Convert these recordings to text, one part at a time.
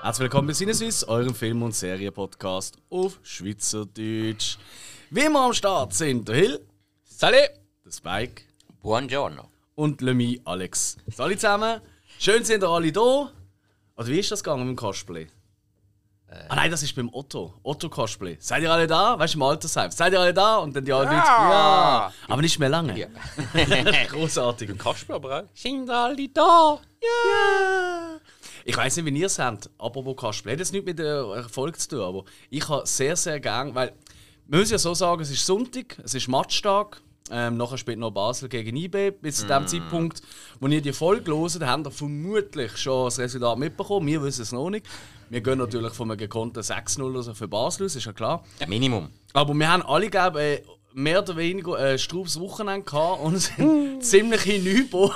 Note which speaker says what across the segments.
Speaker 1: Herzlich willkommen bei Sinneswiss, eurem Film- und Serienpodcast auf Schweizerdeutsch. Wie immer am Start sind der Hill,
Speaker 2: Salut!
Speaker 1: der Spike
Speaker 2: Buongiorno.
Speaker 1: Und Lemi Alex. Salut zusammen, schön sind ihr alle da. Oder wie ist das gegangen mit dem Cosplay? Ah nein, das ist beim Otto. Otto Cosplay. Seid ihr alle da? Weißt du, im Altersheim. Seid ihr alle da? Und dann die alle ja. ja. Aber nicht mehr lange.
Speaker 2: Ja.
Speaker 1: Großartig.
Speaker 3: Kasper aber auch.
Speaker 2: Sind alle da?
Speaker 1: Ja. Ich weiß nicht, wie ihr es habt, apropos Cosplay. Das hat nichts mit der Erfolg zu tun, aber ich habe sehr, sehr gern, weil, man muss ja so sagen, es ist Sonntag, es ist Matchtag. Ähm, nachher spielt noch Basel gegen IB. Bis zu dem Zeitpunkt, wo ihr die Folge hört, habt ihr vermutlich schon das Resultat mitbekommen. Wir wissen es noch nicht. Wir gehen natürlich von einem gekonnten 6-0 oder so für Basel aus, ist ja klar.
Speaker 2: Ja, Minimum.
Speaker 1: Aber wir haben alle, glaube ich, mehr oder weniger ein straubes Wochenende gehabt und sind ziemlich hinüber.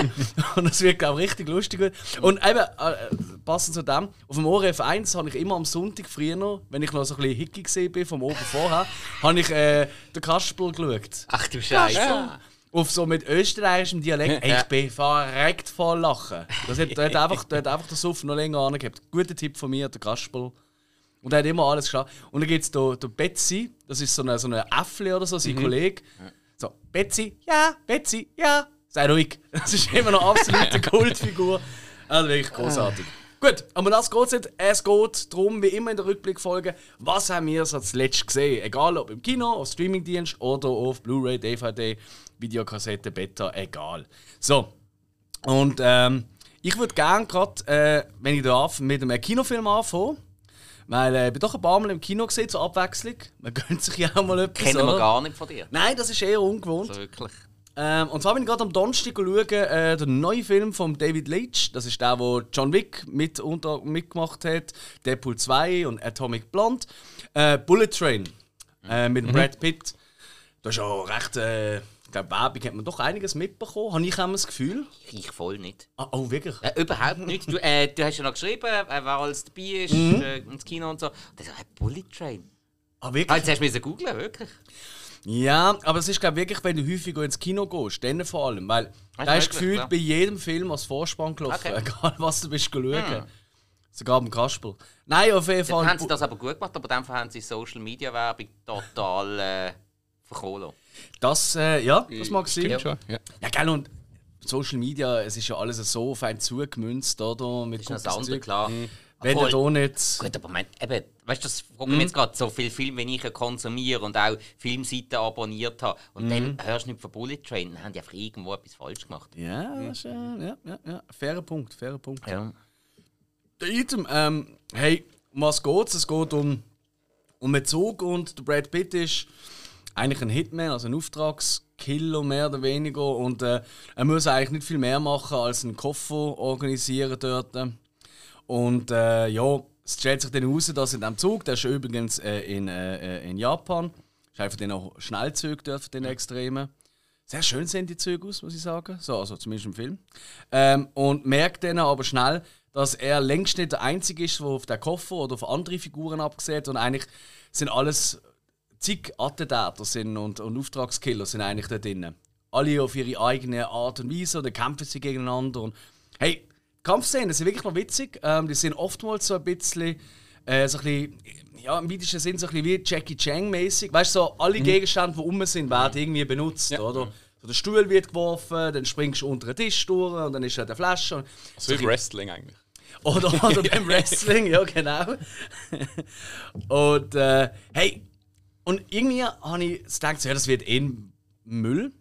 Speaker 1: und das wird, glaube ich, richtig lustig. Und eben, äh, passend zu dem, auf dem ORF 1 habe ich immer am Sonntag früher, wenn ich noch so ein bisschen hickig gesehen bin vom Oben vorher, habe ich äh, den Kasperl geschaut.
Speaker 2: Ach du Scheiße.
Speaker 1: Auf so mit österreichischem Dialekt. Ey, ich bin verreckt voll Lachen. Das hat, der hat einfach, der hat einfach den Suff noch länger angehabt. Guter Tipp von mir, der Kasperl. Und er hat immer alles geschafft. Und dann gibt es da, da Betsy, das ist so eine, so eine Äffle oder so, sein Kollege. So, Betsy, ja, Betsy, ja. Sei ruhig. Das ist immer noch absolute Kultfigur. Also wirklich großartig. Gut, aber das geht nicht. Es geht darum, wie immer in der Rückblickfolge, was haben wir so zuletzt gesehen? Egal ob im Kino, auf Streamingdienst oder auf Blu-ray, DVD, Videokassette, Beta, egal. So, und ähm, ich würde gerne gerade, äh, wenn ich darf, mit einem Kinofilm anfangen. Weil äh, ich bin doch ein paar Mal im Kino gesehen, zur Abwechslung. Man gönnt sich ja auch mal etwas.
Speaker 2: Kennen wir gar nicht von dir.
Speaker 1: Nein, das ist eher ungewohnt.
Speaker 2: Also wirklich.
Speaker 1: Ähm, und zwar bin ich gerade am Donnerstag schauen, äh, den neuen Film von David Leitch. Das ist der, wo John Wick mit unter, mitgemacht hat, Deadpool 2 und Atomic Blonde. Äh, Bullet Train äh, mit Brad Pitt. Das ist ja recht, äh, glaube, Werbung hat man doch einiges mitbekommen, habe ich immer das Gefühl.
Speaker 2: Ich voll nicht.
Speaker 1: Ah, oh, wirklich?
Speaker 2: Äh, überhaupt nicht. Du, äh, du hast ja noch geschrieben, äh, wer alles dabei ist, äh, ins Kino und so. Dann so, hey, Bullet Train.
Speaker 1: Ah,
Speaker 2: Ah,
Speaker 1: wirklich?
Speaker 2: jetzt hast du müssen googeln, wirklich.
Speaker 1: Ja, aber es ist glaube wirklich, wenn du häufiger ins Kino gehst, dann vor allem, weil
Speaker 2: Das
Speaker 1: da
Speaker 2: ist
Speaker 1: ist gefühlt bei jedem Film als Vorspann gelaufen,
Speaker 2: Okay.
Speaker 1: egal was du bist schauen.
Speaker 2: Hm.
Speaker 1: Sogar beim Kasperl. Nein, auf jeden
Speaker 2: Dann
Speaker 1: Fall.
Speaker 2: haben sie das aber gut gemacht, aber Fall haben sie Social Media Werbung total äh, verkohlen.
Speaker 1: Das, äh, ja, das mag sein.
Speaker 3: Stimmt schon. Ja.
Speaker 1: Ja, gell, und Social Media, es ist ja alles so auf einen zugemünzt, oder? Mit
Speaker 2: Das ist das
Speaker 1: gutes
Speaker 2: andere,
Speaker 1: Zeug.
Speaker 2: klar.
Speaker 1: Wenn du da nicht.
Speaker 2: Gut, aber mein, eben, weißt du, das frage ich mich jetzt gerade, so viele Filme, wenn ich konsumiere und auch Filmseiten abonniert habe und dann hörst du nicht von Bullet Train, dann haben die einfach irgendwo etwas falsch gemacht.
Speaker 1: Ja, das ist, äh, ja, ja, ja. Fairer Punkt, fairer Punkt.
Speaker 2: Ja.
Speaker 1: Der Item, ähm, hey, um was geht's? Es geht um, um einen Zug und der Brad Pitt ist eigentlich ein Hitman, also ein Auftragskiller mehr oder weniger. Und äh, er muss eigentlich nicht viel mehr machen als einen Koffer organisieren dort. Und äh, ja, es stellt sich dann heraus, dass in diesem Zug, der ist übrigens äh, in, äh, äh, in Japan, ist einfach den auch Schnellzüge dort, von den Extremen. Sehr schön sehen die Züge aus, muss ich sagen. So, also zumindest im Film. Ähm, und merkt dann aber schnell, dass er längst nicht der Einzige ist, der auf den Koffer oder auf andere Figuren abgesehen und eigentlich sind alles zig Attentäter sind und, und Auftragskiller sind eigentlich da drinnen. Alle auf ihre eigene Art und Weise oder kämpfen sie gegeneinander. Und, hey, Kampfszenen sind wirklich noch witzig. Ähm, die sind oftmals so ein bisschen, äh, so ein bisschen ja, im weitesten Sinn so ein bisschen wie Jackie Chan-mäßig. Weißt du, so alle Gegenstände, die rum sind, werden irgendwie benutzt, oder? So der Stuhl wird geworfen, dann springst du unter den Tisch durch und dann ist da der Flasche. Und
Speaker 3: So wie Wrestling eigentlich.
Speaker 1: oder, oder beim Wrestling, ja genau. und äh, hey, und irgendwie habe ich gedacht, so, ja, das wird eh ein Müll.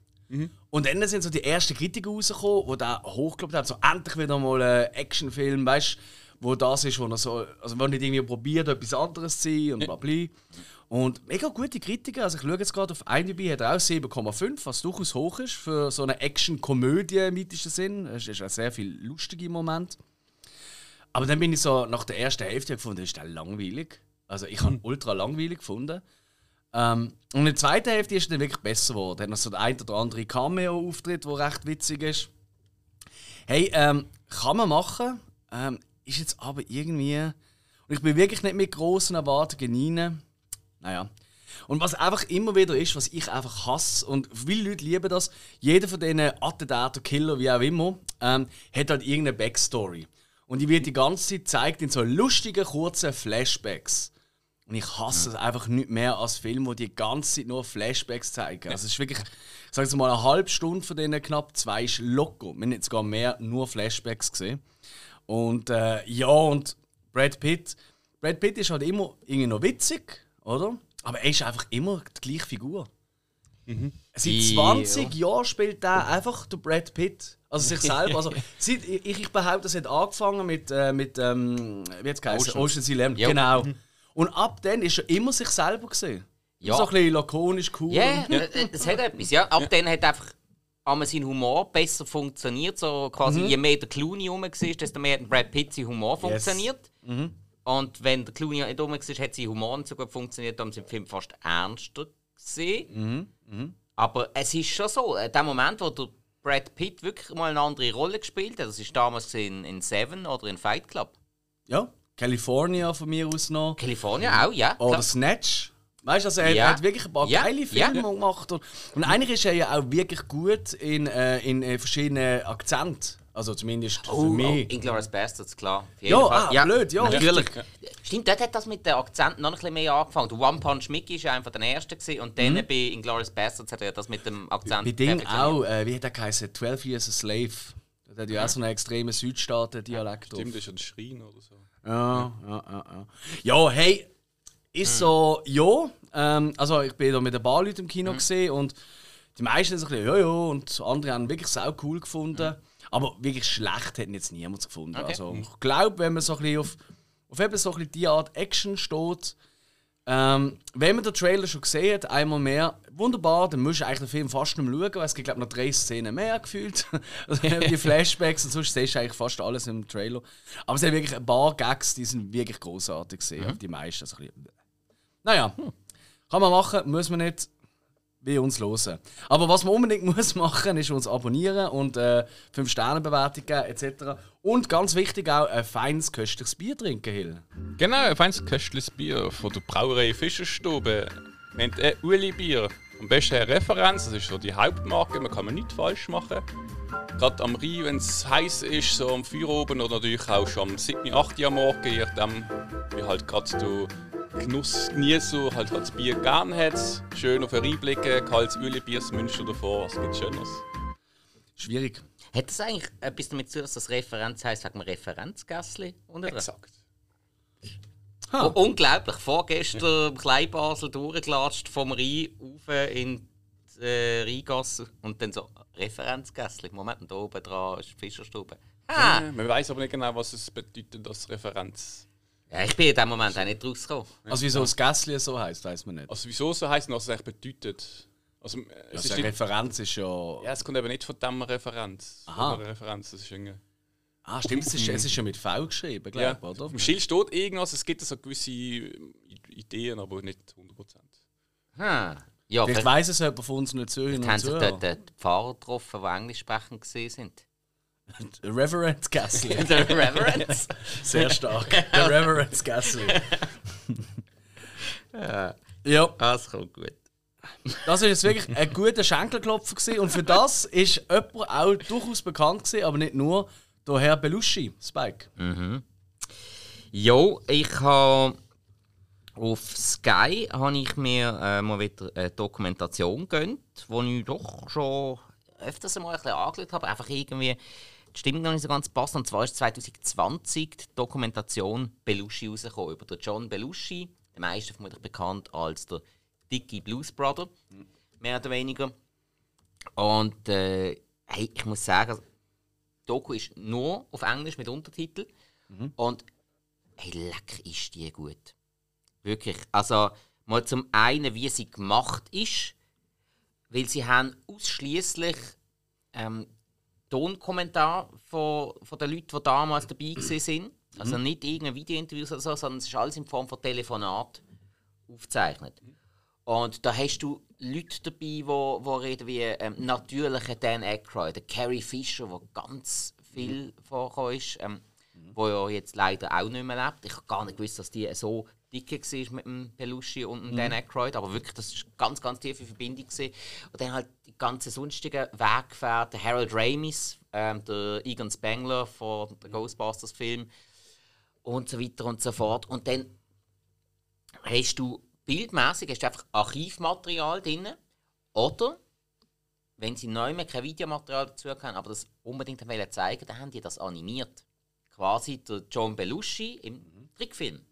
Speaker 1: Und dann sind so die ersten Kritiker rausgekommen, die da hochgelobt haben, so endlich wieder mal ein Actionfilm, weißt du, wo das ist, wo er so, also wo nicht irgendwie probiert, etwas anderes zu sein und bla bla. Und mega gute Kritiker, also ich schaue jetzt gerade auf IMDb, hat er auch 7,5, was durchaus hoch ist für so eine Action-Komödie im weitesten Sinn. Es ist auch sehr viel lustige Moment. Aber dann bin ich so nach der ersten Hälfte gefunden, ist der langweilig. Also ich habe ultra langweilig gefunden. Ähm, und in der zweiten Hälfte ist er dann wirklich besser geworden. Hat noch so der ein oder andere Cameo-Auftritt, der recht witzig ist. Hey, ähm, kann man machen. Ähm, ist jetzt aber irgendwie. Und ich bin wirklich nicht mit großen Erwartungen rein. Naja. Und was einfach immer wieder ist, was ich einfach hasse, und viele Leute lieben das, jeder von diesen Attentaten, Killer, wie auch immer, ähm, hat halt irgendeine Backstory. Und die wird die ganze Zeit gezeigt in so lustigen, kurzen Flashbacks. Und ich hasse es einfach nicht mehr als Film, wo die ganze Zeit nur Flashbacks zeigen. Also es ist wirklich, ich sage jetzt mal, eine halbe Stunde von denen knapp zwei ist locker. Wir haben jetzt sogar mehr nur Flashbacks gesehen. Und äh, ja, und Brad Pitt, Brad Pitt ist halt immer irgendwie noch witzig, oder? Aber er ist einfach immer die gleiche Figur. Seit
Speaker 2: Ja.
Speaker 1: 20 Jahren spielt er einfach der Brad Pitt. Also sich selber. Also, seit, ich, ich behaupte, es hat angefangen mit, äh, mit ähm, wie jetzt Ocean. Ocean's Eleven.
Speaker 2: Ja.
Speaker 1: Genau. Und ab dann ist er immer sich selber gesehen.
Speaker 2: Ja.
Speaker 1: So ein bisschen lakonisch, cool.
Speaker 2: Ja, äh, es hat etwas. Ja. Ab dann hat einfach einmal sein Humor besser funktioniert. So quasi, Je mehr der Clooney rum war, desto mehr hat Brad Pitt sein Humor funktioniert. Und wenn der Clooney nicht rum war, hat sein Humor nicht so gut funktioniert, dann sind die Film fast ernster gesehen. Aber es ist schon so, äh, der Moment, wo der Brad Pitt wirklich mal eine andere Rolle gespielt hat, das ist damals in, in Seven oder in Fight Club.
Speaker 1: Ja. California von mir aus noch.
Speaker 2: California auch, ja.
Speaker 1: Oder
Speaker 2: klar.
Speaker 1: Snatch. Weißt du, also er
Speaker 2: Ja.
Speaker 1: hat wirklich ein paar
Speaker 2: Ja.
Speaker 1: geile
Speaker 2: Ja.
Speaker 1: Filme gemacht. Und, und eigentlich ist er ja auch wirklich gut in, äh, in äh, verschiedenen Akzenten. Also zumindest für
Speaker 2: Oh, oh,
Speaker 1: mich.
Speaker 2: Inglourious Bastards, klar.
Speaker 1: Ja, ah, blöd, ja,
Speaker 2: Natürlich. Stimmt, dort hat das mit den Akzenten noch ein bisschen mehr angefangen. Der One Punch Mickey war einer der ersten gewesen, und dann bei Inglourious Bastards hat er das mit dem Akzent
Speaker 1: Mhm. Bei Ding auch, äh, wie hat der geheißen? 12 Years a Slave. Der hat ja auch so einen extremen Südstaaten-Dialekt.
Speaker 3: Stimmt, das ist ein Schrein oder so.
Speaker 1: Ja, ja, ja, ja. Ja, hey, ist so, ja. Ähm, also ich bin da mit ein paar Leuten im Kino gesehen und die meisten sind so ein bisschen, ja, ja, und andere haben wirklich sau cool gefunden. Aber wirklich schlecht hat jetzt niemand gefunden.
Speaker 2: Okay.
Speaker 1: Also ich glaube, wenn man so ein bisschen auf, auf eben so ein bisschen die Art Action steht, ähm, wenn man den Trailer schon gesehen hat, einmal mehr, wunderbar, dann musst du eigentlich den Film fast nicht mehr schauen, weil es gibt, glaube ich, noch drei Szenen mehr gefühlt. also die Flashbacks und sonst siehst du eigentlich fast alles im Trailer. Aber es sind wirklich ein paar Gags, die sind wirklich großartig gesehen, aber die meisten so ein bisschen. Naja, kann man machen, muss man nicht. Wie uns hören. Aber was man unbedingt muss machen, ist uns abonnieren und äh, 5 Sterne Bewertung geben etc. Und ganz wichtig auch ein feines köstliches Bier trinken, Hill.
Speaker 3: Genau, ein feines köstliches Bier von der Brauerei Fischerstube. Nennt äh, Uli Bier. Am besten eine Referenz, das ist so die Hauptmarke, man kann man nichts falsch machen. Gerade am Rhein, wenn es heiß ist, so am Feuer oben oder natürlich auch schon am 7., 8. Uhr am Morgen, je nachdem, wie halt gerade du Genuss genießt, so halt das Bier gern hat. Schön auf den Rhein blicken, kaltes Uli Bier, das Münster davor, was gibt Schöneres?
Speaker 1: Schwierig.
Speaker 2: Hat das eigentlich etwas damit zu tun, dass das Referenz heisst, sagen wir Referenzgässli?
Speaker 3: Exakt.
Speaker 1: Ha.
Speaker 2: Oh, unglaublich. Vorgestern im Kleinbasel durchgelatscht vom Rhein rauf in die äh, Rheingasse und dann so Referenzgässli. Moment, und da oben dran ist die Fischerstube. Ah!
Speaker 3: Ja, man weiß aber nicht genau, was es bedeutet als Referenz.
Speaker 2: Ja, ich bin in dem Moment auch nicht rausgekommen.
Speaker 1: Also wieso das Gässli so heißt, weiß man nicht.
Speaker 3: Also wieso so heisst und was es eigentlich bedeutet. Also, äh, es,
Speaker 1: Also
Speaker 3: ist
Speaker 1: eine
Speaker 3: nicht,
Speaker 1: Referenz ist ja.
Speaker 3: ja, es kommt eben nicht von dem Referenz.
Speaker 1: Aha.
Speaker 3: Von Referenz, das ist irgendwie...
Speaker 1: Ah, stimmt, es ist, es ist ja mit V geschrieben,
Speaker 3: Ja,
Speaker 1: glaube ich, oder?
Speaker 3: auf dem Schild steht irgendwas, es gibt so gewisse Ideen, aber nicht 100%.
Speaker 2: Hm. Ja,
Speaker 1: Vielleicht
Speaker 2: vielleicht
Speaker 1: weiss es jemand von unseren Zuhörern
Speaker 2: haben
Speaker 1: und
Speaker 2: sich dort die Pfarrer getroffen, die englisch sprechend gesehen sind.
Speaker 1: Reverend Gässli.
Speaker 2: Der Reverence.
Speaker 1: Sehr stark. Der Reverend Gässli. ja,
Speaker 2: Das kommt gut.
Speaker 1: das war jetzt wirklich ein guter Schenkelklopfer gewesen. und für das ist jemand auch durchaus bekannt gewesen, aber nicht nur, der Herr Belushi, Spike.
Speaker 2: Jo, ich habe auf Sky habe ich mir äh, mal wieder eine Dokumentation gönnt, wo ich doch schon öfters einmal ein bisschen angeschaut habe, einfach irgendwie die Stimmung noch nicht so ganz passt. Und zwar ist 2020 die Dokumentation Belushi rausgekommen über den John Belushi, den meisten vermutlich bekannt als der dicke Blues Brother, mehr oder weniger. Und äh, hey, ich muss sagen, die Doku ist nur auf Englisch mit Untertiteln. Und hey, leck ist die gut. Wirklich. Also, mal zum einen, wie sie gemacht ist, weil sie haben ausschließlich ähm, Tonkommentar von, von den Leuten, die damals dabei sind. Also nicht irgendein Videointerview oder so, sondern es ist alles in Form von Telefonat aufgezeichnet. Und da hast du Leute dabei, die wo, wo reden wie ähm, natürlicher Dan Aykroyd, der Carrie Fisher, der ganz viel vorkommt, ist, ähm, wo ja jetzt leider auch nicht mehr lebt. Ich habe gar nicht gewusst, dass die so dick war mit dem Belushi und dem Dan Aykroyd, aber wirklich, das war ganz, ganz tiefe Verbindung. Gewesen. Und dann halt ganzen sonstigen Weggefährten, Harold Ramis, ähm, der Egan Spengler von dem Ghostbusters-Film und so weiter und so fort. Und dann hast du bildmäßig hast du einfach Archivmaterial drin oder wenn sie neu mehr kein Videomaterial dazu haben, aber das unbedingt wollen zeigen, dann haben die das animiert. Quasi der John Belushi im Trickfilm.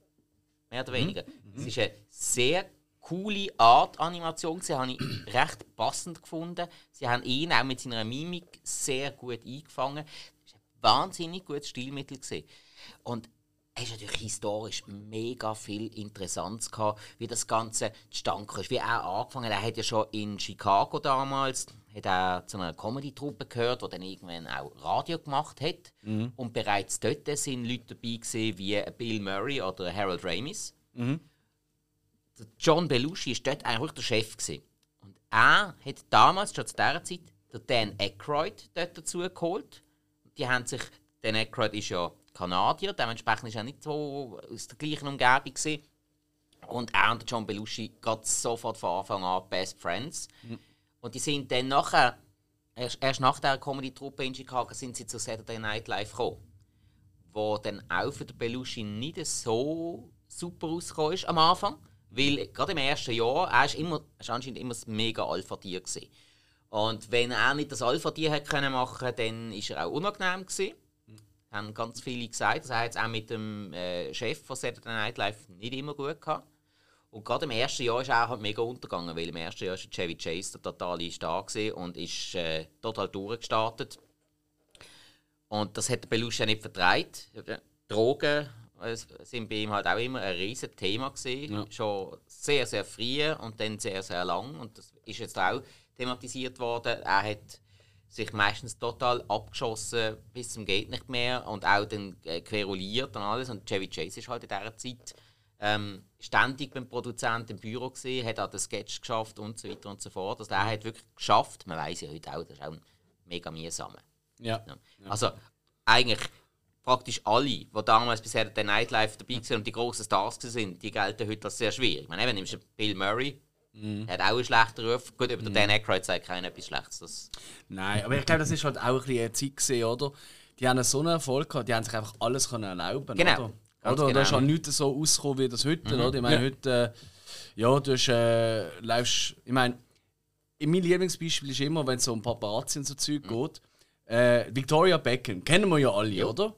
Speaker 2: Mehr oder weniger. Es ist eine sehr coole Art Animation. Sie habe ich recht passend gefunden. Sie haben ihn auch mit seiner Mimik sehr gut eingefangen. Es war ein wahnsinnig gutes Stilmittel. Gewesen. Und es ist natürlich historisch mega viel Interessantes gehabt, wie das Ganze zustande kam. Wie er angefangen hat. Er hat ja schon in Chicago damals hat er zu einer Comedy-Truppe gehört, die dann irgendwann auch Radio gemacht hat. Und bereits dort sind Leute dabei gewesen, wie Bill Murray oder Harold Ramis. Der John Belushi war dort eigentlich der Chef. Gewesen. Und er hat damals, schon zu dieser Zeit, den Dan Aykroyd dort dazu geholt. Die haben sich, Dan Aykroyd ist ja Kanadier, dementsprechend ist er nicht so aus der gleichen Umgebung. Gewesen. Und er und John Belushi gerade sofort von Anfang an Best Friends. Und die sind dann nachher, erst, erst nach der Comedy-Truppe in Chicago, sind sie zu Saturday Night Live gekommen. Wo dann auch für den Belushi nicht so super rausgekommen ist am Anfang. Weil gerade im ersten Jahr, er ist, immer, er ist anscheinend immer das mega Alpha-Tier gewesen. Und wenn er nicht das Alpha-Tier hätte können machen dann ist er auch unangenehm gewesen. Haben ganz viele gesagt. Das hat es auch mit dem äh, Chef von Saturday Night Live nicht immer gut gehabt. Und gerade im ersten Jahr ist er halt mega untergegangen, weil im ersten Jahr ist Chevy Chase der totale Star und ist äh, total durchgestartet. Und das hat der Belushi nicht vertreibt. Drogen sind bei ihm halt auch immer ein riesiges Thema gewesen.
Speaker 1: Ja.
Speaker 2: Schon sehr, sehr früh und dann sehr, sehr lang. Und das ist jetzt auch thematisiert worden. Er hat sich meistens total abgeschossen bis zum geht nicht mehr und auch dann äh, queruliert und alles. Und Chevy Chase ist halt in dieser Zeit ähm, ständig beim Produzenten im Büro gesehen, hat auch den Sketch geschafft und so weiter und so fort. Also er hat wirklich geschafft. Man weiß ja heute auch, das ist auch mega mühsamer.
Speaker 1: Ja.
Speaker 2: Ja. Also eigentlich praktisch alle, die damals bisher der Nightlife dabei waren und die grossen Stars sind, die gelten heute als sehr schwierig. Ich meine, eben, nimmst du Bill Murray, der hat auch einen schlechten Ruf. Gut, über den Dan Aykroyd sagt keiner etwas Schlechtes. Das,
Speaker 1: Nein, aber ich glaube, das ist halt auch ein bisschen eine Zeit gewesen, oder? Die haben so einen Erfolg gehabt, die haben sich einfach alles können erlauben
Speaker 2: Genau.
Speaker 1: Oder?
Speaker 2: Ganz
Speaker 1: oder? Und da ist
Speaker 2: genau.
Speaker 1: halt nichts so rausgekommen, wie das heute, oder? Ich meine, heute, äh, ja, du hast, äh, läufst, ich meine, mein Lieblingsbeispiel ist immer, wenn es so um Paparazzi und so Zeug geht, äh, Victoria Beckham, kennen wir ja alle, oder?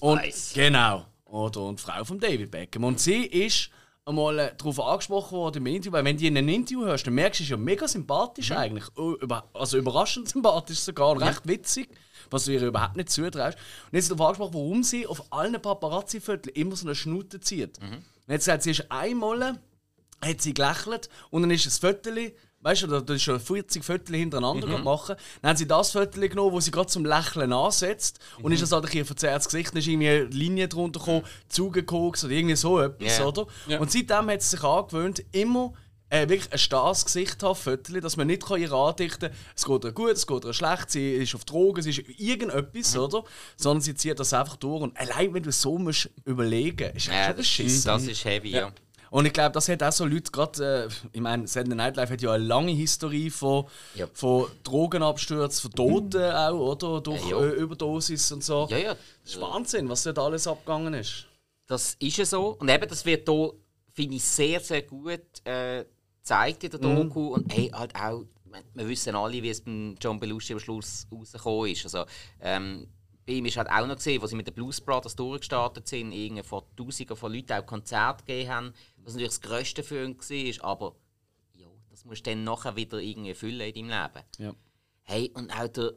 Speaker 1: Und,
Speaker 2: Spice.
Speaker 1: genau. Oder, und Frau von David Beckham. Und sie ist einmal äh, darauf angesprochen worden im Interview, weil wenn du in einem Interview hörst, dann merkst du, sie ist ja mega sympathisch eigentlich. Oh, über, also überraschend sympathisch sogar, und recht witzig, was du ihr überhaupt nicht zutraust. Und jetzt darauf angesprochen, warum sie auf allen Paparazzi-Vierteln immer so eine Schnute zieht. Und jetzt sagt sie, ist einmal, hat sie gelächelt und dann ist ein Viertel, weißt du, da da ist schon 40 Viertel hintereinander mhm. machen. Dann haben sie das Viertel genommen, wo sie gerade zum Lächeln ansetzt. Und ist das halt ein verzerrtes Gesicht, dann ist irgendwie eine Linie drunter gekommen, zugekokst oder irgendwie so etwas,
Speaker 2: Ja.
Speaker 1: oder?
Speaker 3: Ja.
Speaker 1: Und seitdem hat sie sich angewöhnt, immer äh, wirklich ein starres Gesicht zu haben, Viertel, dass man nicht kann ihr andichten kann, es geht ihr gut, es geht ihr schlecht, sie ist auf Drogen, sie ist irgendetwas,
Speaker 2: Mhm.
Speaker 1: oder? Sondern sie zieht das einfach durch. Und allein, wenn du so musst überlegen, ist
Speaker 2: Ja,
Speaker 1: schon
Speaker 2: das,
Speaker 1: beschissen.
Speaker 2: das ist heavy, ja.
Speaker 1: Und ich glaube, das hat auch so Leute gerade, äh, ich meine, Saturday Night Live hat ja eine lange Historie von,
Speaker 2: Ja.
Speaker 1: von Drogenabstürzen, von Toten auch, oder? Durch
Speaker 2: Ja, ja.
Speaker 1: äh, Überdosis und so.
Speaker 2: Ja, ja.
Speaker 1: Das ist Wahnsinn, was dort alles abgegangen ist.
Speaker 2: Das ist ja so. Und eben, das wird hier, finde ich, sehr, sehr gut äh, gezeigt in der
Speaker 1: Mhm.
Speaker 2: Doku. Und hey, halt auch, wir, wir wissen alle, wie es beim John Belushi am Schluss rausgekommen ist. Also, ähm, bei ihm ist halt auch noch gesehen, wo sie mit den Blues Brothers durchgestartet sind, irgendwie vor Tausenden von Leuten auch Konzerte gegeben haben, was natürlich das Größte für ihn war. Aber ja, das musst du dann nachher wieder irgendwie füllen in deinem Leben.
Speaker 1: Ja.
Speaker 2: Hey, und auch der,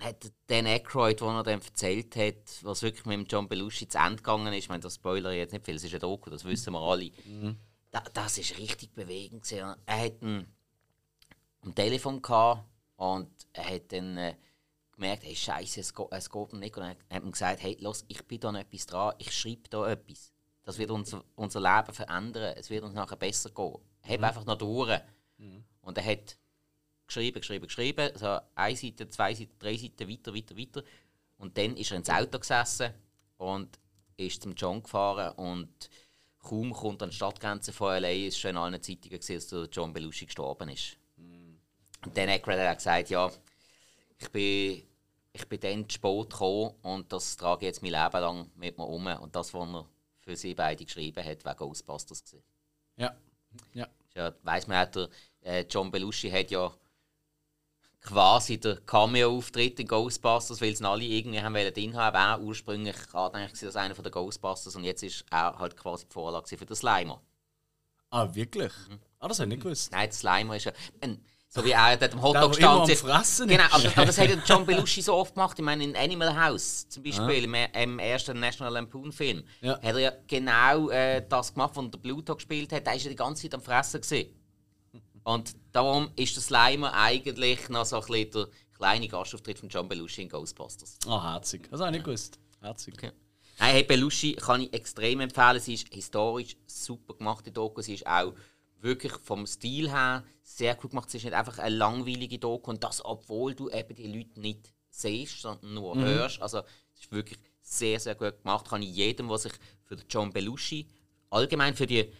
Speaker 2: hat Dan Aykroyd, der er dann erzählt hat, was wirklich mit dem John Belushi zu Ende gegangen ist, ich meine, das Spoiler jetzt nicht viel, es ist ein Doku, das wissen wir alle. Da, das ist richtig bewegend. Er hat ihn am Telefon gehabt und er hat dann äh, gemerkt, hey Scheiße, es, geht- es geht nicht. Und er hat ihm gesagt, hey, los, ich bin da noch etwas dran, ich schreibe da etwas. Das wird unser, unser Leben verändern, es wird uns nachher besser gehen. heb einfach noch durch. Und er hat geschrieben, geschrieben, geschrieben, so eine Seite, zwei Seiten, drei Seiten, weiter, weiter, weiter. Und dann ist er ins Auto gesessen und ist zum John gefahren und kaum kommt an die Stadtgrenze von LA, ist schon in allen Zeitungen gesehen, dass John Belushi gestorben ist. Und dann hat Credit gesagt, ja, ich bin, ich bin dann zu spät gekommen und das trage ich jetzt mein Leben lang mit mir um. Und das, was er für sie beide geschrieben hat, war Ghostbusters. Gewesen.
Speaker 1: Ja. Ja.
Speaker 2: Ja, weiss man, hat der, äh, John Belushi hat ja quasi der Cameo-Auftritt in Ghostbusters, weil sie alle irgendwie haben wollen drin haben. Er ursprünglich angedacht, als einer von den Ghostbusters und jetzt ist er halt quasi die Vorlage für den Slimer.
Speaker 1: Ah, wirklich? Ah, das habe ich nicht gewusst.
Speaker 2: Nein, der Slimer ist ja. Ein, so wie er dort am Hotdog stand.
Speaker 1: am Fressen
Speaker 2: Genau, aber, aber das hat ja John Belushi so oft gemacht. Ich meine, in Animal House zum Beispiel, im, im ersten National Lampoon-Film,
Speaker 1: Ja.
Speaker 2: hat er ja genau äh, das gemacht, was der Pluto gespielt hat. Da war ja die ganze Zeit am Fressen. Gewesen. Und darum ist der Slimer eigentlich noch so ein bisschen der kleine Gastauftritt von John Belushi in Ghostbusters.
Speaker 1: Ah, herzig. Das habe ich nicht gewusst. Herzig.
Speaker 2: Okay. Nein, hey, Belushi kann ich extrem empfehlen. Sie ist historisch super gemacht, die Doku. Sie ist auch wirklich vom Stil her sehr gut gemacht. Sie ist nicht einfach eine langweilige Doku. Und das, obwohl du eben die Leute nicht siehst, sondern nur hörst. Also, es ist wirklich sehr, sehr gut gemacht. Kann ich jedem, der sich für John Belushi, allgemein für die,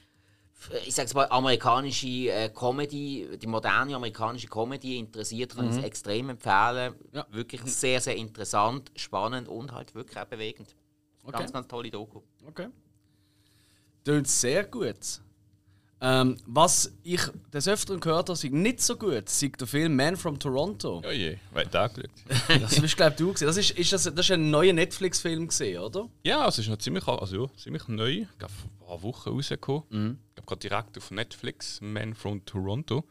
Speaker 2: ich sag's mal, amerikanische äh, Comedy, die moderne amerikanische Comedy interessiert, kann ich es extrem empfehlen.
Speaker 1: Ja.
Speaker 2: Wirklich sehr, sehr interessant, spannend und halt wirklich auch bewegend.
Speaker 1: Okay.
Speaker 2: Ganz, ganz tolle Doku.
Speaker 1: Okay. Tönt sehr gut. Ähm, was ich des Öfteren gehört habe, ist nicht so gut, ist der Film Man from Toronto.
Speaker 3: Ja je, wer hat da geschaut?
Speaker 1: Das bist, glaube du gesehen. Das ist, ist das, das ist ein neuer Netflix-Film gesehen, oder?
Speaker 3: Ja, es ist noch ziemlich, also, ja, ziemlich neu. Ich glaube, vor ein paar Wochen rausgekommen. Ich glaube, gerade direkt auf Netflix, Man from Toronto.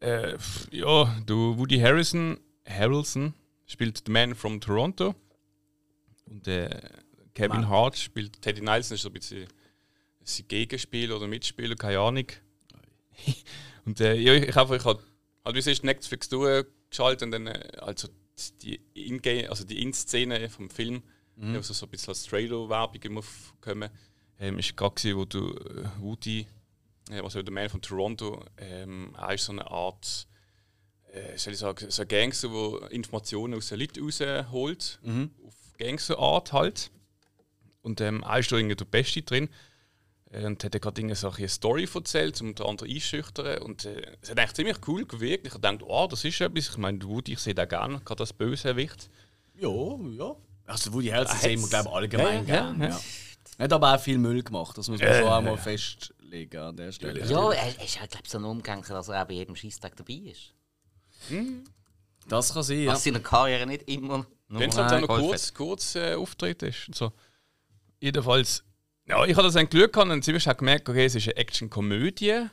Speaker 3: Äh, ja, du Woody Harrison, Harrelson spielt den Man from Toronto. Und äh, Kevin Hart spielt Teddy Nelson, ist so ein bisschen sein Gegenspieler oder Mitspieler, keine Ahnung. und äh, ja, ich habe ich hab, halt wie sonst Netflix durchgeschaltet und dann äh, also die In also die In-Szene vom Film,
Speaker 1: Mhm.
Speaker 3: also so ein bisschen als Trailer-Werbung im Aufkommen, ähm, ist gerade wo du äh, Woody, äh, also der Man von Toronto, ähm, er ist so eine Art, äh, soll ich sagen, so ein Gangster, der Informationen aus den Leuten rausholt,
Speaker 1: Mhm.
Speaker 3: auf Gangster-Art halt. Und ähm, er ist da irgendwie der Beste drin. Äh, Und hat er gerade eine Story erzählt, um den anderen einschüchtern. Und äh, es hat eigentlich ziemlich cool gewirkt. Ich dachte, oh, das ist etwas. Ich meine, Woody, ich sehe den gerne, gerade als Bösewicht.
Speaker 1: Ja, ja. Also Woody Harrelson
Speaker 3: Ah,
Speaker 1: sehen wir, glaube ich, allgemein
Speaker 3: Ja, ja,
Speaker 1: gern.
Speaker 3: ja.
Speaker 1: Ja. Er hat aber auch viel Müll gemacht, das muss man
Speaker 3: Ja,
Speaker 1: schon einmal
Speaker 3: ja.
Speaker 1: festlegen an der Stelle.
Speaker 2: Ja, er ist halt, glaube ich, so ein Umgang, dass er auch bei jedem Schießtag dabei ist.
Speaker 1: Das kann sein, ja.
Speaker 2: Was seiner Karriere nicht immer
Speaker 3: Wenn es halt auch noch kurz, kurz äh, Auftritt ist. Und so. Jedenfalls, ja, ich hatte das ein Glück gehabt und ziemlich schnell gemerkt, okay, es ist eine Action-Komödie.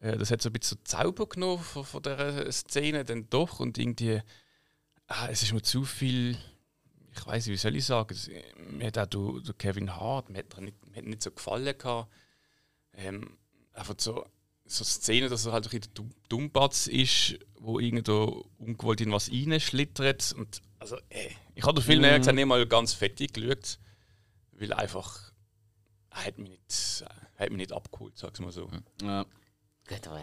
Speaker 3: Äh, das hat so ein bisschen Zauber genommen von, von dieser Szene dann doch und irgendwie, ah, es ist mir zu viel, ich weiß nicht, wie soll ich sagen, mir hat auch der Kevin Hart, mir hat, er nicht, mir hat nicht so gefallen gehabt. Ähm, einfach so, so Szene, dass er halt ein bisschen Dummbatz ist, wo irgendwo ungewollt in was reinschlittert. Und also, äh, ich habe den Film ehrlich gesagt nicht mal ganz fettig geschaut, weil einfach hat mich nicht, er hat mich nicht abgeholt, sag's mal so.
Speaker 1: ja.
Speaker 2: Gut, aber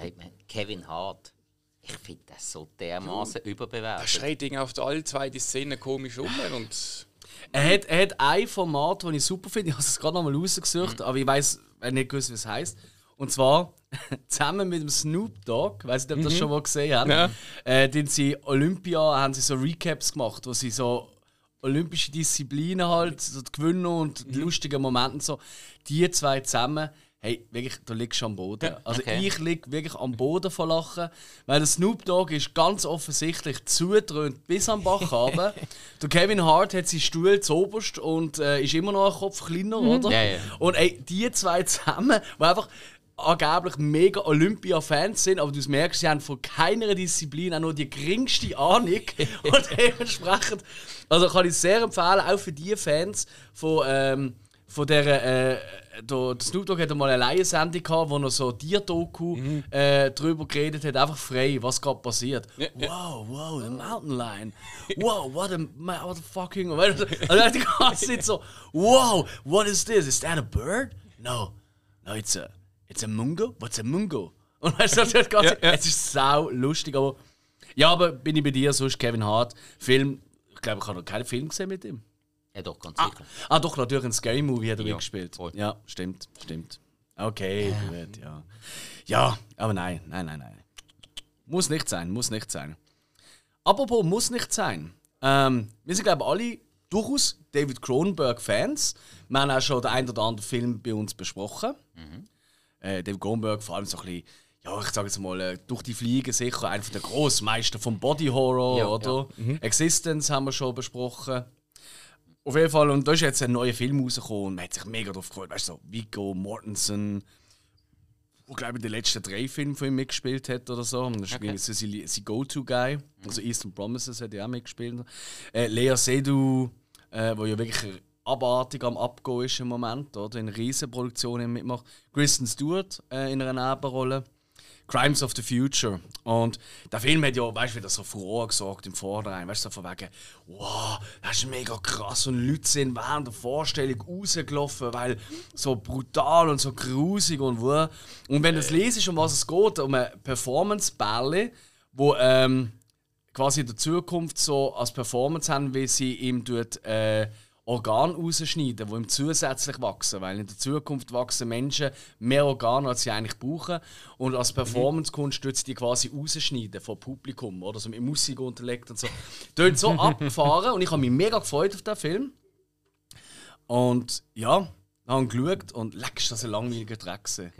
Speaker 2: Kevin Hart, ich finde das so dermaßen
Speaker 3: Er
Speaker 2: überbewertet.
Speaker 3: schreit irgendwie auf alle zwei die Szenen komisch um und
Speaker 1: Er hat, er hat ein Format, das ich super finde. Ich habe es gerade noch mal rausgesucht,
Speaker 3: Mhm.
Speaker 1: aber ich weiß nicht gewusst, wie es heißt. Und zwar zusammen mit dem Snoop Dogg, weiß nicht, ob ihr das schon mal gesehen habt,
Speaker 3: Mhm. Ja.
Speaker 1: äh, den sie Olympia haben sie so Recaps gemacht, wo sie so olympische Disziplinen halt, so die Gewinne und
Speaker 3: Mhm.
Speaker 1: die lustigen Momente so, die zwei zusammen, hey, wirklich, da liegst du am Boden. Also
Speaker 2: okay.
Speaker 1: ich lieg wirklich am Boden vor Lachen, weil der Snoop Dogg ist ganz offensichtlich zudröhnt bis am Bach runter. der Kevin Hart hat seinen Stuhl zoberst und äh, ist immer noch ein Kopf kleiner, oder?
Speaker 2: Ja, ja.
Speaker 1: Und ey, die zwei zusammen, die einfach angeblich mega Olympia-Fans sind, aber du merkst, sie haben von keiner Disziplin auch nur die geringste Ahnung. und dementsprechend, also kann ich sehr empfehlen, auch für die Fans von, ähm, von der, äh, der, Snoop Dogg hatte mal eine Leihensendung gehabt, wo er so Tierdoku äh, drüber geredet hat, einfach frei, was gerade passiert.
Speaker 3: Ja.
Speaker 1: Wow, wow, the mountain lion. Wow, what a, what a fucking. Also die ganze Zeit so, wow, what is this? Is that a bird? No, no, it's a, it's a mungo. What's a mungo? Und weißt du, das ganze,
Speaker 3: Ja, ja.
Speaker 1: es ist sau lustig, aber. Ja, aber bin ich bei dir, sonst Kevin Hart. Film, ich glaube, ich habe noch keinen Film gesehen mit ihm.
Speaker 2: Ja, doch, ganz sicher.
Speaker 1: Ah, doch, natürlich ein Scary Movie hat er
Speaker 2: Ja,
Speaker 1: mitgespielt.
Speaker 2: voll.
Speaker 1: Ja, stimmt, stimmt. Okay, gut, ja. Ja, aber nein, nein, nein, nein. Muss nicht sein, muss nicht sein. Apropos, muss nicht sein. Ähm, wir sind, glaube ich, alle durchaus David Cronenberg-Fans. Wir haben auch schon den einen oder anderen Film bei uns besprochen. Äh, David Cronenberg, vor allem so ein bisschen, ja, ich sage jetzt mal, äh, durch die Fliege sicher, einer der Großmeister vom Body Horror,
Speaker 2: Ja,
Speaker 1: oder? Existence haben wir schon besprochen. Auf jeden Fall, und da ist jetzt ein neuer Film rausgekommen und man hat sich mega drauf gefreut. Weißt du, so Viggo Mortensen, der glaube ich die letzten drei Filme von ihm mitgespielt hat oder so. Und das ist okay. so sein, sein Go-To-Guy. Also Eastern Promises hat er auch mitgespielt. Äh, Lea Seydoux, äh, wo ja wirklich abartig am Abgehen ist im Moment, oder? In Riesenproduktionen mitmacht. Kristen Stewart äh, in einer Nebenrolle. Crimes of the Future. Und der Film hat ja, weißt du, wieder so Furore gesorgt im Vorhinein. Weißt du, so von wegen, wow, das ist mega krass. Und Leute sind während der Vorstellung rausgelaufen, weil so brutal und so grusig und wo. Und wenn du es lesest, um was es geht, um eine Performance-Bälle, wo ähm, quasi in der Zukunft so als Performance haben, wie sie ihm tut, äh, Organe rausschneiden, die ihm zusätzlich wachsen. Weil in der Zukunft wachsen Menschen mehr Organe, als sie eigentlich brauchen. Und als Performance-Kunst sie die quasi rausschneiden vom Publikum. Oder so mit Musik unterlegt und so. Tönt so abgefahren und ich habe mich mega gefreut auf den Film. Und ja, habe geschaut und leck, ist das ein langweiliger Dreck. gewesen.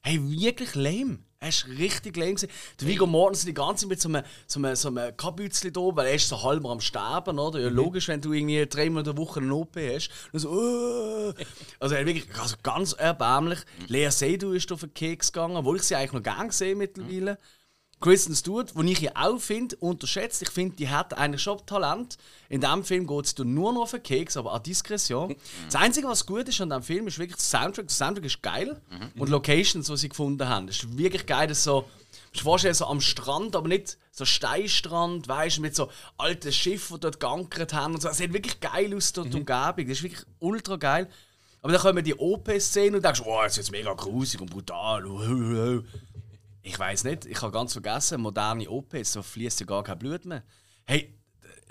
Speaker 1: Hey, wirklich lame. Er ist richtig lame. gewesen. Der Viggo Mortensen die ganze Zeit mit so einem, so einem, so einem Kabützli da, weil er ist so halb am Sterben, oder? Ja, logisch, wenn du irgendwie dreimal in der Woche eine OP hast. Und so, äh. Also er wirklich also ganz erbärmlich. Lea Seydoux ist auf den Keks gegangen, obwohl ich sie eigentlich noch gern sehe mittlerweile. Kristen Stewart, den ich ja auch finde, unterschätzt. Ich finde, die hat eigentlich schon Talent. In diesem Film geht es nur noch auf den Keks, aber an Diskretion. Das Einzige, was gut ist an diesem Film, ist wirklich der Soundtrack. Der Soundtrack ist geil. Und die Locations, die sie gefunden haben, das ist wirklich geil. Das so, ich vorstellen, so am Strand, aber nicht so Steinstrand, weißt du, mit so alten Schiffen, die dort geankert haben. Und so. Es sieht wirklich geil aus, dort die Umgebung. Das ist wirklich ultra geil. Aber dann kommen die OP-Szenen und denkst, wow, jetzt ist mega grusig und brutal. Ich weiß nicht, ich habe ganz vergessen, moderne OPs, so fließt ja gar kein Blut mehr. Hey,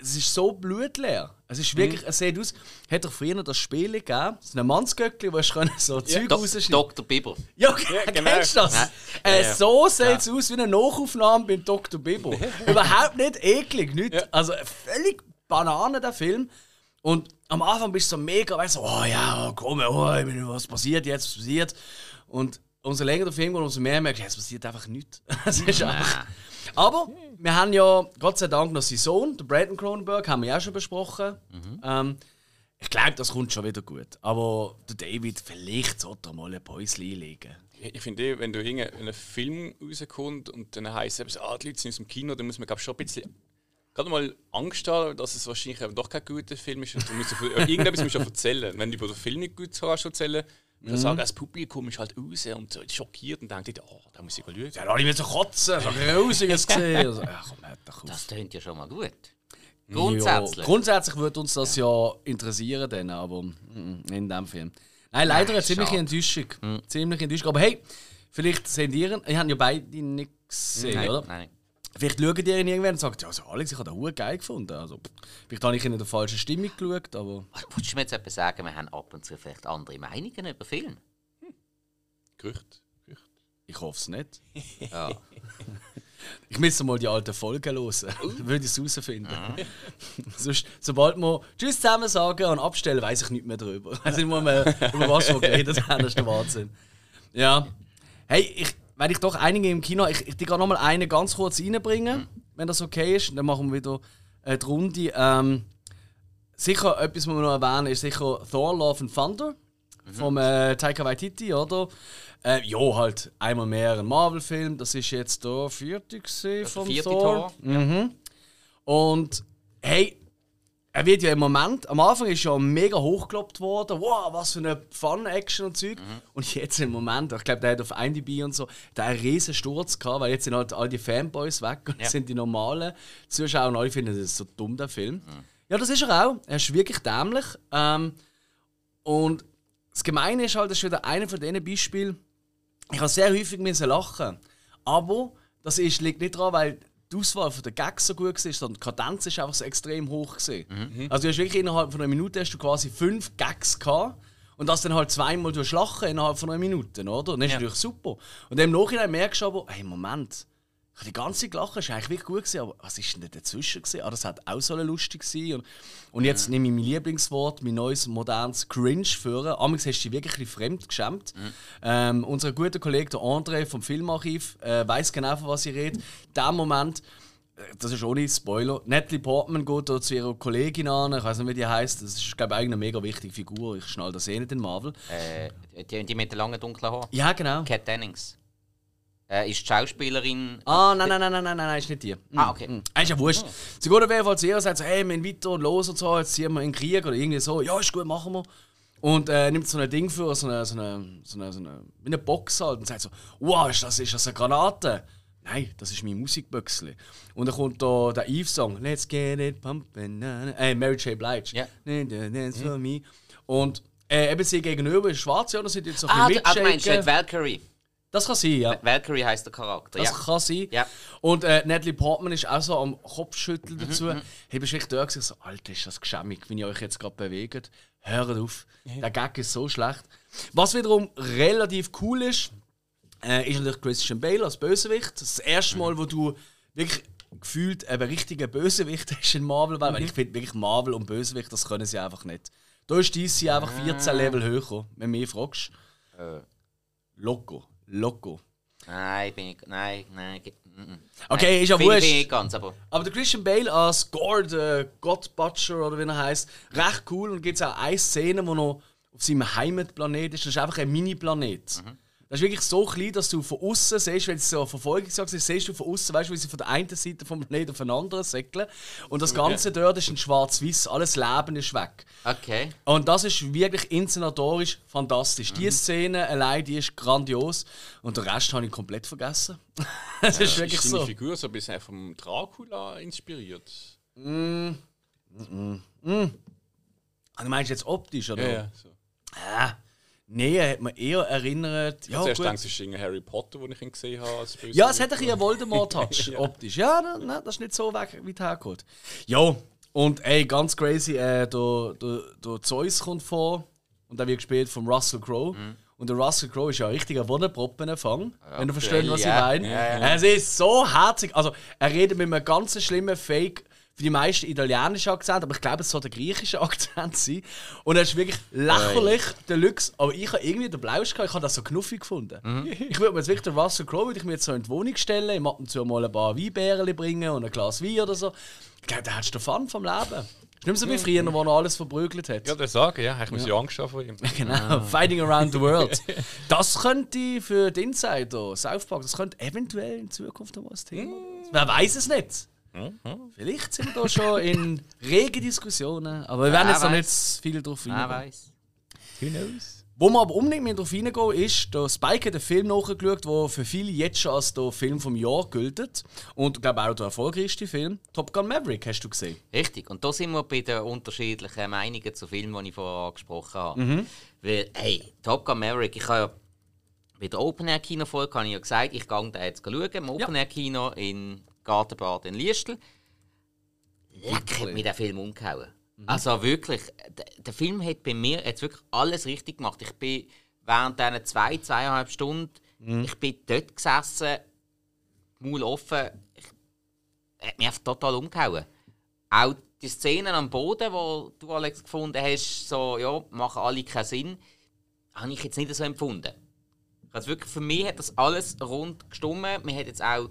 Speaker 1: es ist so blutleer. Es ist wirklich, es sieht aus, hat doch früher das Spiel gegeben, so ein Mannsgöckli, wo du so Zeug
Speaker 2: Do
Speaker 1: rausschneiden
Speaker 2: Dr. Biber.
Speaker 1: Ja, okay,
Speaker 3: genau.
Speaker 1: kennst du das?
Speaker 2: Ja.
Speaker 1: Äh,
Speaker 3: Ja.
Speaker 1: so sieht es aus wie eine Nachaufnahme beim Dr. Bibo. Überhaupt nicht eklig, nicht. Also völlig Banane, der Film. Und am Anfang bist du so mega, weißt du, oh ja, komm, oh, ich meine, was passiert jetzt, was passiert. Und umso länger der Film geht, umso mehr merkst du, es passiert einfach nichts. Einfach. Aber wir haben ja, Gott sei Dank, noch seinen Sohn, den Brandon Cronenberg, haben wir ja auch schon besprochen. Ähm, ich glaube, das kommt schon wieder gut. Aber der David, vielleicht sollte er mal ein Päuschen einlegen.
Speaker 3: Ich finde, eh, wenn du irgendeinen Film rauskommt und dann heisst es, ah, die Leute sind aus dem Kino, dann muss man glaub, schon ein bisschen gerade mal Angst haben, dass es wahrscheinlich doch kein guter Film ist. Und du musst, irgendetwas musst du erzählen. Wenn du über den Film nicht gut kannst erzählen kannst, sagen, das Publikum ist halt raus und so schockiert und denkt, oh, da muss ich schauen.
Speaker 1: Ja, ich mir so kotzen, so Grusiges gesehen. Also, ja, komm, hört doch auf.
Speaker 2: Das tönt ja schon mal gut.
Speaker 1: Ja,
Speaker 2: Grundsätzlich.
Speaker 1: grundsätzlich würde uns das ja interessieren, dann, aber mm, in dem Film. Nein, leider eine ziemliche
Speaker 2: schade.
Speaker 1: Enttäuschung. Ziemlich Enttäuschung. Aber hey, vielleicht sehen ihr, ihr habt ja beide nicht gesehen,
Speaker 2: nein,
Speaker 1: oder?
Speaker 2: nein.
Speaker 1: Vielleicht schauen die ihn irgendwann und sagen, ja, also Alex, ich habe den Huren geil gefunden. Also, vielleicht habe ich in der falschen Stimmung geschaut, aber
Speaker 2: Wolltest du mir jetzt etwas sagen, wir haben ab und zu vielleicht andere Meinungen über Filme?
Speaker 3: Gerücht. Gerücht.
Speaker 1: ich hoffe es nicht.
Speaker 2: Ja.
Speaker 1: Ich müsste mal die alten Folgen hören. Dann würde ich es herausfinden. Sonst, sobald wir Tschüss zusammen sagen und abstellen, weiß ich nicht mehr drüber. Ich weiß nicht mehr, mehr über was wir geredet haben. Das ist der Wahnsinn. Ja. Hey, ich, wenn ich doch einige im Kino. Ich, ich die gerade noch mal eine ganz kurz reinbringen, wenn das okay ist. Dann machen wir wieder die Runde. Ähm, sicher etwas, was wir noch erwähnen, ist sicher Thor Love and Thunder vom äh, Taika Waititi, oder? Äh, ja, halt einmal mehr ein Marvel-Film. Das ist jetzt der vierte vom
Speaker 2: vierte
Speaker 1: Thor.
Speaker 2: Tor.
Speaker 1: Mhm. Und hey, er wird ja im Moment, am Anfang ist ja mega hochgelobt worden. Wow, was für eine Fun-Action und Zeug. Und jetzt im Moment, ich glaube, der hat auf IMDb und so, der einen riesen Sturz gehabt, weil jetzt sind halt all die Fanboys weg und
Speaker 2: Ja.
Speaker 1: jetzt sind die normalen Zuschauer und alle finden, das ist so dumm, der Film. Ja, das ist er auch. Er ist wirklich dämlich. Ähm, und das Gemeine ist halt, das ist wieder einer von diesen Beispielen, ich habe sehr häufig lachen. Aber das ist, liegt nicht daran, weil die Auswahl der Gags so gut war, sondern die Kadenz ist einfach so extrem hoch. Gewesen.
Speaker 2: Mhm.
Speaker 1: Also du hast wirklich innerhalb von einer Minute hast du quasi fünf Gags gehabt. Und das dann halt zweimal durchlachen innerhalb von einer Minute, oder? Und das ist
Speaker 2: Ja.
Speaker 1: natürlich super. Und im Nachhinein merkst du aber, hey, Moment, die ganze es war eigentlich wirklich gut, gewesen, aber was ist denn da dazwischen? Gewesen? Ah, das hat auch so lustig sein. Und, und jetzt nehme ich mein Lieblingswort, mein neues, modernes Cringe führen. Amigs hast du dich wirklich ein fremd geschämt. Ähm, unser guter Kollege, der André vom Filmarchiv, äh, weiß genau, von was ich rede. Der Moment, äh, das ist ohne Spoiler. Natalie Portman geht da zu ihrer Kollegin an, ich weiß nicht, wie die heißt. Das ist, glaube ich, eigentlich eine mega wichtige Figur. Ich schnall das eh nicht in Marvel.
Speaker 2: Äh, die, die mit den langen dunklen Haaren.
Speaker 1: Ja, genau.
Speaker 2: Cat Dennings. Äh, ist die Schauspielerin.
Speaker 1: Ah, nein, nein, nein, nein, nein, nein, ist nicht die.
Speaker 2: Ah, okay.
Speaker 1: Mhm. Ist ja wurscht. Sie geht auf jeden Fall zu ihr und sagt so, hey, wir weiter und los und so, jetzt ziehen wir in den Krieg oder irgendwie so. Ja, ist gut, machen wir. Und äh, nimmt so ein Ding für, so eine, so eine, so eine, so eine, wie eine Box halt und sagt so, wow, ist das, ist das eine Granate? Nein, das ist mein Musikbüchsli. Und dann kommt da der Eve-Song, Let's get it pumping, äh, Mary J. Blige.
Speaker 2: Ja.
Speaker 1: Na, Dance for me. Und äh, eben sie gegenüber ist schwarz, ja, und sie jetzt so ein
Speaker 2: Ah,
Speaker 1: bisschen
Speaker 2: ah, du meinst Valkyrie.
Speaker 1: Das kann sein, ja.
Speaker 2: Valkyrie heißt der Charakter.
Speaker 1: Das
Speaker 2: ja.
Speaker 1: kann sein.
Speaker 2: Ja.
Speaker 1: Und äh, Natalie Portman ist auch so am Kopfschütteln
Speaker 2: Mhm,
Speaker 1: dazu. Hey, bist du echt da gewesen? so, Alter, ist das geschämig, wie ihr euch jetzt gerade bewegt. Hört auf. Der Gag ist so schlecht. Was wiederum relativ cool ist, äh, ist natürlich Christian Bale als Bösewicht. Das ist das erste Mal, wo du wirklich gefühlt einen richtigen Bösewicht hast in Marvel. Weil ich finde wirklich Marvel und Bösewicht, das können sie einfach nicht. Da ist DC einfach 14 Level höher, wenn du mich fragst.
Speaker 2: Äh.
Speaker 1: Loco. Loco.
Speaker 2: Nein, bin ich. Nein, nein. mm, mm.
Speaker 1: Okay,
Speaker 2: Nein,
Speaker 1: ist ja wurscht.
Speaker 2: Bin ich nicht ganz, aber.
Speaker 1: Aber der Christian Bale als Gore, der God Butcher oder wie er heißt, recht cool. Und gibt es auch eine Szene, wo noch auf seinem Heimatplanet ist. Das ist einfach ein Mini-Planet. Das ist wirklich so klein, dass du von außen siehst, wenn es so eine Verfolgungsjagd ist, siehst du von außen, weißt du, wie sie von der einen Seite vom Planeten auf den anderen säckeln. Und das Ganze dort ist in schwarz-weiß, alles Leben ist weg.
Speaker 2: Okay.
Speaker 1: Und das ist wirklich inszenatorisch fantastisch. Die Szene allein, die ist grandios. Und den Rest habe ich komplett vergessen. das ist wirklich
Speaker 3: ist
Speaker 1: so.
Speaker 3: Figur so ein bisschen vom Dracula inspiriert?
Speaker 1: Ah, Du meinst jetzt optisch, oder?
Speaker 3: Ja, ja. So.
Speaker 1: Ah, nee, er hat mir eher erinnert. Ja,
Speaker 3: Zuerst denkst du, es ist Harry Potter, den ich ihn gesehen habe. Als
Speaker 1: ja es hat ein bisschen einen Voldemort-Touch,
Speaker 3: Ja.
Speaker 1: optisch. Ja, na, na, das ist nicht so weg, weit hergeholt. Ja, und ey, ganz crazy, äh, der, der, der Zeus kommt vor und der wird gespielt von Russell Crowe. Und der Russell Crowe ist ja ein richtiger Wodeproppenfang, wenn du verstehst, was
Speaker 2: ja.
Speaker 1: ich meine.
Speaker 2: Ja,
Speaker 1: Es ist so herzig. Also, er redet mit einem ganz schlimmen Fake, für die meisten italienischen Akzent, aber ich glaube, es soll der griechische Akzent sein. Und er ist wirklich lächerlich, der Lux. Aber ich habe irgendwie den Blausch gehabt, ich habe das so knuffig gefunden. Ich würde mir jetzt wirklich den Russell Crowe würde ich mir jetzt so in die Wohnung stellen, ihm ab und zu mal ein paar Weinbärchen bringen und ein Glas Wein oder so. Ich glaube, da hast du den Fun vom Leben. Ist nicht so wie früher, wo er alles verprügelt hat.
Speaker 3: Ja, das sagen, ja. Ich muss ja Angst haben vor ihm.
Speaker 1: Genau, Fighting Around the World. Das könnte für den Insider, South Park, das könnte eventuell in Zukunft noch mal ein Thema werden. Wer weiß es nicht. Vielleicht sind wir da schon in rege Diskussionen, aber wir werden
Speaker 2: Wer
Speaker 1: jetzt noch nicht viel drauf
Speaker 2: Wer
Speaker 1: eingehen.
Speaker 2: weiß.
Speaker 3: Who knows?
Speaker 1: Wo wir aber unbedingt mehr drauf reingehen, ist, der Spike hat einen Film nachgeschaut, der für viele jetzt schon als der Film vom Jahr gilt. Und ich glaube auch der erfolgreichste Film. Top Gun Maverick, hast du gesehen?
Speaker 2: Richtig. Und da sind wir bei den unterschiedlichen Meinungen zu Filmen, die ich vorher angesprochen habe.
Speaker 1: Mhm.
Speaker 2: Weil, hey, Top Gun Maverick, ich habe ja bei der Open Air Kino Folge habe ich ja gesagt, ich gehe da jetzt schauen, im Open Air Kino in Gartenbad in Liestl. Leck hat mich der Film umgehauen. Also wirklich, der, der Film hat bei mir jetzt wirklich alles richtig gemacht. Ich bin während diesen zwei, zweieinhalb Stunden, ich bin dort gesessen, Maul offen, ich, hat mich einfach total umgehauen. Auch die Szenen am Boden, wo du Alex gefunden hast, so ja, machen alle keinen Sinn, habe ich jetzt nicht so empfunden. Also wirklich, für mich hat das alles rund gestummen. Mir hat jetzt auch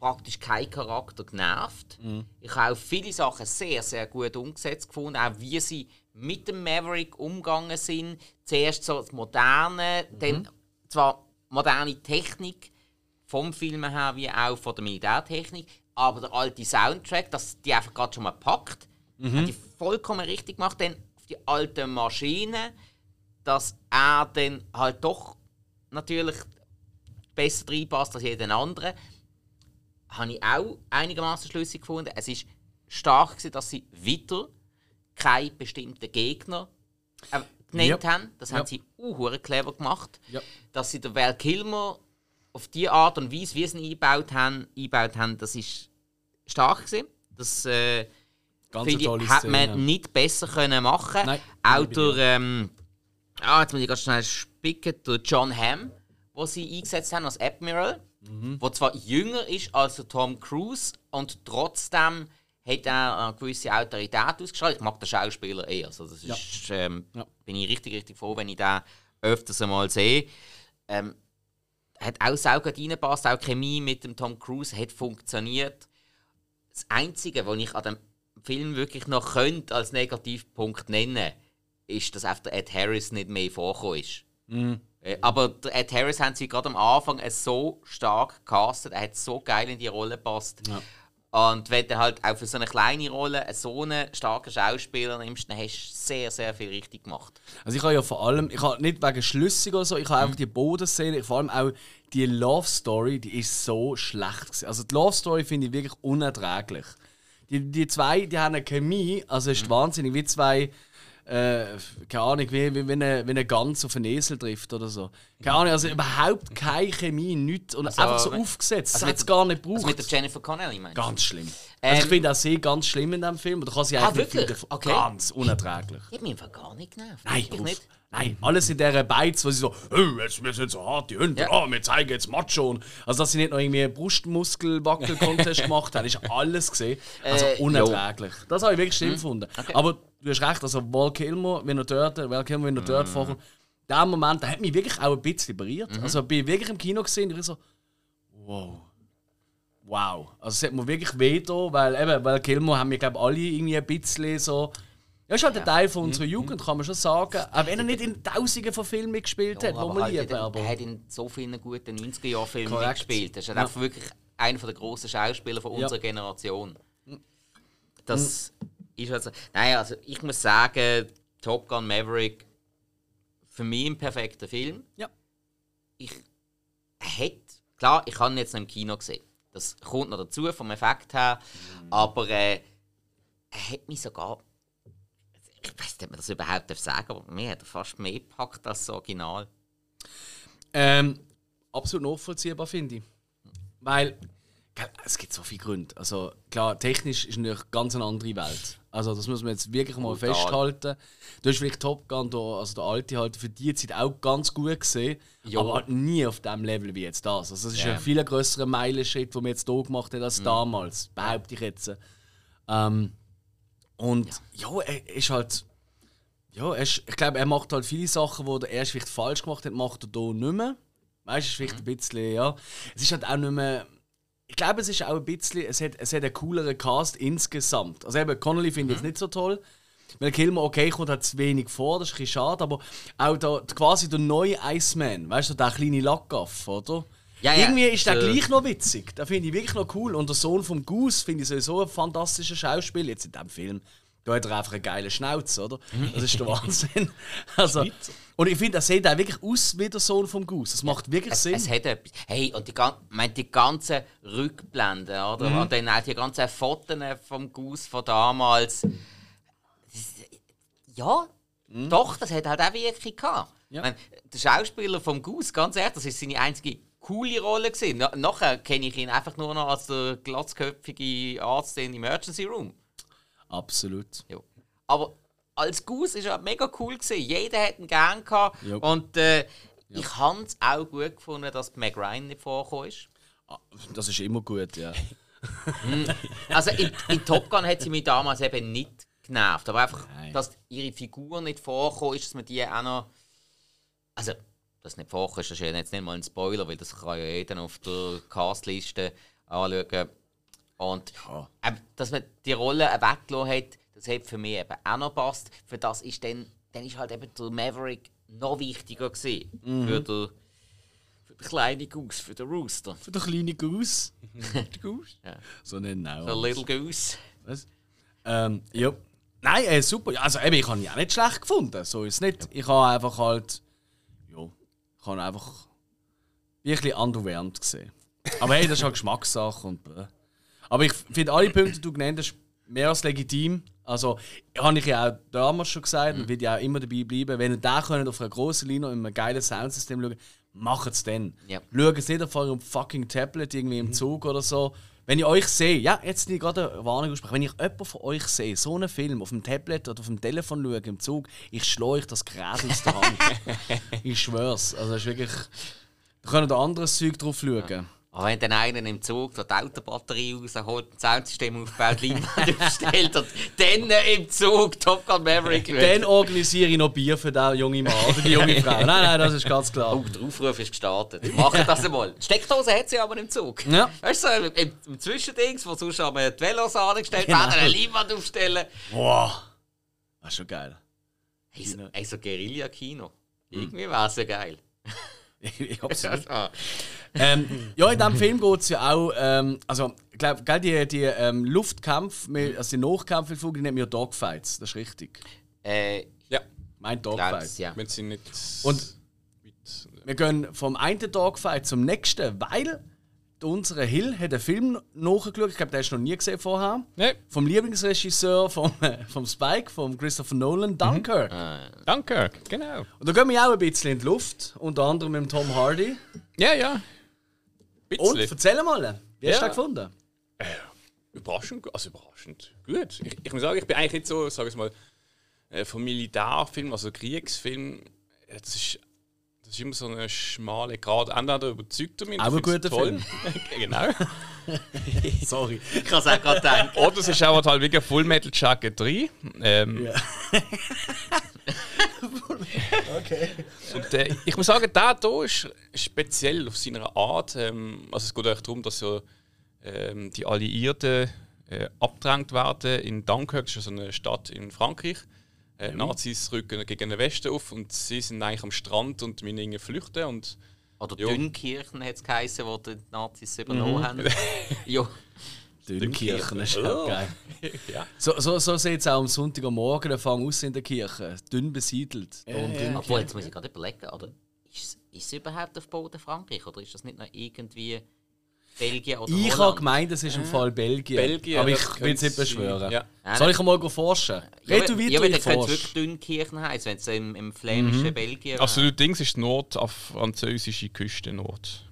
Speaker 2: praktisch kein Charakter genervt. Ich habe auch viele Sachen sehr, sehr gut umgesetzt gefunden, auch wie sie mit dem Maverick umgegangen sind. Zuerst so das Moderne, dann zwar moderne Technik vom Film her wie auch von der Militärtechnik, aber der alte Soundtrack, dass die einfach gerade schon mal packt, hat die vollkommen richtig gemacht. Dann auf die alten Maschinen, dass er dann halt doch natürlich besser reinpasst als jeder andere, habe ich auch einigermaßen schlüssig gefunden. Es ist stark gewesen, dass sie wieder keine bestimmten Gegner äh, genannt
Speaker 1: Ja.
Speaker 2: haben. Das haben
Speaker 1: Ja.
Speaker 2: sie uh, clever gemacht.
Speaker 1: Ja.
Speaker 2: Dass sie den Val Kilmer auf die Art und Weise, wie sie ihn eingebaut haben, eingebaut haben das ist stark gewesen. Das äh, ich, hat
Speaker 1: Szene.
Speaker 2: man nicht besser können machen
Speaker 1: Nein,
Speaker 2: Auch durch, ähm, ah, jetzt muss ich ganz schnell spicken, durch John Hamm, wo sie eingesetzt haben als Admiral,
Speaker 1: Mhm.
Speaker 2: wo zwar jünger ist als der Tom Cruise und trotzdem hat er eine gewisse Autorität ausgestrahlt. Ich mag den Schauspieler eh, also das
Speaker 1: Ja.
Speaker 2: ist, ähm,
Speaker 1: Ja.
Speaker 2: bin ich richtig, richtig froh, wenn ich den öfters einmal sehe. Ähm, hat auch sehr gut reingepasst, auch Chemie mit dem Tom Cruise hat funktioniert. Das Einzige, was ich an dem Film wirklich noch könnte als Negativpunkt nennen ist, dass einfach der Ed Harris nicht mehr vorgekommen ist. Äh, Aber der Ed Harris haben sie gerade am Anfang äh, so stark gecastet, er hat so geil in die Rolle gepasst. Und wenn du halt auch für so eine kleine Rolle äh, so einen starken Schauspieler nimmst, dann hast du sehr, sehr viel richtig gemacht.
Speaker 1: Also ich habe ja vor allem, ich habe nicht wegen Schlüssig oder so, ich habe einfach die Bodenszene, vor allem auch die Love Story, die ist so schlecht gewesen. Also die Love Story finde ich wirklich unerträglich. Die, die zwei, die haben eine Chemie, also es ist wahnsinnig, wie zwei, äh, keine Ahnung, wie, wie wenn eine, wenn eine Gans auf einen Esel trifft oder so. Keine Ahnung, also überhaupt keine Chemie, nichts und
Speaker 2: Also,
Speaker 1: einfach so aufgesetzt,
Speaker 2: also
Speaker 1: das hat es gar nicht
Speaker 2: Also
Speaker 1: gebraucht.
Speaker 2: mit der Jennifer Connelly, meinst du?
Speaker 1: Ganz schlimm.
Speaker 2: Ähm,
Speaker 1: also ich finde auch sie ganz schlimm in diesem Film, oder kann sie
Speaker 2: Ah,
Speaker 1: eigentlich nicht
Speaker 2: wirklich? Okay.
Speaker 1: Ganz unerträglich.
Speaker 2: Die hat mich einfach gar nicht genervt.
Speaker 1: Nein, uff.
Speaker 2: nicht.
Speaker 1: Nein, alles in dieser Beiz, wo sie so, oh, jetzt, wir sind so hart, die Hunde,
Speaker 2: Ja.
Speaker 1: oh, wir zeigen jetzt Macho. Also, dass sie nicht noch irgendwie Brustmuskel-Wackel-Contest gemacht haben, ist alles gesehen. Also,
Speaker 2: Äh,
Speaker 1: unerträglich. Das habe ich wirklich
Speaker 2: Mhm.
Speaker 1: schlimm gefunden. Aber du hast recht, also, Val Kilmer, wenn er dort, Val Kilmer, wenn er dort
Speaker 2: Mhm.
Speaker 1: vorkommt, der Moment, der hat mich wirklich auch ein bisschen berührt.
Speaker 2: Mhm.
Speaker 1: Also, bin ich wirklich im Kino gesehen und ich so, wow. Wow. Also, es hat mir wirklich weh da, weil eben, weil Kilmer haben wir, glaube ich, alle irgendwie ein bisschen so. Ja, ist halt ein Teil von
Speaker 2: Mhm.
Speaker 1: unserer Jugend, kann man schon sagen. Auch wenn er nicht in Tausenden von Filmen gespielt hat,
Speaker 2: Ja,
Speaker 1: wo man
Speaker 2: halt Er hat in so vielen guten 90er-Jahr-Filmen
Speaker 1: Korrekt.
Speaker 2: mitgespielt. Er ist halt
Speaker 1: Ja.
Speaker 2: einfach wirklich einer der grossen Schauspieler von
Speaker 1: Ja.
Speaker 2: unserer Generation. Das ist also. Nein, also ich muss sagen, Top Gun Maverick für mich ein perfekter Film.
Speaker 1: Ja.
Speaker 2: Ich hätte, klar, ich habe ihn jetzt noch im Kino gesehen. Das kommt noch dazu vom Effekt her, aber äh, er hat mich sogar ich weiß nicht, ob man das überhaupt sagen darf, aber mir hat er fast mehr gepackt als das Original.
Speaker 1: Ähm, absolut nachvollziehbar, finde ich. Weil, es gibt so viele Gründe. Also, klar, technisch ist natürlich ganz eine andere Welt. Also, das muss man jetzt wirklich mal
Speaker 2: Brutal.
Speaker 1: festhalten. Du hast vielleicht Top Gun, da, also der alte halt, für die Zeit auch ganz gut gesehen,
Speaker 2: Ja.
Speaker 1: aber halt nie auf dem Level wie jetzt das. Also, das ist
Speaker 2: Ja.
Speaker 1: ein viel größerer Meilenschritt, den man jetzt hier gemacht hat als damals, behaupte ich jetzt. Ähm, und ja, er ist halt. Ja, er ist, ich glaube, er macht halt viele Sachen, die er vielleicht falsch gemacht hat, macht er hier nicht mehr. Weißt du, es ist vielleicht ein bisschen, ja. Es ist halt auch nicht mehr. Ich glaube, es ist auch ein bisschen. Es hat, es hat einen cooleren Cast insgesamt. Also eben, Connolly finde ich jetzt nicht so toll. Weil Kilmer, okay, kommt halt zu wenig vor, das ist ein bisschen schade, aber auch der, quasi der neue Iceman, weißt du, der kleine Lackaff, oder?
Speaker 2: Ja, ja,
Speaker 1: Irgendwie ist der
Speaker 2: der-
Speaker 1: gleich noch witzig. Den finde ich wirklich noch cool. Und der Sohn vom Goose finde ich sowieso ein fantastischer Schauspieler. Jetzt in diesem Film. Da hat er einfach einen geilen Schnauz, oder? Das ist der Wahnsinn. Also, und ich finde, er sieht auch wirklich aus wie der Sohn vom Goose. Das macht wirklich
Speaker 2: Es,
Speaker 1: Sinn.
Speaker 2: es hat etwas. Hey, und die, meine, die ganzen Rückblenden, oder?
Speaker 1: Mhm.
Speaker 2: Und dann auch die ganzen Fotos vom Goose von damals. Das- Ja, doch, das hat halt auch wirklich gehabt.
Speaker 1: Mhm. Ja.
Speaker 2: Ich meine, der Schauspieler vom Goose, ganz ehrlich, das ist seine einzige coole Rolle gewesen. Na, nachher kenne ich ihn einfach nur noch als der glatzköpfige Arzt in Emergency Room.
Speaker 1: Absolut.
Speaker 2: Ja. Aber als Goose ist er mega cool gewesen. Jeder hat ihn gern gehabt.
Speaker 1: Ja.
Speaker 2: Und äh, ich habe es auch gut gefunden, dass Meg Ryan nicht vorgekommen ist.
Speaker 1: Ah, Das ist immer gut, ja.
Speaker 2: Also in, in Top Gun hat sie mich damals eben nicht genervt. Aber einfach,
Speaker 1: Nein.
Speaker 2: dass ihre Figur nicht vorgekommen ist, dass man die auch noch. Also, dass nicht vorkommt, ist das ist ja jetzt nicht mal ein Spoiler, weil das kann ja jeder auf der Castliste anschauen. Und eben, dass man die Rolle weggelassen hat, das hat für mich eben auch noch passt. Für das ist dann, dann ist halt eben der Maverick noch wichtiger gewesen. Für, den, für den kleinen Goose, für den Rooster.
Speaker 1: Für den kleinen Goose.
Speaker 3: Goose.
Speaker 2: Ja.
Speaker 1: So nennen auch.
Speaker 2: Für Little Goose.
Speaker 1: Was? Ähm, ja. Nein, äh, super. Ja, Also eben, ich habe ihn auch nicht schlecht gefunden. So ist es nicht. Ich habe einfach halt. Ich habe einfach. Wie ein bisschen underwhelmed gesehen. Aber hey, das ist halt Geschmackssache und. Äh. Aber ich finde alle Punkte, die du genannt hast, mehr als legitim. Also, habe ich ja auch damals schon gesagt
Speaker 2: Mhm.
Speaker 1: und will ja auch immer dabei bleiben, wenn ihr da könnt auf einer grossen Linie mit einem geilen Soundsystem schauen, macht es dann.
Speaker 2: Ja.
Speaker 1: Schaut es nicht auf eurem fucking Tablet irgendwie
Speaker 2: Mhm.
Speaker 1: im Zug oder so. Wenn ich euch sehe, ja, jetzt nicht gerade eine Warnung aussprechen, wenn ich jemanden von euch sehe, so einen Film auf dem Tablet oder auf dem Telefon schauen im Zug, ich schlage euch das Gerät aus der Hand. ich schwör's. Also, das ist wirklich. Da könnt ihr anderes Zeug drauf schauen.
Speaker 2: Aber wenn dann einer im Zug so die Autobatterie rausholt, ein Soundsystem aufbaut, Leinwand aufstellt und dann im Zug Top Gun Maverick
Speaker 1: Dann organisiere ich noch Bier für den jungen Mann oder die junge Frau. Nein, nein, das ist ganz klar.
Speaker 2: Oh, der Aufruf ist gestartet. Machen das einmal. Die Steckdose hat sie aber im Zug.
Speaker 1: Ja.
Speaker 2: Weißt du, so im, im Zwischendings, wo sonst haben wir die Velos angestellt
Speaker 1: Genau.
Speaker 2: werden, eine Leinwand aufstellen.
Speaker 1: Boah, das ist schon geil.
Speaker 2: Hey, so, hey, so Guerilla-Kino. Irgendwie wäre es ja geil.
Speaker 1: Absolut.
Speaker 2: Ah.
Speaker 1: ähm, ja, in diesem Film geht es ja auch, ähm, also, ich glaube, die, die ähm, Luftkämpfe, mit- also die Nachkämpfe, die nennen wir Dogfights, das ist richtig.
Speaker 2: äh,
Speaker 3: Ja,
Speaker 1: Mein Dogfight.
Speaker 2: ja.
Speaker 3: wenn sie nicht.
Speaker 1: Und-
Speaker 3: mit,
Speaker 1: Wir gehen vom einen Dogfight zum nächsten, weil unser Hill hat einen Film nachgeschaut, ich glaube, den hast du noch nie gesehen vorher.
Speaker 3: ne,
Speaker 1: Vom Lieblingsregisseur vom, vom Spike, vom Christopher Nolan, Dunkirk.
Speaker 3: danke, genau.
Speaker 1: Und da gehen wir auch ein bisschen in die Luft, unter anderem mit Tom Hardy.
Speaker 3: Ja, ja.
Speaker 1: Und
Speaker 3: Bisschen.
Speaker 1: erzähl mal, wie hast du
Speaker 3: Ja.
Speaker 1: den gefunden?
Speaker 3: Überraschend, gu- also überraschend gut. Ich, ich muss sagen, ich bin eigentlich nicht so, sag ich mal, äh, vom Militärfilm, also Kriegsfilm, äh, das ist, das ist immer so eine schmale Grad. Entweder überzeugt er mich,
Speaker 1: Auch ein guter
Speaker 3: toll. genau.
Speaker 1: Sorry.
Speaker 2: Ich kann es auch gerade denken.
Speaker 3: Oder es ist auch halt wirklich Full Metal Jacket 3. Ähm, Und äh, ich muss sagen, der hier ist speziell auf seine Art. Ähm, also es geht eigentlich darum, dass ja, ähm, die Alliierten äh, abgedrängt werden in Dunkirk, das ist so eine Stadt in Frankreich. Äh, Nazis rücken gegen den Westen auf und sie sind eigentlich am Strand und müssen irgendwie flüchten. Und
Speaker 2: Oder
Speaker 3: Jo.
Speaker 2: Dünnkirchen hat es geheißen, wo die Nazis
Speaker 1: Mhm.
Speaker 2: übernommen haben. ja.
Speaker 1: Dünnkirchen, ist auch geil.
Speaker 3: ja,
Speaker 1: So, so, so sieht es auch am Sonntagmorgen Anfang aus in der Kirche. Dünn besiedelt. Um Dünnkirchen.
Speaker 2: Obwohl, jetzt muss ich gerade überlegen, oder? Ist, ist es überhaupt auf Boden Frankreich oder ist das nicht noch irgendwie Belgien oder
Speaker 1: Ich habe gemeint, es ist im Fall Belgien.
Speaker 3: Belgien.
Speaker 1: Aber ich will es nicht beschwören.
Speaker 3: Ja.
Speaker 1: Soll ich mal forschen?
Speaker 2: Ja,
Speaker 1: Red du
Speaker 2: aber-
Speaker 1: weiter,
Speaker 2: ja, aber
Speaker 1: ich
Speaker 2: könnte wirklich Dünnkirchen heißen, wenn es im, im flämischen
Speaker 1: Mhm.
Speaker 2: Belgien wäre.
Speaker 3: Also du denkst, es ist Nord auf französische Küste Nord.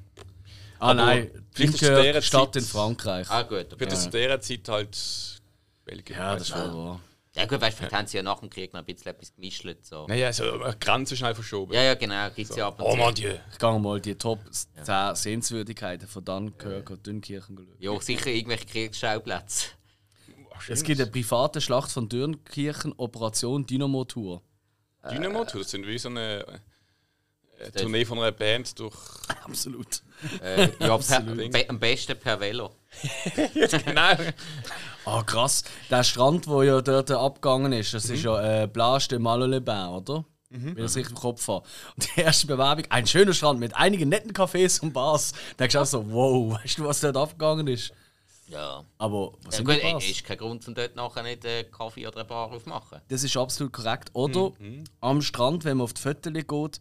Speaker 1: Ah
Speaker 3: Aber
Speaker 1: nein,
Speaker 3: vielleicht dieser
Speaker 1: Stadt
Speaker 3: Zeit-
Speaker 1: in Frankreich.
Speaker 2: Ah gut, okay.
Speaker 3: Wird das zu dieser Zeit halt Belgien.
Speaker 1: Ja, das ist wohl wahr.
Speaker 2: Ja gut, weißt du, vielleicht haben sie ja nach dem Krieg noch ein bisschen etwas gemischt. So.
Speaker 3: Naja, so eine Grenze schnell verschoben.
Speaker 2: Ja, ja, genau, gibt es ja ab und
Speaker 3: Oh
Speaker 2: zu.
Speaker 3: mon Dieu.
Speaker 1: Ich gehe mal die Top 10 Sehenswürdigkeiten von Dunkirk und Dünnkirchen schauen.
Speaker 2: Ja, sicher irgendwelche Kriegsschauplätze.
Speaker 1: Es gibt eine private Schlacht von Dünnkirchen, Operation Dynamo Tour.
Speaker 3: Dynamo Tour, das sind wie so eine, äh, Tournee von einer Band durch.
Speaker 1: Absolut.
Speaker 2: Äh, ja, per,
Speaker 3: Absolut.
Speaker 2: be, am besten per Velo.
Speaker 3: genau.
Speaker 1: Ah, krass. Der Strand, wo ja dort abgegangen ist, das ist ja äh, Plage de Malo-les-Bains, oder? Wenn ich das richtig im Kopf habe. Und die erste Bewerbung, ein schöner Strand mit einigen netten Cafés und Bars. Da denkst du auch so, wow, weißt du, was dort abgegangen ist?
Speaker 2: Ja.
Speaker 1: Aber was
Speaker 2: ja
Speaker 1: sind
Speaker 2: gut,
Speaker 1: Bars?
Speaker 2: ist kein Grund, um dort nachher nicht einen Kaffee oder eine Bar aufmachen.
Speaker 1: Das ist absolut korrekt. Oder am Strand, wenn man auf die Fotos geht,